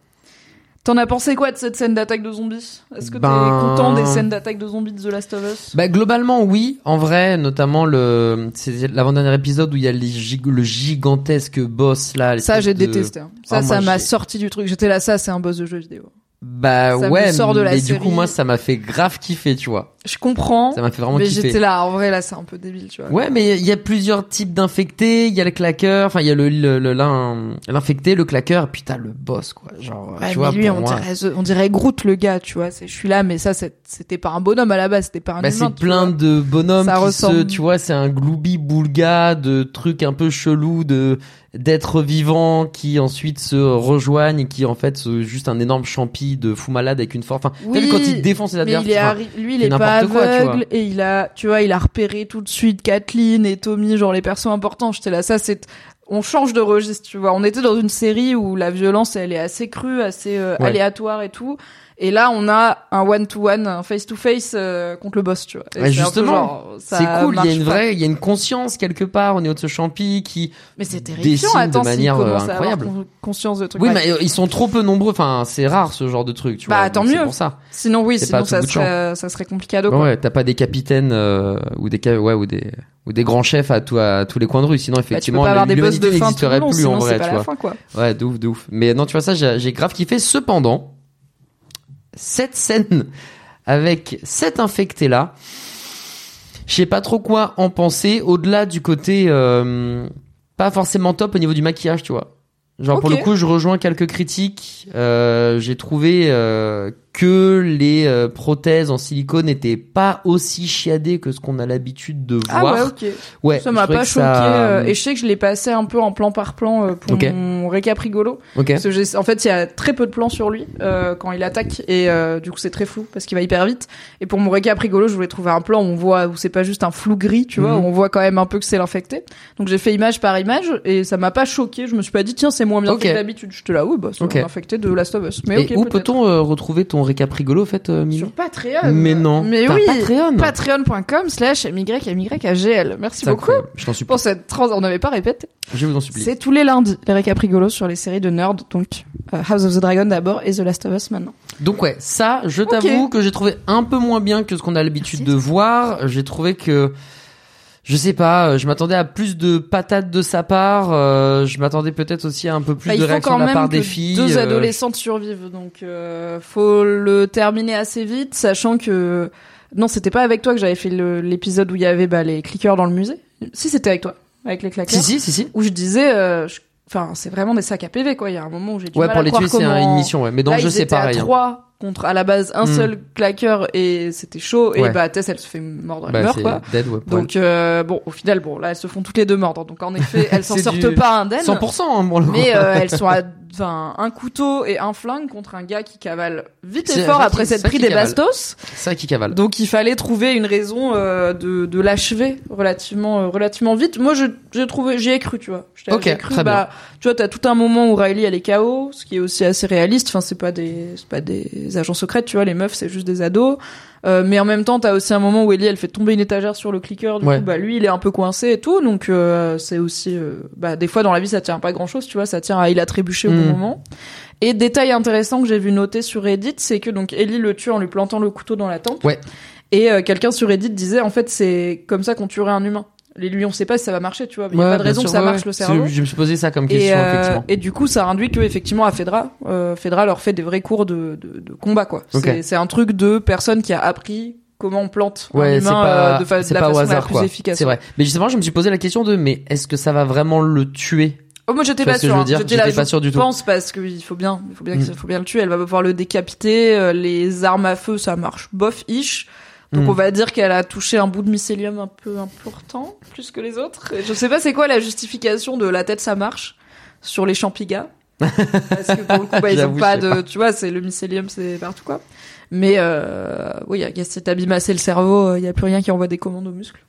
T'en as pensé quoi de cette scène d'attaque de zombies? Est-ce que Ben- t'es content des scènes d'attaque de zombies de The Last of Us? Bah globalement oui, en vrai, notamment le c'est l'avant-dernier épisode où il y a les gig- le gigantesque boss là. Ça, j'ai de- détesté. hein. Ça, Ah, ça m'a sorti du truc. J'étais là, ça, c'est un boss de jeu vidéo. Bah Ça me ouais, sort de la mais du coup moi ça m'a fait grave kiffer, tu vois. Je comprends, Ça m'a fait vraiment mais kiffer. j'étais là. En vrai, là, c'est un peu débile, tu vois. Ouais, mais il y a plusieurs types d'infectés. Il y a le claqueur, enfin il y a le le- le- l'in- l'infecté, le claqueur, et puis t'as le boss quoi. Genre, Ouais, tu vois, lui, on moi, dirait, on dirait Groot, le gars, tu vois. C'est, je suis là, mais ça, c'est- c'était pas un bonhomme à la base, c'était pas un bah, humain. c'est plein vois. de bonhommes Ça qui se, ressemble. tu vois, c'est un gloubi boulga de trucs un peu chelous de d'êtres vivants qui ensuite se rejoignent et qui en fait sont juste un énorme champi de fou malade avec une force. Enfin, t'as Oui, vu quand il défonce ses adversaires. arri- lui, il c'est est pas quoi, aveugle et il a, tu vois, il a repéré tout de suite Kathleen et Tommy, genre les persos importants. J'étais là, ça c'est, on change de registre, tu vois. On était dans une série où la violence, elle est assez crue, assez euh, Ouais. aléatoire et tout. Et là, on a un one-to-one, un face-to-face euh, contre le boss, tu vois. Et Ouais, justement, c'est cool, il y a une vraie, il y a une conscience quelque part au niveau de ce champi qui Mais c'est terrifiant, dessine de attends, s'il manière, euh, à incroyable. con- conscience de trucs. Oui, mais euh, ils sont trop peu nombreux. Enfin, c'est rare ce genre de truc, tu Bah, vois. tant mieux. pour ça. Sinon, oui, sinon à ça de serait, ça serait compliqué quoi. Ouais, t'as pas des capitaines euh, ou des ouais ou des ou des grands chefs à, tout, à tous les coins de rue. Sinon, Bah, effectivement, boss l'humanité de n'existerait plus en vrai, tu vois. Ouais, de ouf, de ouf. Mais non, tu vois ça, j'ai j'ai grave kiffé. Cependant, cette scène avec cet infecté là, je sais pas trop quoi en penser. Au-delà du côté euh, pas forcément top au niveau du maquillage, tu vois. Genre pour le coup, je rejoins quelques critiques. Euh, j'ai trouvé euh, que les euh, prothèses en silicone n'étaient pas aussi chiadées que ce qu'on a l'habitude de Ah voir. ouais, ok. Ouais, ça m'a pas choqué. ça- euh, et je sais que je l'ai passé un peu en plan par plan euh, pour mon récap rigolo. Ok. Parce que en fait, il y a très peu de plans sur lui euh, quand il attaque et euh, du coup c'est très flou parce qu'il va hyper vite. Et pour mon récap rigolo, je voulais trouver un plan où on voit où c'est pas juste un flou gris, tu vois, Mhm. où on voit quand même un peu que c'est l'infecté. Donc j'ai fait image par image et ça m'a pas choqué. Je me suis pas dit tiens c'est moins bien fait que d'habitude. J'étais là oui bah c'est Ok. un infecté de Last of Us. Mais Et où peut-on euh, retrouver ton récap rigolo, en fait, euh, Sur Patreon. Mais non. Mais oui. Patreon. Patreon.com slash MYMYAGL. Merci beaucoup. Je t'en supplie. pour cette trans. On n'avait pas répété. Je vous en supplie. C'est tous les lundis, les rigolos sur les séries de nerd, donc euh, House of the Dragon d'abord et The Last of Us maintenant. Donc ouais, ça, je t'avoue que j'ai trouvé un peu moins bien que ce qu'on a l'habitude de voir. J'ai trouvé que, je sais pas, euh, je m'attendais à plus de patates de sa part, euh, je m'attendais peut-être aussi à un peu plus bah, de réaction de la part des filles. Deux euh. adolescentes survivent, donc euh, faut le terminer assez vite, sachant que non, c'était pas avec toi que j'avais fait l'épisode où il y avait bah, les cliqueurs dans le musée. Si c'était avec toi, avec les claqueurs. Si si si si. Où je disais, euh, enfin c'est vraiment des sacs à PV quoi. Il y a un moment où j'ai du ouais, mal à croire Ouais pour les tuer c'est une mission ouais, mais dans là, le jeu c'est pareil. Hein. À contre à la base un Hmm. seul claqueur et c'était chaud et bah Tess elle se fait mordre, elle Bah, meurt quoi. dead, ouais, Donc euh, bon, au final, bon là elles se font toutes les deux mordre. Donc en effet, (laughs) elles s'en sortent du pas indemnes. 100% hein. Mais euh, elles (laughs) sont à enfin un couteau et un flingue contre un gars qui cavale vite et fort après s'être c'est pris des cavale. bastos. C'est ça qui cavale. Donc il fallait trouver une raison euh, de, de l'achever relativement euh, relativement vite. Moi je j'ai trouvé j'y ai cru, tu vois. Ok, j'ai cru, très bah, tu vois, t'as tout un moment où Riley elle est KO, ce qui est aussi assez réaliste. Enfin, c'est pas des c'est pas des agents secrets, tu vois. Les meufs c'est juste des ados. Euh, mais en même temps, t'as aussi un moment où Ellie elle fait tomber une étagère sur le clicker. Du Ouais. coup, bah lui il est un peu coincé et tout. Donc euh, c'est aussi euh, bah des fois dans la vie ça tient pas grand chose, tu vois. Ça tient à il a trébuché au Mm. bon moment. Et détail intéressant que j'ai vu noter sur Reddit, c'est que donc Ellie le tue en lui plantant le couteau dans la tempe. Ouais. Et euh, quelqu'un sur Reddit disait en fait c'est comme ça qu'on tuerait un humain. Les lui on sait pas si ça va marcher, tu vois. Il y a Ouais, pas de raison sûr, que ça ouais, marche ouais. le cerveau. Je me suis posé ça comme Et, question, euh, effectivement. et du coup, ça induit que effectivement à Fedra, euh, Fedra leur fait des vrais cours de, de, de combat quoi. C'est- un truc de personne qui a appris comment on plante un Ouais, c'est humain pas, euh, de, fa- de c'est la pas au façon hasard, la plus quoi. efficace. C'est vrai. Mais justement, je me suis posé la question de, mais est-ce que ça va vraiment le tuer? Oh, moi j'étais pas sûr. je hein. J'étais pas je sûr du tout. pense parce qu'il faut bien, il faut bien, Mm. qu'il faut bien le tuer. Elle va pouvoir le décapiter. euh, les armes à feu, ça marche bof ish. Donc Mm. on va dire qu'elle a touché un bout de mycélium un peu important, plus que les autres. Et Je sais pas c'est quoi la justification de la tête ça marche sur les champigas? (laughs) Parce que pour le coup, bah, ils ont pas de, tu vois, c'est le mycélium, c'est partout quoi. Mais euh, oui, si t'abîmes assez le cerveau, il y a plus rien qui envoie des commandes aux muscles.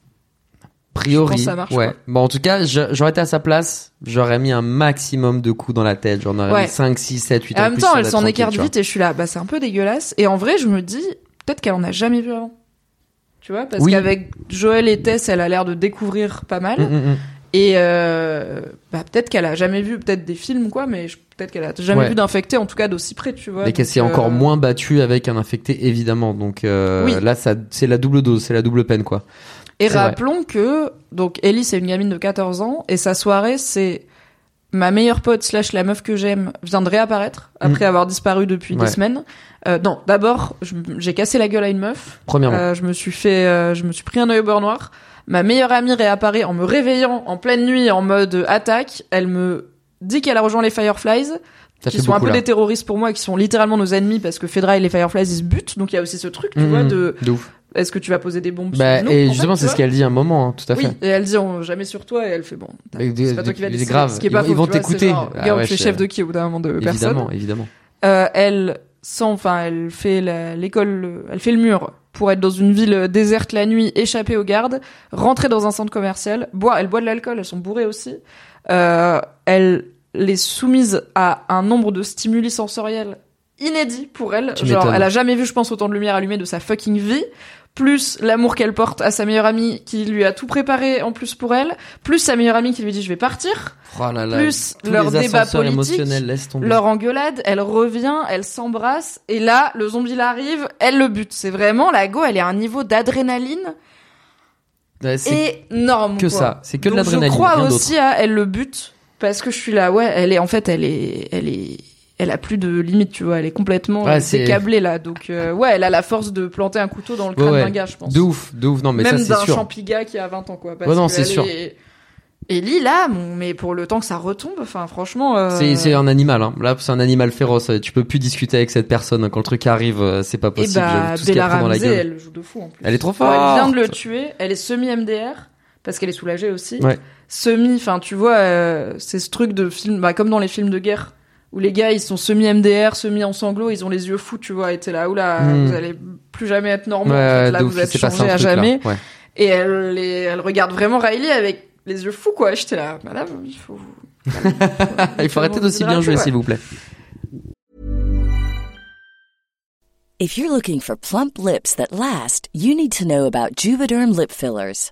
priori. Pense que ça marche, ouais. quoi. Bon, en tout cas, j'aurais été à sa place, j'aurais mis un maximum de coups dans la tête. J'en aurais Ouais. mis 5, 6, 7, 8 Et en même temps, elle s'en écarte vite et je suis là, bah c'est un peu dégueulasse. Et en vrai, je me dis, peut-être qu'elle en a jamais vu avant. Tu vois, parce Oui. qu'avec Joël et Tess, elle a l'air de découvrir pas mal. Mm, mm, mm. Et euh, bah, peut-être qu'elle a jamais vu peut-être des films quoi, mais peut-être qu'elle a jamais Ouais. vu d'infecté, en tout cas d'aussi près, tu vois. Et qu'elle s'est encore euh, moins battue avec un infecté, évidemment. Donc euh, Oui. là, ça, c'est la double dose, c'est la double peine, quoi. Et vrai. rappelons que donc Ellie c'est une gamine de 14 ans et sa soirée c'est ma meilleure pote slash la meuf que j'aime vient de réapparaître après avoir disparu depuis Mm. Ouais. des semaines. Euh, non, d'abord j'ai cassé la gueule à une meuf. Premièrement. Euh, je me suis fait, euh, je me suis pris un œil au beurre noir. Ma meilleure amie réapparaît en me réveillant en pleine nuit en mode attaque. Elle me dit qu'elle a rejoint les Fireflies, Ça qui sont un peu là. des terroristes pour moi, qui sont littéralement nos ennemis parce que Fedra et les Fireflies ils se butent. Donc il y a aussi ce truc, tu Mhm. vois, de de ouf. Est-ce que tu vas poser des bombes Bah, sur nous et justement, c'est ce qu'elle dit à un moment, hein, tout à fait. oui, et elle dit on, jamais sur toi et elle fait bon. C'est pas toi qui vas décider. grave. Ce qui est Ils pas faux, ils vont t'écouter. Ah ouais, tu es chef de qui au bout d'un moment de personne. Évidemment, évidemment. Euh, elle sent, enfin, elle fait l'école, elle fait le mur pour être dans une ville déserte la nuit, échapper aux gardes, rentrer dans un centre commercial, boire, elle boit de l'alcool, elles sont bourrées aussi. Euh, elle les soumise à un nombre de stimuli sensoriels inédits pour elle. Tu Genre, elle a jamais vu, je pense, autant de lumière allumée de sa fucking vie. Plus l'amour qu'elle porte à sa meilleure amie qui lui a tout préparé en plus pour elle. Plus sa meilleure amie qui lui dit je vais partir. Oh là là, Plus leur débat politique, leur engueulade, elle revient, elle s'embrasse, et là, le zombie l'arrive, elle le bute. C'est vraiment, la go, elle est à un niveau d'adrénaline Ouais, c'est énorme. que quoi. ça, c'est que de l'adrénaline, Je crois aussi à elle le bute, parce que je suis là, ouais, elle est, en fait, elle est, elle est, elle a plus de limite, tu vois, elle est complètement Ouais, décablée là. Donc, euh, ouais, elle a la force de planter un couteau dans le crâne Ouais, ouais. d'un gars, je pense. De ouf, de ouf. Non, mais Même ça, d'un c'est sûr. champiga qui a 20 ans, quoi. Parce Ouais, non, c'est sûr. est- Ellie, là, mais pour le temps que ça retombe, enfin, franchement. euh, C'est, c'est un animal, hein. Là, c'est un animal féroce. Tu peux plus discuter avec cette personne. Quand le truc arrive, euh, c'est pas Et possible. bah, Tout ce qu'elle Bella prend dans la gueule. elle le joue de fou en plus. Elle est trop Enfin, Elle vient de le forte. tuer. Elle est semi-MDR parce qu'elle est soulagée aussi. Ouais. Semi, enfin, tu vois, euh, c'est ce truc de film, bah, comme dans les films de guerre où les gars ils sont semi-MDR, semi en sanglots, ils ont les yeux fous, tu vois. Et t'es là, oula, Hmm. vous allez plus jamais être normaux. Ouais, en fait. Là, vous êtes changé à jamais. Ouais. Et elle, est- elle regarde vraiment Riley avec les yeux fous, quoi. J'étais là, madame, il faut. (laughs) Il faut arrêter d'aussi bien jouer, s'il vous plaît. If you're looking for plump lips that last, you need to know about Juvederm lip fillers.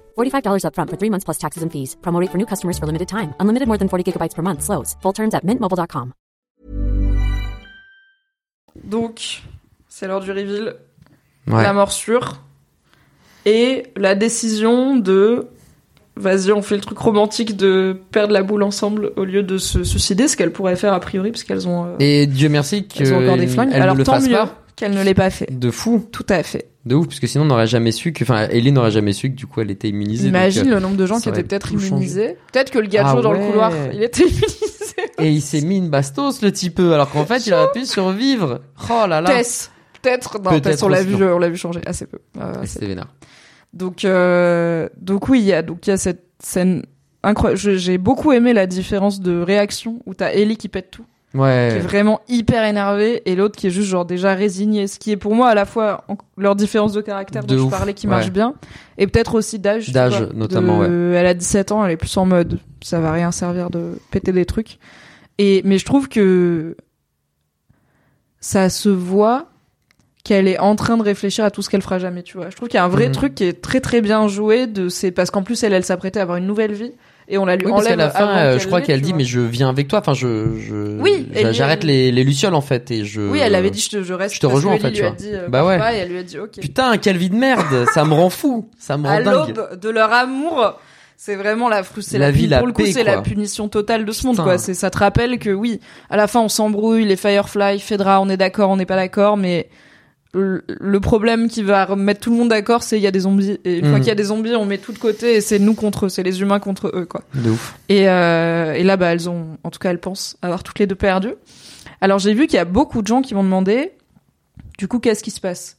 $45 upfront for three months plus taxes and fees. Promo rate for new customers for limited time. Unlimited more than 40 gigabytes per month. Slows. Full terms at mintmobile.com. Donc, c'est l'heure du reveal. Ouais. la morsure et la décision de vas-y on fait le truc romantique de perdre la boule ensemble au lieu de se suicider ce qu'elles pourraient faire a priori parce qu'elles ont, euh, Et Dieu merci elles ont encore des flingues alors le tant fasse mieux pas. Qu'elle ne l'ait pas fait De fou. tout à fait De ouf, parce que sinon on n'aurait jamais su que, enfin, Ellie n'aurait jamais su que du coup elle était immunisée. donc, imagine euh, le nombre de gens qui étaient peut-être immunisés peut-être que le gajo Ah dans le ouais. couloir il était immunisé Et il s'est mis une bastos le type, alors qu'en fait il aurait pu survivre. Oh là là. Tess peut-être non Peut-être Tess on l'a vu non. on l'a vu changer assez peu Euh, Ouais, C'était vénère. Donc, euh, donc oui, il y a donc il y a cette scène incroyable. J'ai beaucoup aimé la différence de réaction où t'as Ellie qui pète tout, qui est Ouais. vraiment hyper énervée, et l'autre qui est juste genre déjà résigné. Ce qui est pour moi à la fois en- leur différence de caractère De dont ouf, je parlais qui ouais. marche bien, et peut-être aussi d'âge. D'âge, notamment, de- Elle a 17 ans, elle est plus en mode ça va rien servir de péter des trucs. Et mais je trouve que ça se voit qu'elle est en train de réfléchir à tout ce qu'elle fera jamais, tu vois. Je trouve qu'il y a un vrai Mhm. truc qui est très très bien joué de c'est parce qu'en plus elle elle s'apprêtait à avoir une nouvelle vie et on la lui Oui, parce enlève qu'à la fin, euh, je crois qu'elle dit vois. mais je viens avec toi. Enfin, je, je, Oui, j'arrête les, les lucioles en fait et je. Oui, elle avait dit je, te- je reste je te parce rejoins, en fait, tu a vois. dit euh, Bah ouais. et elle lui a dit OK. Putain, quelle vie de merde Ça me rend fou. Ça me rend à dingue. l'aube de leur amour, c'est vraiment la frus- c'est La la, vie, puni- la pour le coup, paix, c'est quoi. la punition totale de ce monde Putain. quoi. C'est ça te rappelle que oui, à la fin on s'embrouille, les Firefly, Fedra, on est d'accord, on n'est pas d'accord, mais le problème qui va remettre tout le monde d'accord, c'est il y a des zombies et une fois Mhm. qu'il y a des zombies, on met tout de côté et c'est nous contre eux, c'est les humains contre eux quoi. De ouf. Et, euh, et là, bah, elles ont, en tout cas, elles pensent avoir toutes les deux perdu. Alors, j'ai vu qu'il y a beaucoup de gens qui m'ont demandé, du coup, qu'est-ce qui se passe?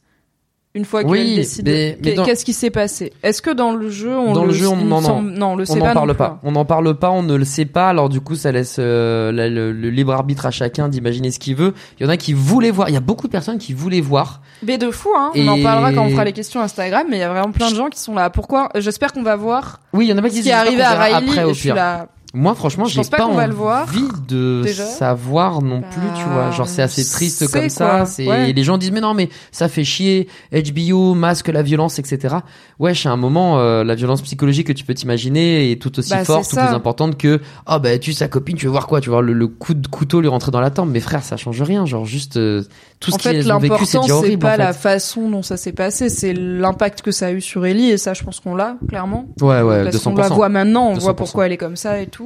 Une fois Oui, qu'elles décident mais- mais dans- Qu'est-ce qui s'est passé? Est-ce que dans le jeu, on Dans le jeu, on- non, non. semble- non, on le sait On pas parle pas. hein. On n'en parle pas, on ne le sait pas. Alors du coup, ça laisse euh, la- le, le libre arbitre à chacun d'imaginer ce qu'il veut. Il y en a qui voulaient voir. Il y a beaucoup de personnes qui voulaient voir. Mais de fou, hein. On en parlera quand on fera les questions Instagram, mais il y a vraiment plein de gens qui sont là. Pourquoi? J'espère qu'on va voir Oui, il y en a pas qui est arrivé à Riley. après au pire. là. Moi, franchement, Je j'ai pense pas pas qu'on va le voir. envie de Déjà. savoir non plus, tu vois. Genre, c'est assez triste comme ça. C'est ouais. les gens disent mais non, mais ça fait chier. HBO masque la violence, etc. Ouais, à un moment, euh, la violence psychologique que tu peux t'imaginer est tout aussi Bah, forte, tout plus importante que oh bah tu sa copine, tu veux voir quoi Tu veux voir le, le coup de couteau lui rentrer dans la tempe. Mais frère, ça change rien. Genre juste euh, tout ce En fait, qu'ils ont vécu, c'est l'important, déjà c'est horrible. pas en fait. la façon dont ça s'est passé, c'est l'impact que ça a eu sur Ellie, et ça, je pense qu'on l'a, clairement. Ouais, ouais, Parce qu'on 200%. la voit maintenant, on 200%. voit pourquoi elle est comme ça et tout.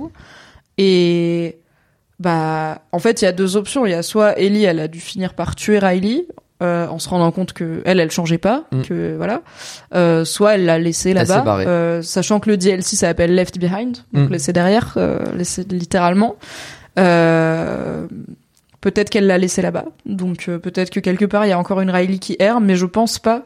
Et bah, en fait, il y a deux options. Il y a soit Ellie, elle a dû finir par tuer Riley. euh, en se rendant compte que elle, elle changeait pas, Mm. que voilà. Euh, soit elle l'a laissé là-bas, euh, sachant que le DLC s'appelle Left Behind, donc Mm. laissé derrière, laissé littéralement. Peut-être qu'elle l'a laissé là-bas, donc peut-être que quelque part il y a encore une Riley qui erre, mais je pense pas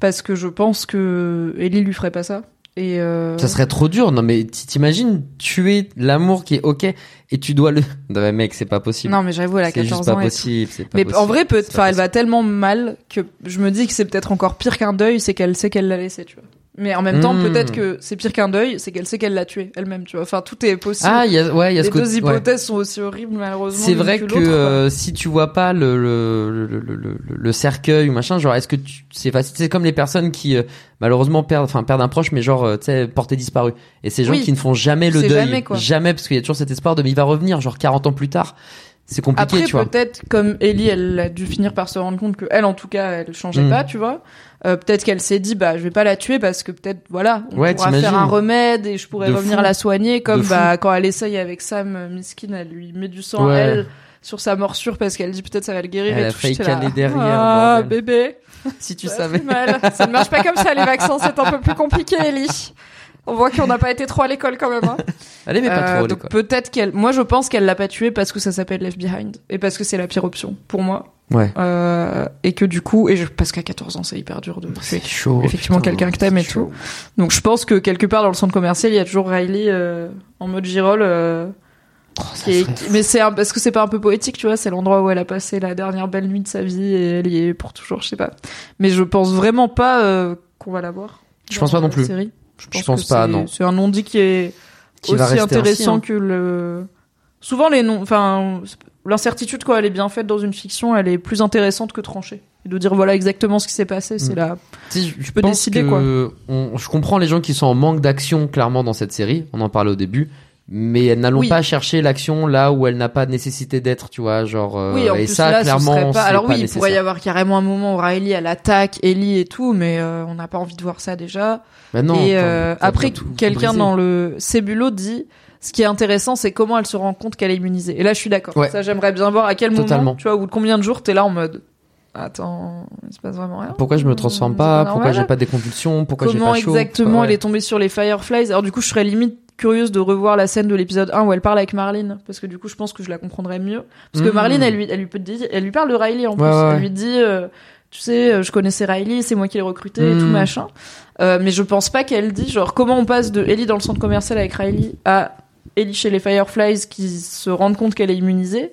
parce que je pense que Ellie lui ferait pas ça. Et euh, Ça serait trop dur. Non mais t'imagines tuer l'amour qui est ok et tu dois le. (laughs) Non mais mec, c'est pas possible. Non, mais j'avoue, elle a c'est 14 juste ans. pas possible. pas Mais possible. en vrai, peut, enfin, elle va tellement mal que je me dis que c'est peut-être encore pire qu'un deuil, c'est qu'elle sait qu'elle l'a laissé, tu vois. Mais en même temps, Hmm. peut-être que c'est pire qu'un deuil, c'est qu'elle sait qu'elle l'a tué elle-même, tu vois. Enfin, tout est possible. Ah, il y a, ouais, y a Les ce deux ouais. hypothèses sont aussi horribles, malheureusement. C'est vrai que, euh, si tu vois pas le le, le, le, le, cercueil ou machin, genre est-ce que tu c'est facile c'est comme les personnes qui euh, malheureusement perdent enfin perdent un proche mais genre euh, tu sais porté disparu. Et ces gens Oui. qui ne font jamais le deuil, jamais, quoi. parce qu'il y a toujours cet espoir de mais il va revenir genre 40 ans plus tard. C'est compliqué, Après, tu vois. peut-être, comme Ellie, elle a dû finir par se rendre compte que elle, en tout cas, elle changeait Mm. pas, tu vois. Euh, peut-être qu'elle s'est dit, bah, je vais pas la tuer parce que peut-être, voilà, on Ouais, pourra faire un remède et je pourrais De revenir fou. la soigner, comme De fou. bah, quand elle essaye avec Sam, euh, Miskin, elle lui met du sang Ouais. à elle sur sa morsure parce qu'elle dit peut-être ça va le guérir Elle et a tout. failli là, caler derrière, Ah, bordel. bébé. (laughs) Si tu Ça savais. mal. Ça ne marche pas comme ça, les vaccins. C'est un peu plus compliqué, Ellie. On voit qu'on n'a pas été trop à l'école quand même. Hein. (laughs) Allez mais pas Euh, trop donc l'école. peut-être qu'elle. Moi, je pense qu'elle l'a pas tué parce que ça s'appelle Left Behind et parce que c'est la pire option pour moi. Ouais. Euh, et que du coup, et je, parce qu'à 14 ans, c'est hyper dur de. C'est chaud. effectivement quelqu'un que t'aimes et chaud. Donc je pense que quelque part dans le centre commercial, il y a toujours Riley euh, en mode girole. euh, Oh, est- mais c'est parce que c'est pas un peu poétique, tu vois. C'est l'endroit où elle a passé la dernière belle nuit de sa vie et elle y est pour toujours, je sais pas. Mais je pense vraiment pas euh, qu'on va la voir. Je pense pas non plus. série. Je pense que pas, non. C'est un non-dit qui est Qui aussi intéressant ainsi, hein. que le. Souvent les noms, enfin l'incertitude quand elle est bien faite dans une fiction, elle est plus intéressante que tranchée. Et de dire voilà exactement ce qui s'est passé, c'est Mm. là. Tu sais, je, je peux pense décider, quoi. on- je comprends les gens qui sont en manque d'action clairement dans cette série. On en parlait au début, mais n'allons Oui. pas chercher l'action là où elle n'a pas nécessité d'être, tu vois, genre. euh, Oui, en et plus ça, là, clairement, pas. Alors pas oui, il pourrait y avoir carrément un moment où Riley elle attaque Ellie et tout, mais euh, on n'a pas envie de voir ça déjà. Bah non, et euh, après, quelqu'un dans le Cébulo dit. Ce qui est intéressant, c'est comment elle se rend compte qu'elle est immunisée. Et là, je suis d'accord. Ouais. Ça, j'aimerais bien voir à quel moment, Totalement. tu vois, ou combien de jours t'es là en mode. Attends, il se passe vraiment rien. Pourquoi je me transforme pas Pourquoi j'ai pas des convulsions Pourquoi j'ai Comment pas chaud exactement Ouais. elle est tombée sur les Fireflies Alors du coup, je serais limite curieuse de revoir la scène de l'épisode 1 où elle parle avec Marlene parce que du coup, je pense que je la comprendrais mieux. Parce que Mmh. Marlene, elle lui, elle lui peut dire, elle lui parle de Riley en plus. Ouais, Elle lui dit, euh, tu sais, euh, je connaissais Riley, c'est moi qui l'ai recruté et Mmh. tout machin. Euh, mais je pense pas qu'elle dit genre comment on passe de Ellie dans le centre commercial avec Riley à Ellie chez les Fireflies qui se rendent compte qu'elle est immunisée.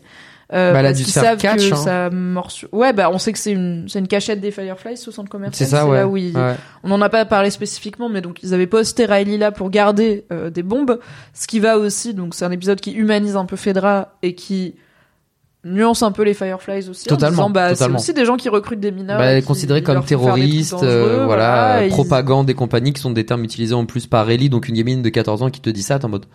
Euh, Bah, parce qu'ils savent catch, que hein. sa morsure. Ouais, bah on sait que c'est une c'est une cachette des Fireflies ce centre commercial. C'est ça, ouais. là où ils- Ouais. On n'en a pas parlé spécifiquement, mais donc ils avaient posté Riley là pour garder euh, des bombes, ce qui va aussi. Donc c'est un épisode qui humanise un peu Fedra et qui nuance un peu les Fireflies aussi. Totalement, en disant, bah, c'est aussi des gens qui recrutent des mineurs. Bah, considérés comme terroristes, euh, voilà, et ils- propagande et compagnie, qui sont des termes utilisés en plus par Ellie, donc une gamine de 14 ans qui te dit ça, t'es en mode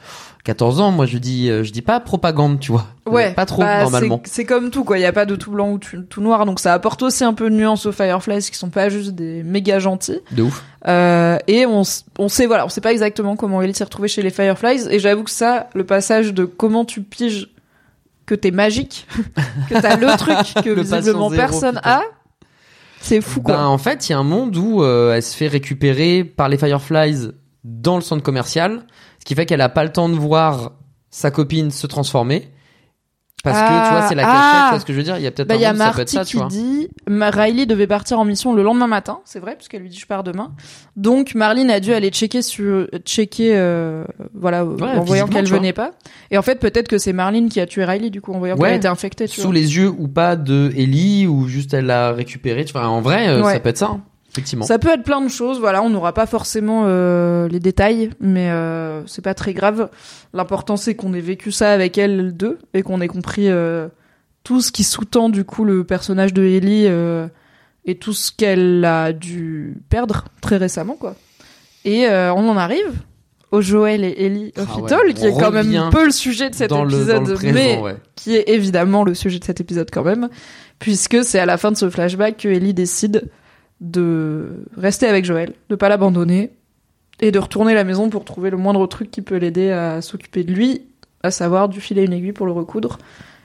14 ans, moi je dis, euh, je dis pas propagande, tu vois, Ouais, pas trop bah, normalement. c'est- comme tout, quoi. Il y a pas de tout blanc ou tout, tout noir, donc ça apporte aussi un peu de nuance aux Fireflies qui sont pas juste des méga gentils. De ouf. Euh, et on, on sait, voilà, on sait pas exactement comment Ellie s'est retrouvée chez les Fireflies. Et j'avoue que ça, le passage de comment tu piges que t'es magique, (laughs) que t'as le truc que Le visiblement zéro, personne putain. a, c'est fou, quoi. Ben, en fait, il y a un monde où euh, elle se fait récupérer par les Fireflies dans le centre commercial, ce qui fait qu'elle a pas le temps de voir sa copine se transformer. Parce que, tu vois, c'est la cachette, ah. tu vois ce que je veux dire Il y a peut-être Bah, un y a ça peut être ça, tu vois. dit, Riley devait partir en mission le lendemain matin, c'est vrai, parce qu'elle lui dit je pars demain. Donc Marlene a dû aller checker sur, checker, euh, voilà, en voyant qu'elle venait pas. Et en fait, peut-être que c'est Marlene qui a tué Riley, du coup, en voyant Ouais. qu'elle était infectée, tu Sous vois. les yeux ou pas de Ellie, ou juste elle l'a récupéré, tu vois. En vrai, euh, Ouais. ça peut être ça, hein, effectivement. Ça peut être plein de choses, voilà, on n'aura pas forcément euh, les détails, mais euh, c'est pas très grave. L'important c'est qu'on ait vécu ça avec elle deux et qu'on ait compris euh, tout ce qui sous-tend du coup le personnage de Ellie euh, et tout ce qu'elle a dû perdre très récemment, quoi. Et on en arrive au Joël et Ellie Ah Hospital, ouais, qui est quand même un peu le sujet de cet épisode, dans le présent, mais ouais. qui est évidemment le sujet de cet épisode quand même, puisque c'est à la fin de ce flashback que Ellie décide de rester avec Joël, de pas l'abandonner et de retourner à la maison pour trouver le moindre truc qui peut l'aider à s'occuper de lui, à savoir du filet et une aiguille pour le recoudre.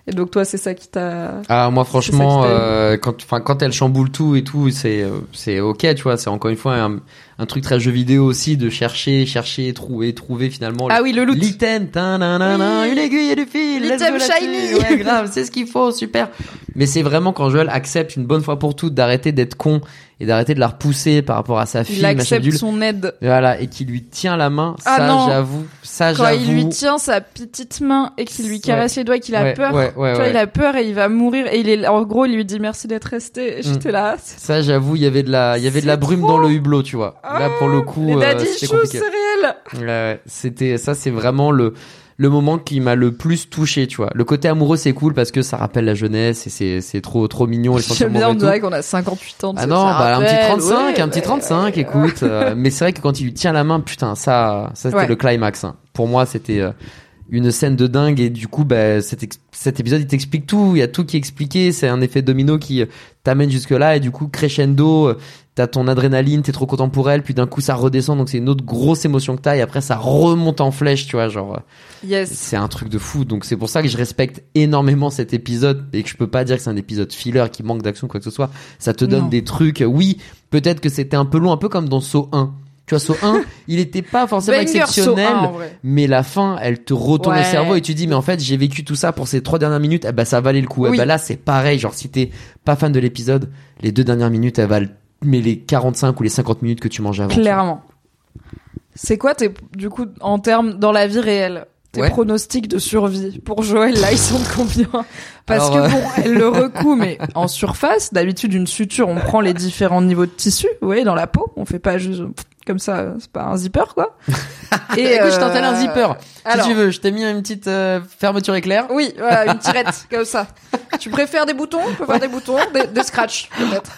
Et donc toi, c'est ça qui t'a Ah moi franchement euh, quand enfin quand elle chamboule tout et tout c'est euh, c'est ok tu vois c'est encore une fois un, un truc très jeu vidéo aussi de chercher chercher trouver trouver finalement Ah oui, le loot. l'item Oui. une aiguille et du fil L'item shiny. ouais grave c'est ce qu'il faut super mais c'est vraiment quand Joël accepte une bonne fois pour toutes d'arrêter d'être con et d'arrêter de la repousser par rapport à sa fille Il accepte son aide. voilà et qui lui tient la main Ah ça non. j'avoue ça Quand j'avoue il lui tient sa petite main et qu'il lui Ouais. caresse les doigts et qu'il a Ouais, peur, ouais, ouais, tu vois, il a peur et il va mourir et il est en gros, il lui dit merci d'être resté. J'étais là, c'est- ça j'avoue il y avait de la il y avait de la brume trop. dans le hublot tu vois là pour le coup les euh, c'était compliqué c'est réel. Ouais, c'était ça c'est vraiment le le moment qui m'a le plus touché tu vois le côté amoureux c'est cool parce que ça rappelle la jeunesse et c'est c'est trop trop mignon J'aime bien, on dirait qu'on a 58 ans. tu ah non ça bah un petit rappelle, 35 ouais, un petit ouais. 35 écoute euh, (laughs) mais c'est vrai que quand il lui tient la main putain ça ça c'était Ouais. le climax hein. pour moi c'était euh, une scène de dingue et du coup bah cet, cet épisode il t'explique tout il y a tout qui est expliqué c'est un effet domino qui euh, t'amène jusque là et du coup crescendo t'as ton adrénaline t'es trop content pour elle puis d'un coup ça redescend donc c'est une autre grosse émotion que t'as et après ça remonte en flèche tu vois genre euh, Yes. c'est un truc de fou donc c'est pour ça que je respecte énormément cet épisode et que je peux pas dire que c'est un épisode filler qui manque d'action quoi que ce soit ça te donne Non. des trucs oui peut-être que c'était un peu long un peu comme dans Saw 1 tu vois Saw 1 (laughs) il était pas forcément Banger, exceptionnel Saw 1, en vrai. mais la fin, elle te retourne Ouais. le cerveau et tu dis mais en fait j'ai vécu tout ça pour ces trois dernières minutes, eh ben ça valait le coup. Eh Oui. ben là c'est pareil, genre si t'es pas fan de l'épisode, les deux dernières minutes elles valent mais les 45 ou les 50 minutes que tu manges avant. Clairement. C'est quoi tes, du coup, en termes, dans la vie réelle, tes Ouais. pronostics de survie pour Joël, là, ils sont de combien? Parce Alors, que euh, bon, elle le (laughs) recoue, mais en surface, d'habitude, une suture, on prend les différents niveaux de tissu, vous voyez, dans la peau, on fait pas juste comme ça, c'est pas un zipper, quoi. (laughs) Et Écoute, je euh, t'installe un zipper. alors- Si tu veux, je t'ai mis une petite euh, fermeture éclair. Oui, voilà, une (laughs) tirette, comme ça. Tu préfères des boutons? On peut faire des boutons, des, des scratchs, peut-être.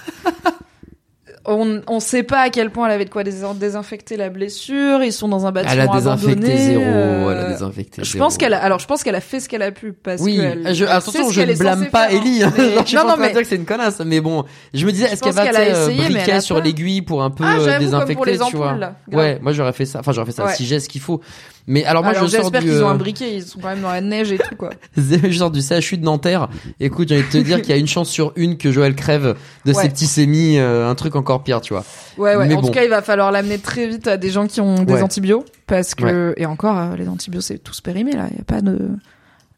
On, on sait pas à quel point elle avait de quoi dés- désinfecter la blessure. Ils sont dans un bâtiment Elle a désinfecté abandonné, zéro, euh, elle a désinfecté Je zéro. pense qu'elle a, alors je pense qu'elle a fait ce qu'elle a pu parce Oui, que je, attention, je ne blâme pas faire, Ellie. hein. Hein. Mais- Genre, je suis non, non, mais dire que c'est une connasse, mais bon, je me disais, est-ce qu'elle va a euh, essayé, elle a sur l'aiguille pour un peu Ah, euh, comme désinfecter, pour les tu vois. là. Ouais, moi j'aurais fait ça. Enfin, j'aurais fait ça si j'ai ce qu'il faut. Mais alors moi Alors je sors j'espère du qu'ils ont euh, un briquet, ils sont quand même dans la neige et tout quoi. (laughs) je sors du CHU de Nanterre. Écoute, j'ai envie de te dire qu'il y a une chance sur une que Joël crève de Ouais. septicémie, euh, un truc encore pire, tu vois. Ouais ouais. Mais en bon. tout cas, il va falloir l'amener très vite à des gens qui ont des Ouais. antibiotiques parce que et encore euh, les antibiotiques c'est tous périmés là, il y a pas de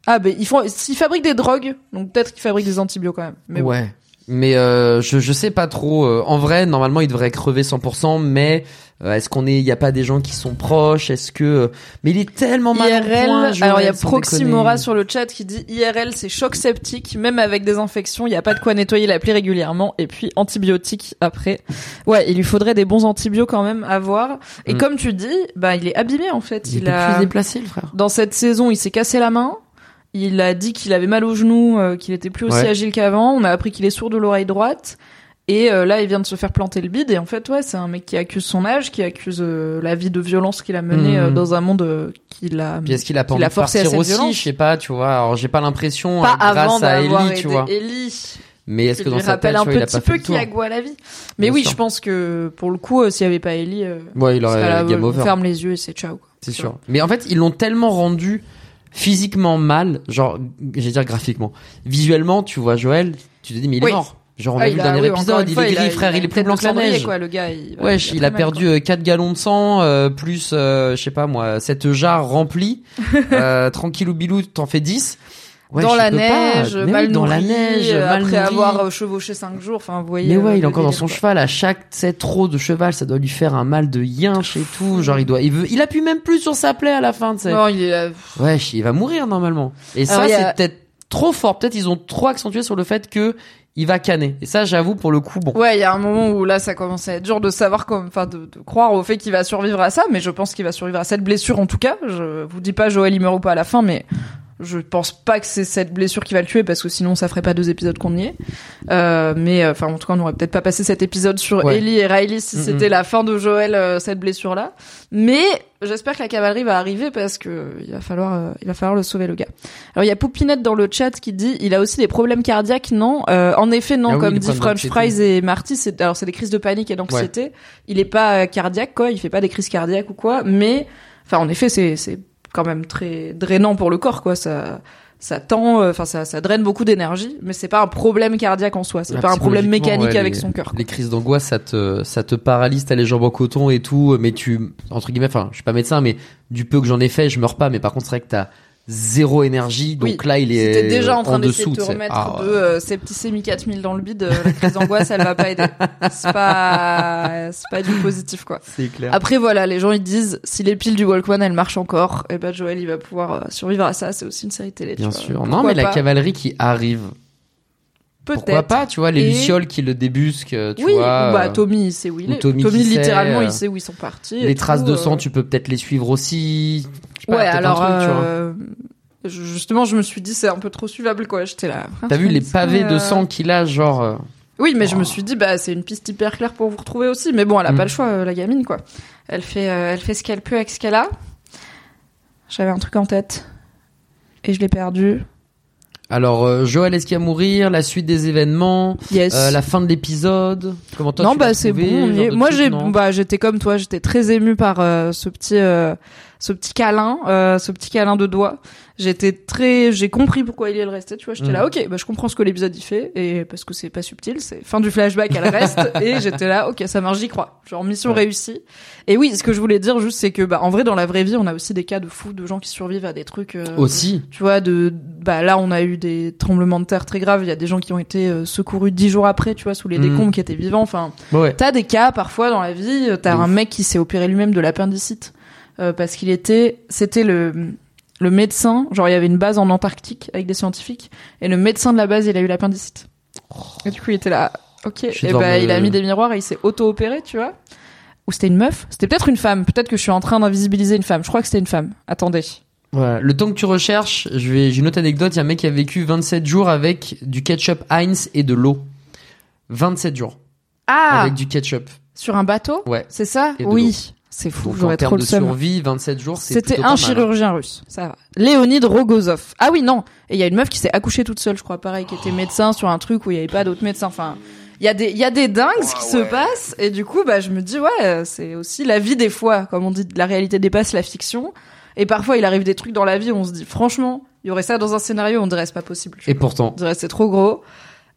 Ah ben ils font s'ils fabriquent des drogues, donc peut-être qu'ils fabriquent des antibiotiques quand même. Mais bon. ouais. Mais euh, je je sais pas trop. euh, en vrai, normalement, il devrait crever 100%, mais Euh, Est-ce qu'on est, il y a pas des gens qui sont proches? Est-ce que, mais il est tellement mal IRL, point, alors il y a Proximora sur le chat qui dit IRL c'est choc septique, même avec des infections, il n'y a pas de quoi nettoyer la plaie régulièrement, et puis antibiotiques après. Ouais, il lui faudrait des bons antibiotiques quand même à voir. Et Mm. comme tu dis, bah il est abîmé en fait. Il, a plus le frère. dans cette saison, il s'est cassé la main. Il a dit qu'il avait mal au genou, euh, qu'il était plus aussi Ouais. agile qu'avant. On a appris qu'il est sourd de l'oreille droite. Et euh, là, il vient de se faire planter le bide. Et en fait, ouais, c'est un mec qui accuse son âge, qui accuse euh, la vie de violence qu'il a menée euh, dans un monde euh, qu'il a. Puis est-ce qu'il a pas qu'il envie a de partir aussi violence. Je sais pas, tu vois. Alors j'ai pas l'impression Pas avant grâce à Ellie, tu vois. Ellie. Mais est-ce que dans sa tête, un vois, petit peu qui a goût à la vie. Mais Bien oui, sûr. je pense que pour le coup, s'il y avait pas Ellie, Ouais, il aurait game over. ferme les yeux et c'est ciao. C'est sûr. Mais en fait, ils l'ont tellement rendu physiquement mal, genre, j'allais dire graphiquement. Visuellement, tu vois Joël, tu te dis, mais il est mort. Genre, on Ah, a vu il le dernier oui, épisode, il fois, est gris, a- frère, a il est plus blanc de que la neige. Quoi, le gars, il Wesh, il il a mal, perdu 4 gallons de sang, euh, plus, euh, je sais pas moi, cette jarre remplie. (laughs) euh, tranquille ou bilou, t'en fais 10. Wesh, dans il la neige, Mais oui, mal dans la neige, euh, après avoir euh, chevauché 5 jours. Enfin, vous voyez. Mais ouais, euh, il est encore dans son quoi. cheval. À chaque trop de cheval, ça doit lui faire un mal de yinche et tout. Genre, il doit, il veut, il appuie même plus sur sa plaie à la fin, tu sais. Non, il est. euh, Wesh, il va mourir normalement. Et Alors, ça, il a- c'est peut-être trop fort. Peut-être ils ont trop accentué sur le fait que il va canner. Et ça, j'avoue, pour le coup, bon. Ouais, il y a un moment où là, ça commence à être dur de savoir comme, enfin, de, de croire au fait qu'il va survivre à ça. Mais je pense qu'il va survivre à cette blessure en tout cas. Je vous dis pas Joël il meurt ou pas à la fin, mais je pense pas que c'est cette blessure qui va le tuer parce que sinon ça ferait pas deux épisodes qu'on y est. Euh, mais euh, enfin, en tout cas, on n'aurait peut-être pas passé cet épisode sur Ouais. Ellie et Riley si c'était la fin de Joël euh, cette blessure là. Mais j'espère que la cavalerie va arriver parce que il va falloir, euh, il va falloir le sauver le gars. Alors il y a Poupinette dans le chat qui dit il a aussi des problèmes cardiaques non Euh, En effet non Ah oui, comme dit French. Fries et Marty c'est alors c'est des crises de panique et d'anxiété. Il est pas cardiaque quoi, il fait pas des crises cardiaques ou quoi, mais enfin en effet c'est c'est quand même très drainant pour le corps quoi ça ça tend euh, enfin ça ça draine beaucoup d'énergie mais c'est pas un problème cardiaque en soi c'est pas un problème mécanique ouais, avec les- son cœur. Les crises d'angoisse, ça te, ça te paralyse, t'as les jambes en coton et tout, mais tu, entre guillemets, enfin, je suis pas médecin, mais du peu que j'en ai fait, je meurs pas, mais par contre, c'est vrai que t'as zéro énergie, donc Oui, là, il est t'es déjà en train d'essayer de te remettre Ah, de ouais. euh, septicémie 4000 dans le bide, euh, la crise d'angoisse, elle va pas aider. C'est pas, c'est pas du positif, quoi. C'est clair. Après, voilà, les gens, ils disent, si les piles du Walkman, elles marchent encore, et ben, Joël, il va pouvoir euh, survivre à ça. C'est aussi une série télé, tu Bien vois. sûr. Pourquoi Non, mais la pas cavalerie qui arrive. Pourquoi pas, tu vois, les Et- lucioles qui le débusquent, tu oui, vois. ou bah, euh, Tommy, il sait où il est. Tommy littéralement, sait, il euh, sait où ils sont partis. les tout, traces de euh, sang, tu peux peut-être les suivre aussi. Pas, Ouais, un alors, tu vois. euh, justement, je me suis dit, c'est un peu trop suivable, quoi. J'étais là. T'as vu les pavés de euh, sang qu'il a, genre. euh, Oui, mais je Oh. me suis dit, bah, c'est une piste hyper claire pour vous retrouver aussi. Mais bon, elle a Mm. pas le choix, euh, la gamine, quoi. Elle fait, euh, elle fait ce qu'elle peut avec ce qu'elle a. J'avais un truc en tête. Et je l'ai perdu. Alors, euh, Joël, est-ce qu'il va mourir La suite des événements Yes. euh, La fin de l'épisode? Comment toi non, tu bah, c'est bon. y Moi, j'ai, bah, j'étais comme toi. J'étais très émue par euh, ce petit, euh, ce petit câlin, euh, ce petit câlin de doigt. J'étais très, j'ai compris pourquoi il y le restait. Tu vois, j'étais Mm. là, ok, bah, je comprends ce que l'épisode y fait et parce que c'est pas subtil, c'est fin du flashback, elle reste (laughs) et j'étais là, ok, ça marche, j'y crois. Genre mission Ouais. réussie. Et oui, ce que je voulais dire juste, c'est que bah, en vrai, dans la vraie vie, on a aussi des cas de fous, de gens qui survivent à des trucs. euh, Aussi. tu vois de bah là on a eu des tremblements de terre très graves il y a des gens qui ont été euh, secourus dix jours après tu vois sous les Mhm. décombres qui étaient vivants enfin Ouais. t'as des cas parfois dans la vie t'as un mec qui s'est opéré lui-même de l'appendicite euh, parce qu'il était c'était le le médecin genre il y avait une base en Antarctique avec des scientifiques et le médecin de la base il a eu l'appendicite et du coup il était là ok et bah me- il a mis des miroirs et il s'est auto-opéré tu vois ou c'était une meuf c'était peut-être une femme peut-être que je suis en train d'invisibiliser une femme je crois que c'était une femme attendez Voilà. Le temps que tu recherches, je vais, j'ai une autre anecdote. Il y a un mec qui a vécu 27 jours avec du ketchup Heinz et de l'eau. 27 jours. ah Avec du ketchup. Sur un bateau Ouais. C'est ça. Oui. C'est fou, Donc, en j'aurais trop termes le de survie, 27 jours, c'est C'était un pas mal, hein. chirurgien russe, ça va. Léonid Rogozov. Ah oui, non. Et il y a une meuf qui s'est accouchée toute seule, je crois, pareil, qui était médecin sur un truc où il y avait pas d'autres médecins. Enfin, il y a des, il y a des dingues qui se passent. Et du coup, bah, je me dis, ouais, c'est aussi la vie des fois. Comme on dit, la réalité dépasse la fiction. Et parfois, il arrive des trucs dans la vie où on se dit, franchement, il y aurait ça dans un scénario, on dirait c'est pas possible. Et pourtant. On dirait c'est trop gros.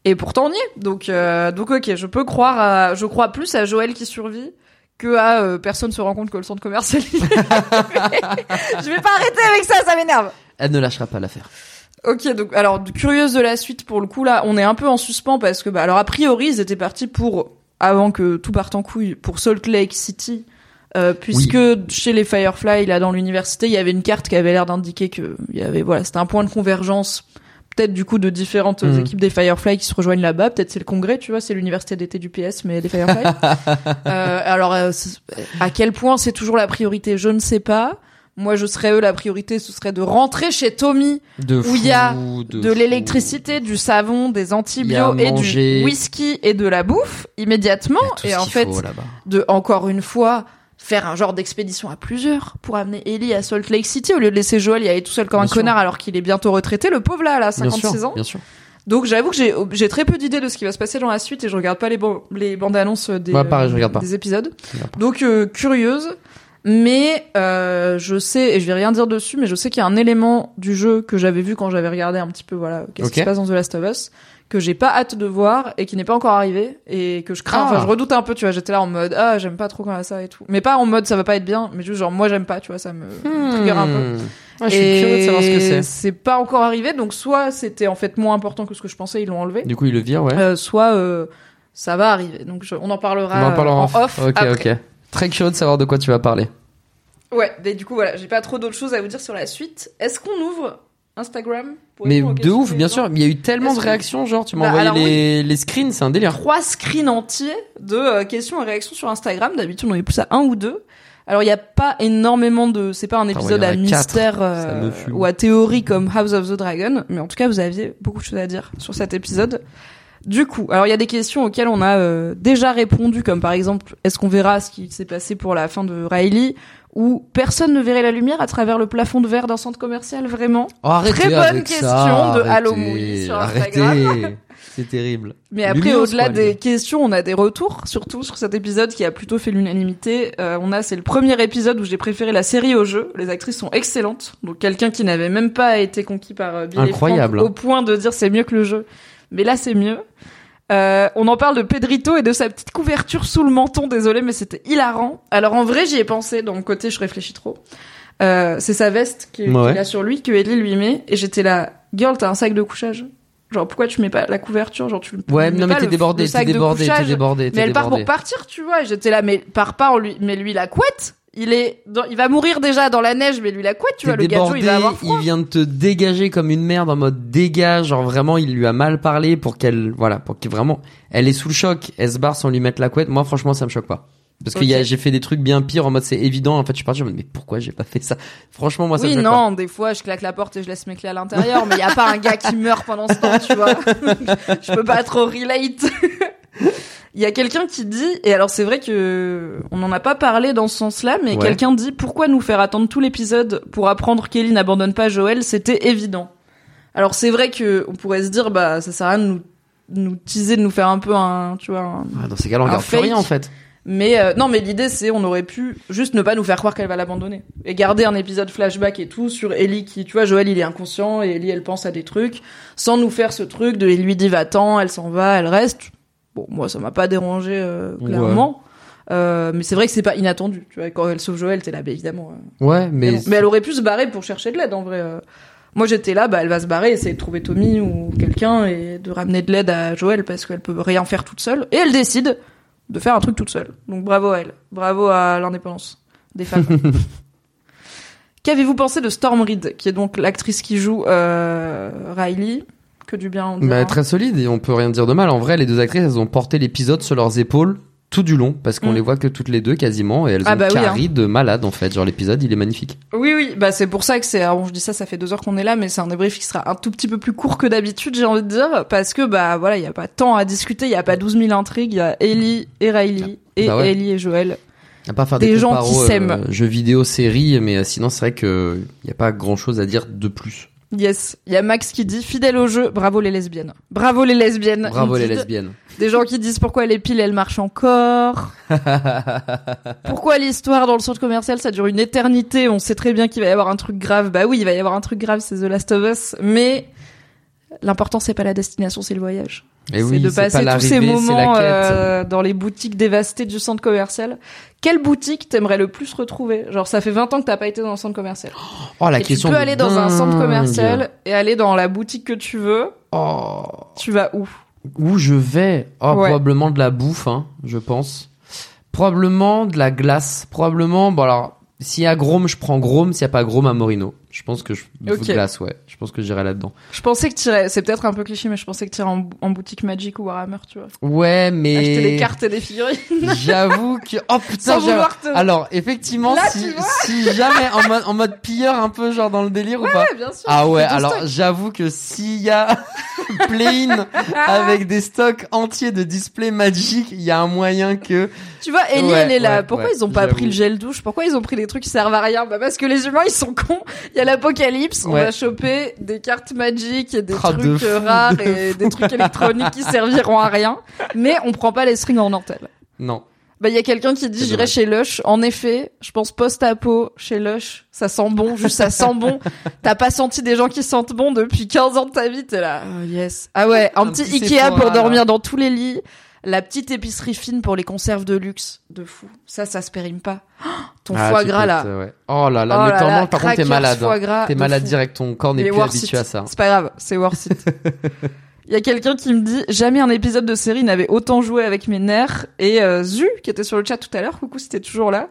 Et pourtant on y est. Donc euh, donc ok, je peux croire à, je crois plus à Joël qui survit que à euh, personne se rend compte que le centre commercial. (laughs) je vais pas arrêter avec ça, ça m'énerve. Elle ne lâchera pas l'affaire. Ok, donc alors curieuse de la suite pour le coup là, on est un peu en suspens parce que bah alors a priori ils étaient partis pour avant que tout parte en couille pour Salt Lake City Euh, puisque chez les Firefly, là dans l'université, il y avait une carte qui avait l'air d'indiquer que il y avait voilà, c'était un point de convergence peut-être du coup de différentes Mhm. équipes des Firefly qui se rejoignent là-bas. Peut-être c'est le congrès, tu vois, c'est l'université d'été du PS, mais des Firefly. (laughs) euh, alors euh, à quel point c'est toujours la priorité, je ne sais pas. Moi, je serais eux la priorité, ce serait de rentrer chez Tommy De où il y a de, l'électricité, du savon, des antibiotiques et manger. du whisky et de la bouffe immédiatement. Et en fait, faut, de encore une fois faire un genre d'expédition à plusieurs pour amener Ellie à Salt Lake City au lieu de laisser Joel y aller tout seul comme Bien un sûr. connard alors qu'il est bientôt retraité, le pauvre là, là, Bien 56 sûr, ans. bien sûr. Donc j'avoue que j'ai j'ai très peu d'idées de ce qui va se passer dans la suite et je regarde pas les, les bandes annonces des, Ouais, pareil, je regarde pas. des épisodes. Je regarde pas. Donc euh, curieuse, mais euh, je sais et je vais rien dire dessus, mais je sais qu'il y a un élément du jeu que j'avais vu quand j'avais regardé un petit peu voilà qu'est-ce qui se passe dans The Last of Us que j'ai pas hâte de voir et qui n'est pas encore arrivé et que je crains. Ah. Enfin, je redoute un peu, tu vois. J'étais là en mode ah j'aime pas trop quand a ça et tout, mais pas en mode ça va pas être bien, mais juste genre moi j'aime pas, tu vois, ça me trigger un peu. Hmm. Ah, je suis Et curieux de savoir ce que c'est. C'est pas encore arrivé, donc soit c'était en fait moins important que ce que je pensais, ils l'ont enlevé, Du coup, il le vire, ouais. euh, soit euh, ça va arriver. Donc je- on en parlera, On en parlera euh, en off. Ok, après. ok. Très curieux de savoir de quoi tu vas parler. Ouais, mais du coup voilà, j'ai pas trop d'autres choses à vous dire sur la suite. Est-ce qu'on ouvre Instagram pour Mais de ouf, bien gens sûr. Il y a eu tellement de réactions, genre, tu m'as Bah, envoyé les, les screens, c'est un délire. Trois screens entiers de euh, questions et réactions sur Instagram. D'habitude, on est plus à un ou deux. Alors, il y a pas énormément de, c'est pas un épisode à mystère euh, ou à théorie comme House of the Dragon, mais en tout cas, vous aviez beaucoup de choses à dire sur cet épisode. Du coup, alors il y a des questions auxquelles on a euh, déjà répondu, comme par exemple, est-ce qu'on verra ce qui s'est passé pour la fin de Riley, ou personne ne verrait la lumière à travers le plafond de verre d'un centre commercial, vraiment Oh, arrêtez Très bonne question ça, de Halloween sur Instagram. (laughs) C'est terrible. Mais après, au-delà des questions, on a des retours, surtout sur cet épisode qui a plutôt fait l'unanimité. Euh, on a, c'est le premier épisode où j'ai préféré la série au jeu. Les actrices sont excellentes. Donc quelqu'un qui n'avait même pas été conquis par euh, Bill Incroyable. Frank au point de dire c'est mieux que le jeu. Mais là, c'est mieux. Euh, on en parle de Pedrito et de sa petite couverture sous le menton. Désolé, mais c'était hilarant. Alors en vrai, j'y ai pensé. Dans le côté, je réfléchis trop. Euh, c'est sa veste qui- qu'il Ouais. a sur lui que Ellie lui met. Et j'étais là, girl, t'as un sac de couchage. Genre pourquoi tu mets pas la couverture Genre tu Ouais, mets non, mais t'es le- débordé, le t'es sac de débordé, t'es couchage. débordé, Mais elle part pour partir, tu vois. Et j'étais là, mais pars pas, on lui, mais lui la couette. Il est, dans- il va mourir déjà dans la neige, mais lui la couette, tu vois. Le débordé, il va avoir froid. il vient de te dégager comme une merde en mode dégage, genre vraiment il lui a mal parlé pour qu'elle, voilà, pour qu'elle vraiment, elle est sous le choc, elle se barre sans lui mettre la couette. Moi franchement ça me choque pas. Parce que j'ai fait des trucs bien pires en mode c'est évident, en fait je suis parti en mode mais pourquoi j'ai pas fait ça? Franchement moi ça oui, me choque non, des fois, je claque la porte et je laisse mes clés à l'intérieur, mais il y a pas un gars qui meurt pendant ce temps, tu vois. (laughs) je peux pas trop relate. (laughs) Il y a quelqu'un qui dit, et alors c'est vrai que on n'en a pas parlé dans ce sens-là, mais Ouais. quelqu'un dit pourquoi nous faire attendre tout l'épisode pour apprendre qu'Ellie n'abandonne pas Joël, c'était évident. Alors c'est vrai que on pourrait se dire bah ça sert à rien de nous nous teaser, de nous faire un peu un, tu vois, un- dans ces cas-là on plus fake. rien en fait. mais euh, non, mais l'idée c'est on aurait pu juste ne pas nous faire croire qu'elle va l'abandonner et garder un épisode flashback et tout sur Ellie qui, tu vois, Joël il est inconscient et Ellie elle pense à des trucs sans nous faire ce truc de il lui dit va-t'en, elle s'en va, elle reste. Bon, moi ça m'a pas dérangé euh, clairement. Euh, mais c'est vrai que c'est pas inattendu, tu vois. Quand elle sauve Joël, t'es là, bah, évidemment. euh. Ouais, Mais, mais, elle aurait pu se barrer pour chercher de l'aide en vrai. Moi j'étais là, bah elle va se barrer, essayer de trouver Tommy ou quelqu'un et de ramener de l'aide à Joël parce qu'elle peut rien faire toute seule. Et elle décide de faire un truc toute seule. Donc bravo à elle, bravo à l'indépendance des femmes. (laughs) Qu'avez-vous pensé de Storm Reed, qui est donc l'actrice qui joue euh, Riley? Que du bien. bah, très solide et on peut rien dire de mal. En vrai les deux actrices elles ont porté l'épisode sur leurs épaules tout du long parce qu'on Mm. les voit que toutes les deux quasiment et elles Ah ont bah oui, carré de malade en fait. Genre l'épisode il est magnifique. Oui, oui, bah c'est pour ça que c'est. Bon, je dis ça, ça fait deux heures qu'on est là, mais c'est un débrief qui sera un tout petit peu plus court que d'habitude, j'ai envie de dire, parce que bah voilà, il y a pas tant à discuter, il y a pas 12 000 intrigues, il y a Ellie et Riley et Bah ouais. Ellie et Joël. À pas faire Des des, gens qui euh, s'aiment. jeux vidéo, séries, mais euh, sinon c'est vrai que y a pas grand chose à dire de plus. Yes, il y a Max qui dit fidèle au jeu, bravo les lesbiennes. Bravo les lesbiennes. Bravo les lesbiennes. Des gens qui disent pourquoi les piles elles marchent encore. (laughs) pourquoi l'histoire dans le centre commercial ça dure une éternité? On sait très bien qu'il va y avoir un truc grave. Bah oui, il va y avoir un truc grave, c'est The Last of Us. Mais l'important c'est pas la destination, c'est le voyage. Et c'est oui, de c'est passer pas tous ces moments euh, dans les boutiques dévastées du centre commercial. Quelle boutique t'aimerais le plus retrouver? Genre ça fait 20 ans que t'as pas été dans un centre commercial. (gasps) Oh la et tu question. peux de aller dans un centre commercial et aller dans la boutique que tu veux. Oh. Tu vas où? Où je vais? Oh Ouais. probablement de la bouffe, hein, je pense. Probablement de la glace. Probablement, bon alors, s'il y a Grom, je prends Grom. S'il y a pas Grom, Amorino. Je pense que je Ok. glace, ouais. Je pense que j'irai là-dedans. Je pensais que t'irais, c'est peut-être un peu cliché, mais je pensais que t'irais en, en boutique Magic ou Warhammer, tu vois. Ouais, mais Acheter des cartes et des figurines. (laughs) J'avoue que oh (laughs) putain. Te- Alors effectivement, Là, si, jamais en mode, en mode pilleur un peu genre dans le délire ou pas. Ouais, bien sûr. Ah ouais, alors j'avoue que s'il y a (laughs) Plane avec des stocks entiers de display Magic, il y a un moyen que Tu vois, Ellie, Ouais, elle est là. ouais, Pourquoi ouais, ils ont pas pris le gel douche? Pourquoi ils ont pris des trucs qui servent à rien? Bah parce que les humains ils sont cons. Il y a l'apocalypse, on va choper des cartes Magic et des Ah, de trucs fou, euh, rares de et des trucs électroniques qui serviront à rien. (laughs) Mais on prend pas les strings en dentelle. non. Bah, il y a quelqu'un qui dit, j'irai chez Lush. En effet, je pense post-apo, chez Lush, ça sent bon, juste ça sent bon. (laughs) T'as pas senti des gens qui sentent bon depuis 15 ans de ta vie, t'es là, oh yes. Ah ouais, un, Un petit, petit Ikea pour dormir là. dans tous les lits. La petite épicerie fine pour les conserves de luxe. De fou. Ça, ça se périme pas. Oh, (gasps) ton Ah, foie gras, là. ouais. Oh là là, Oh temps là, manque, par contre t'es malade. hein. T'es de malade fou. direct, ton corps n'est Mais plus habitué it. à ça. C'est pas grave, c'est worth it. (laughs) Il y a quelqu'un qui me dit jamais un épisode de série n'avait autant joué avec mes nerfs. Et euh, Zu qui était sur le chat tout à l'heure, coucou, c'était toujours là,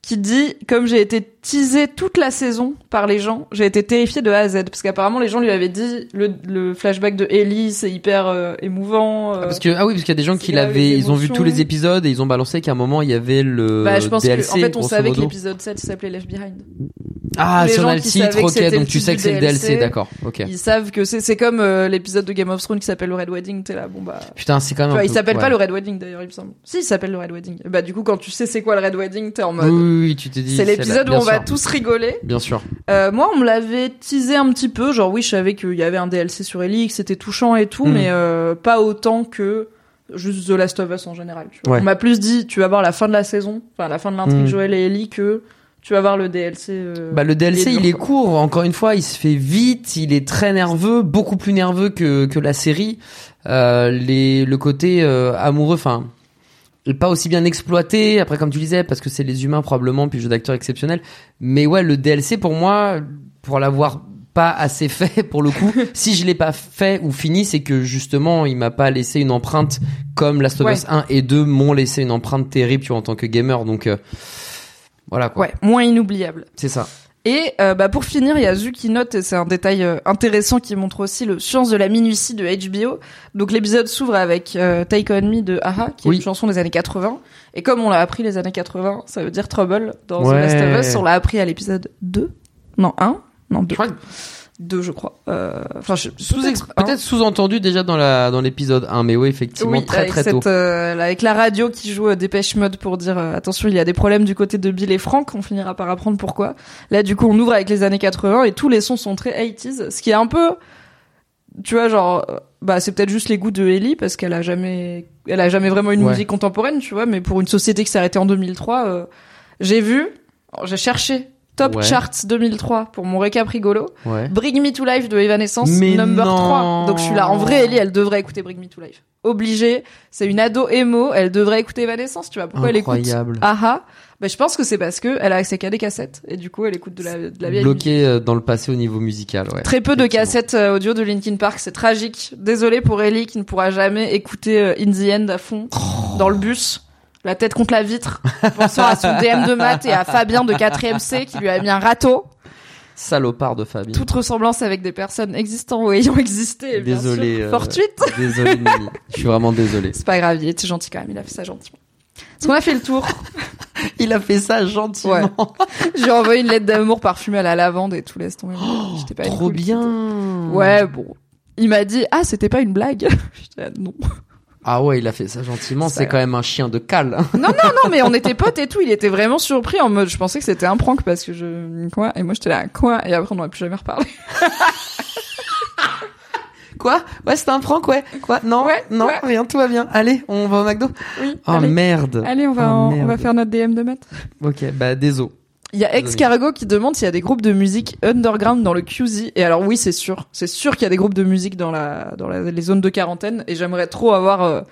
qui dit comme j'ai été teasé toute la saison par les gens, j'ai été terrifiée de A à Z parce qu'apparemment les gens lui avaient dit le, le flashback de Ellie c'est hyper euh, émouvant. euh, Ah, Parce que ah oui parce qu'il y a des gens qui l'avaient ils ont vu tous les épisodes et ils ont balancé qu'à un moment il y avait le bah, je pense DLC qu'en fait, on savait que l'épisode 7 s'appelait Left Behind. Ah les si on a le titre que OK donc tu sais que c'est le DLC DLC. d'accord. OK. Ils savent que c'est c'est comme euh, l'épisode de Game of Thrones qui s'appelle le Red Wedding, t'es là, bon bah. Putain, c'est quand même un il s'appelle pas le Red Wedding d'ailleurs, il me semble. Si, il s'appelle le Red Wedding. Bah du coup, quand tu sais c'est quoi le Red Wedding, t'es en mode. Oui, tu t'es dit c'est l'épisode où on va tous rigoler. Bien sûr. Euh, moi, on me l'avait teasé un petit peu, genre oui, je savais qu'il y avait un DLC sur Ellie, que c'était touchant et tout, Mm. mais euh, pas autant que juste The Last of Us en général. Tu vois. Ouais. On m'a plus dit, tu vas voir la fin de la saison, enfin la fin de l'intrigue Mm. Joël et Ellie, que tu vas voir le DLC. euh, Bah le DLC il est quoi. court, encore une fois, il se fait vite, il est très nerveux, beaucoup plus nerveux que que la série. Euh, les le côté euh, amoureux, enfin pas aussi bien exploité. Après comme tu disais, parce que c'est les humains probablement, puis le jeu d'acteur exceptionnel. Mais ouais, le DLC pour moi, pour l'avoir pas assez fait (laughs) pour le coup, (laughs) si je l'ai pas fait ou fini, c'est que justement il m'a pas laissé une empreinte comme Last of Ouais. Us 1 et 2 m'ont laissé une empreinte terrible tu vois, en tant que gamer. Donc euh, voilà quoi. Ouais, moins inoubliable. C'est ça. Et euh, bah pour finir, il y a Zu qui note, et c'est un détail euh, intéressant qui montre aussi le science de la minutie de HBO. Donc l'épisode s'ouvre avec euh, Take On Me de Aha, qui Oui. est une chanson des années 80. Et comme on l'a appris les années 80, ça veut dire Trouble dans Ouais. The Last of Us. On l'a appris à l'épisode 2 Non, 1 Non, 2. Je crois que 2, je crois. Euh, Enfin, peut-être un. peut-être sous-entendu déjà dans la dans l'épisode 1 mais oui effectivement Oui, très avec très cette, tôt. euh, avec la radio qui joue euh, Dépêche Mode pour dire euh, attention, il y a des problèmes du côté de Bill et Frank, on finira par apprendre pourquoi. Là, du coup, on ouvre avec les années 80 et tous les sons sont très 80s, ce qui est un peu, tu vois, genre, bah, c'est peut-être juste les goûts de Ellie parce qu'elle a jamais, elle a jamais vraiment une Ouais. musique contemporaine, tu vois, mais pour une société qui s'est arrêtée en 2003, euh, j'ai vu, j'ai cherché Top Ouais. Charts 2003 pour mon récap rigolo. Ouais. Bring Me to Life de Evanescence, Mais number non. 3. Donc je suis là. En vrai, Ellie, elle devrait écouter Bring Me to Life. Obligée. C'est une ado emo, elle devrait écouter Evanescence, tu vois. Pourquoi Incroyable. elle écoute Aha bah, Je pense que c'est parce que elle a accès qu'à des cassettes. Et du coup, elle écoute de la, de la vieille musique. Bloqué euh, dans le passé au niveau musical ouais. Très peu de cassettes euh, audio de Linkin Park, c'est tragique. Désolé pour Ellie qui ne pourra jamais écouter euh, In the End à fond dans le bus, la tête contre la vitre, pensant à son DM de maths et à Fabien de 4ème C qui lui a mis un râteau. Salopard de Fabien. Toute ressemblance avec des personnes existantes ou ayant existé. bien Désolé. sûr. euh, Fortuite. Désolé Mimi. Je suis vraiment désolé. C'est pas grave, il était gentil quand même, il a fait ça gentiment. Est-ce qu'on a fait le tour (laughs) Il a fait ça gentiment. Ouais. J'ai envoyé une lettre d'amour parfumée à la lavande et tout laisse tomber. J'étais pas Trop cool bien. Ouais, bon. Il m'a dit ah c'était pas une blague. (laughs) J'étais là, non. Ah ouais, il a fait ça gentiment. C'est quand même un chien de cale. (laughs) Non non non mais on était potes et tout. Il était vraiment surpris en mode je pensais que c'était un prank parce que je quoi et moi j'étais là quoi et après on n'aurait plus jamais reparlé. (laughs) Quoi? Ouais, c'était un prank, ouais. Quoi? Non, Ouais, non, ouais. rien, tout va bien. Allez, on va au McDo. Oui. Oh allez. merde. Allez on va Oh, en- on va faire notre DM de maths. Ok, bah désolé. Il y a Ex Cargo qui demande s'il y a des groupes de musique underground dans le QZ. Et alors oui, c'est sûr. C'est sûr qu'il y a des groupes de musique dans la dans la- les zones de quarantaine. Et j'aimerais trop avoir euh,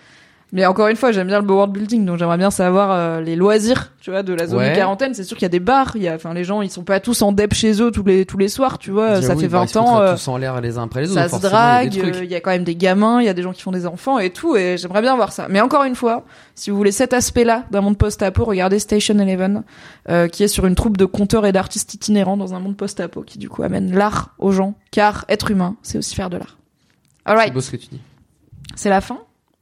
Mais encore une fois, j'aime bien le world building, donc j'aimerais bien savoir euh, les loisirs, tu vois, de la zone Ouais. de quarantaine. C'est sûr qu'il y a des bars, il y a, enfin, les gens, ils sont pas tous en dep chez eux tous les tous les soirs, tu vois. Ça fait bah, 20 ils se ans. euh, tous en l'air les uns après les autres. ça se il drague, euh, il y a quand même des gamins, il y a des gens qui font des enfants et tout, et j'aimerais bien voir ça. Mais encore une fois, si vous voulez cet aspect-là d'un monde post-apo, regardez Station Eleven, euh, qui est sur une troupe de conteurs et d'artistes itinérants dans un monde post-apo, qui du coup amène l'art aux gens, car être humain, c'est aussi faire de l'art. C'est Alright, beau ce que tu dis. c'est la fin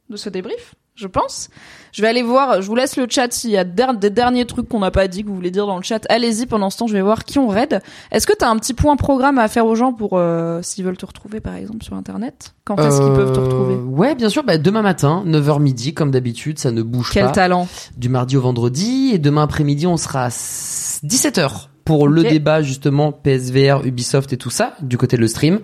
de ce débrief, je pense. Je vais aller voir, je vous laisse le chat s'il y a des derniers trucs qu'on n'a pas dit, que vous voulez dire dans le chat. Allez-y, pendant ce temps, je vais voir qui on raid. Est-ce que t'as un petit point programme à faire aux gens pour, euh, s'ils veulent te retrouver, par exemple, sur Internet? Quand est-ce qu'ils peuvent te retrouver? Euh, Ouais, bien sûr. Bah, demain matin, 9h midi, comme d'habitude, ça ne bouge Quel pas. talent. Du mardi au vendredi. Et demain après-midi, on sera à 17h pour le débat, justement, PSVR, Ubisoft et tout ça, du côté de le stream.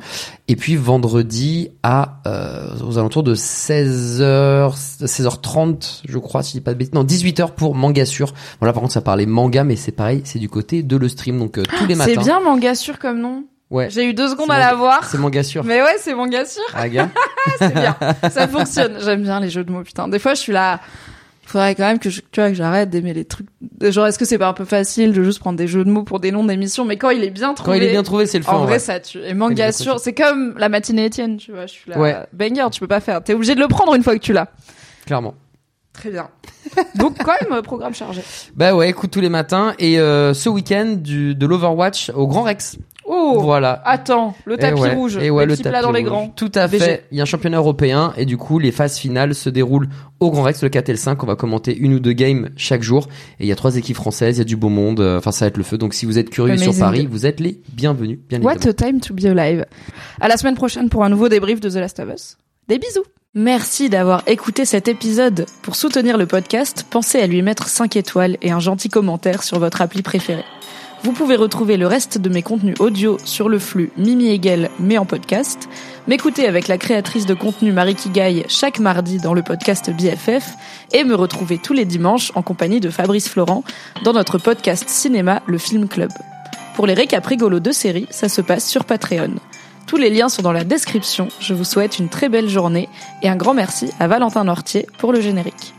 Et puis vendredi à, euh, aux alentours de 16h, 16h30, je crois, si je dis pas de bêtises. Non, 18h pour Manga Sûr. Voilà, par contre, ça parlait manga, mais c'est pareil, c'est du côté de le stream. Donc, euh, tous les matins. C'est bien manga sûr comme nom. Ouais. J'ai eu deux secondes à la voir. C'est Manga Sûr. Mais ouais, c'est manga sûr. Ah, gars. (laughs) c'est bien. Ça fonctionne. J'aime bien les jeux de mots, putain. Des fois, je suis là. Il faudrait quand même que je, tu vois, que j'arrête d'aimer les trucs. Genre, est-ce que c'est pas un peu facile de juste prendre des jeux de mots pour des noms d'émissions? Mais quand il est bien trouvé. Quand il est bien trouvé, c'est le fun. En vrai, ouais. ça tue. Et manga sûr, c'est comme la matinée Étienne, tu vois. Je suis là. Ouais. Banger, tu peux pas faire. T'es obligé de le prendre une fois que tu l'as. Clairement. Très bien. Donc, quand même, euh, programme chargé. Bah ouais, écoute tous les matins et euh, ce week-end du de l'Overwatch au Grand Rex. Oh! Voilà. Attends, le Et tapis ouais, rouge. Et ouais, le le petit tapis plat dans les rouge. grands. Tout à BG. fait. Il y a un championnat européen et du coup les phases finales se déroulent au Grand Rex le 4 et le 5. On va commenter une ou deux games chaque jour et il y a trois équipes françaises, il y a du beau monde. euh, Enfin ça va être le feu. Donc si vous êtes curieux sur. Paris, vous êtes les bienvenus. Bien What évidemment. a time to be alive. À la semaine prochaine pour un nouveau débrief de The Last of Us. Des bisous. Merci d'avoir écouté cet épisode. Pour soutenir le podcast, pensez à lui mettre 5 étoiles et un gentil commentaire sur votre appli préférée. Vous pouvez retrouver le reste de mes contenus audio sur le flux Mimi Hegel, mais en podcast, m'écouter avec la créatrice de contenu Marie Kigaille chaque mardi dans le podcast BFF et me retrouver tous les dimanches en compagnie de Fabrice Florent dans notre podcast cinéma Le Film Club. Pour les récaps rigolos de séries, ça se passe sur Patreon. Tous les liens sont dans la description. Je vous souhaite une très belle journée et un grand merci à Valentin Nortier pour le générique.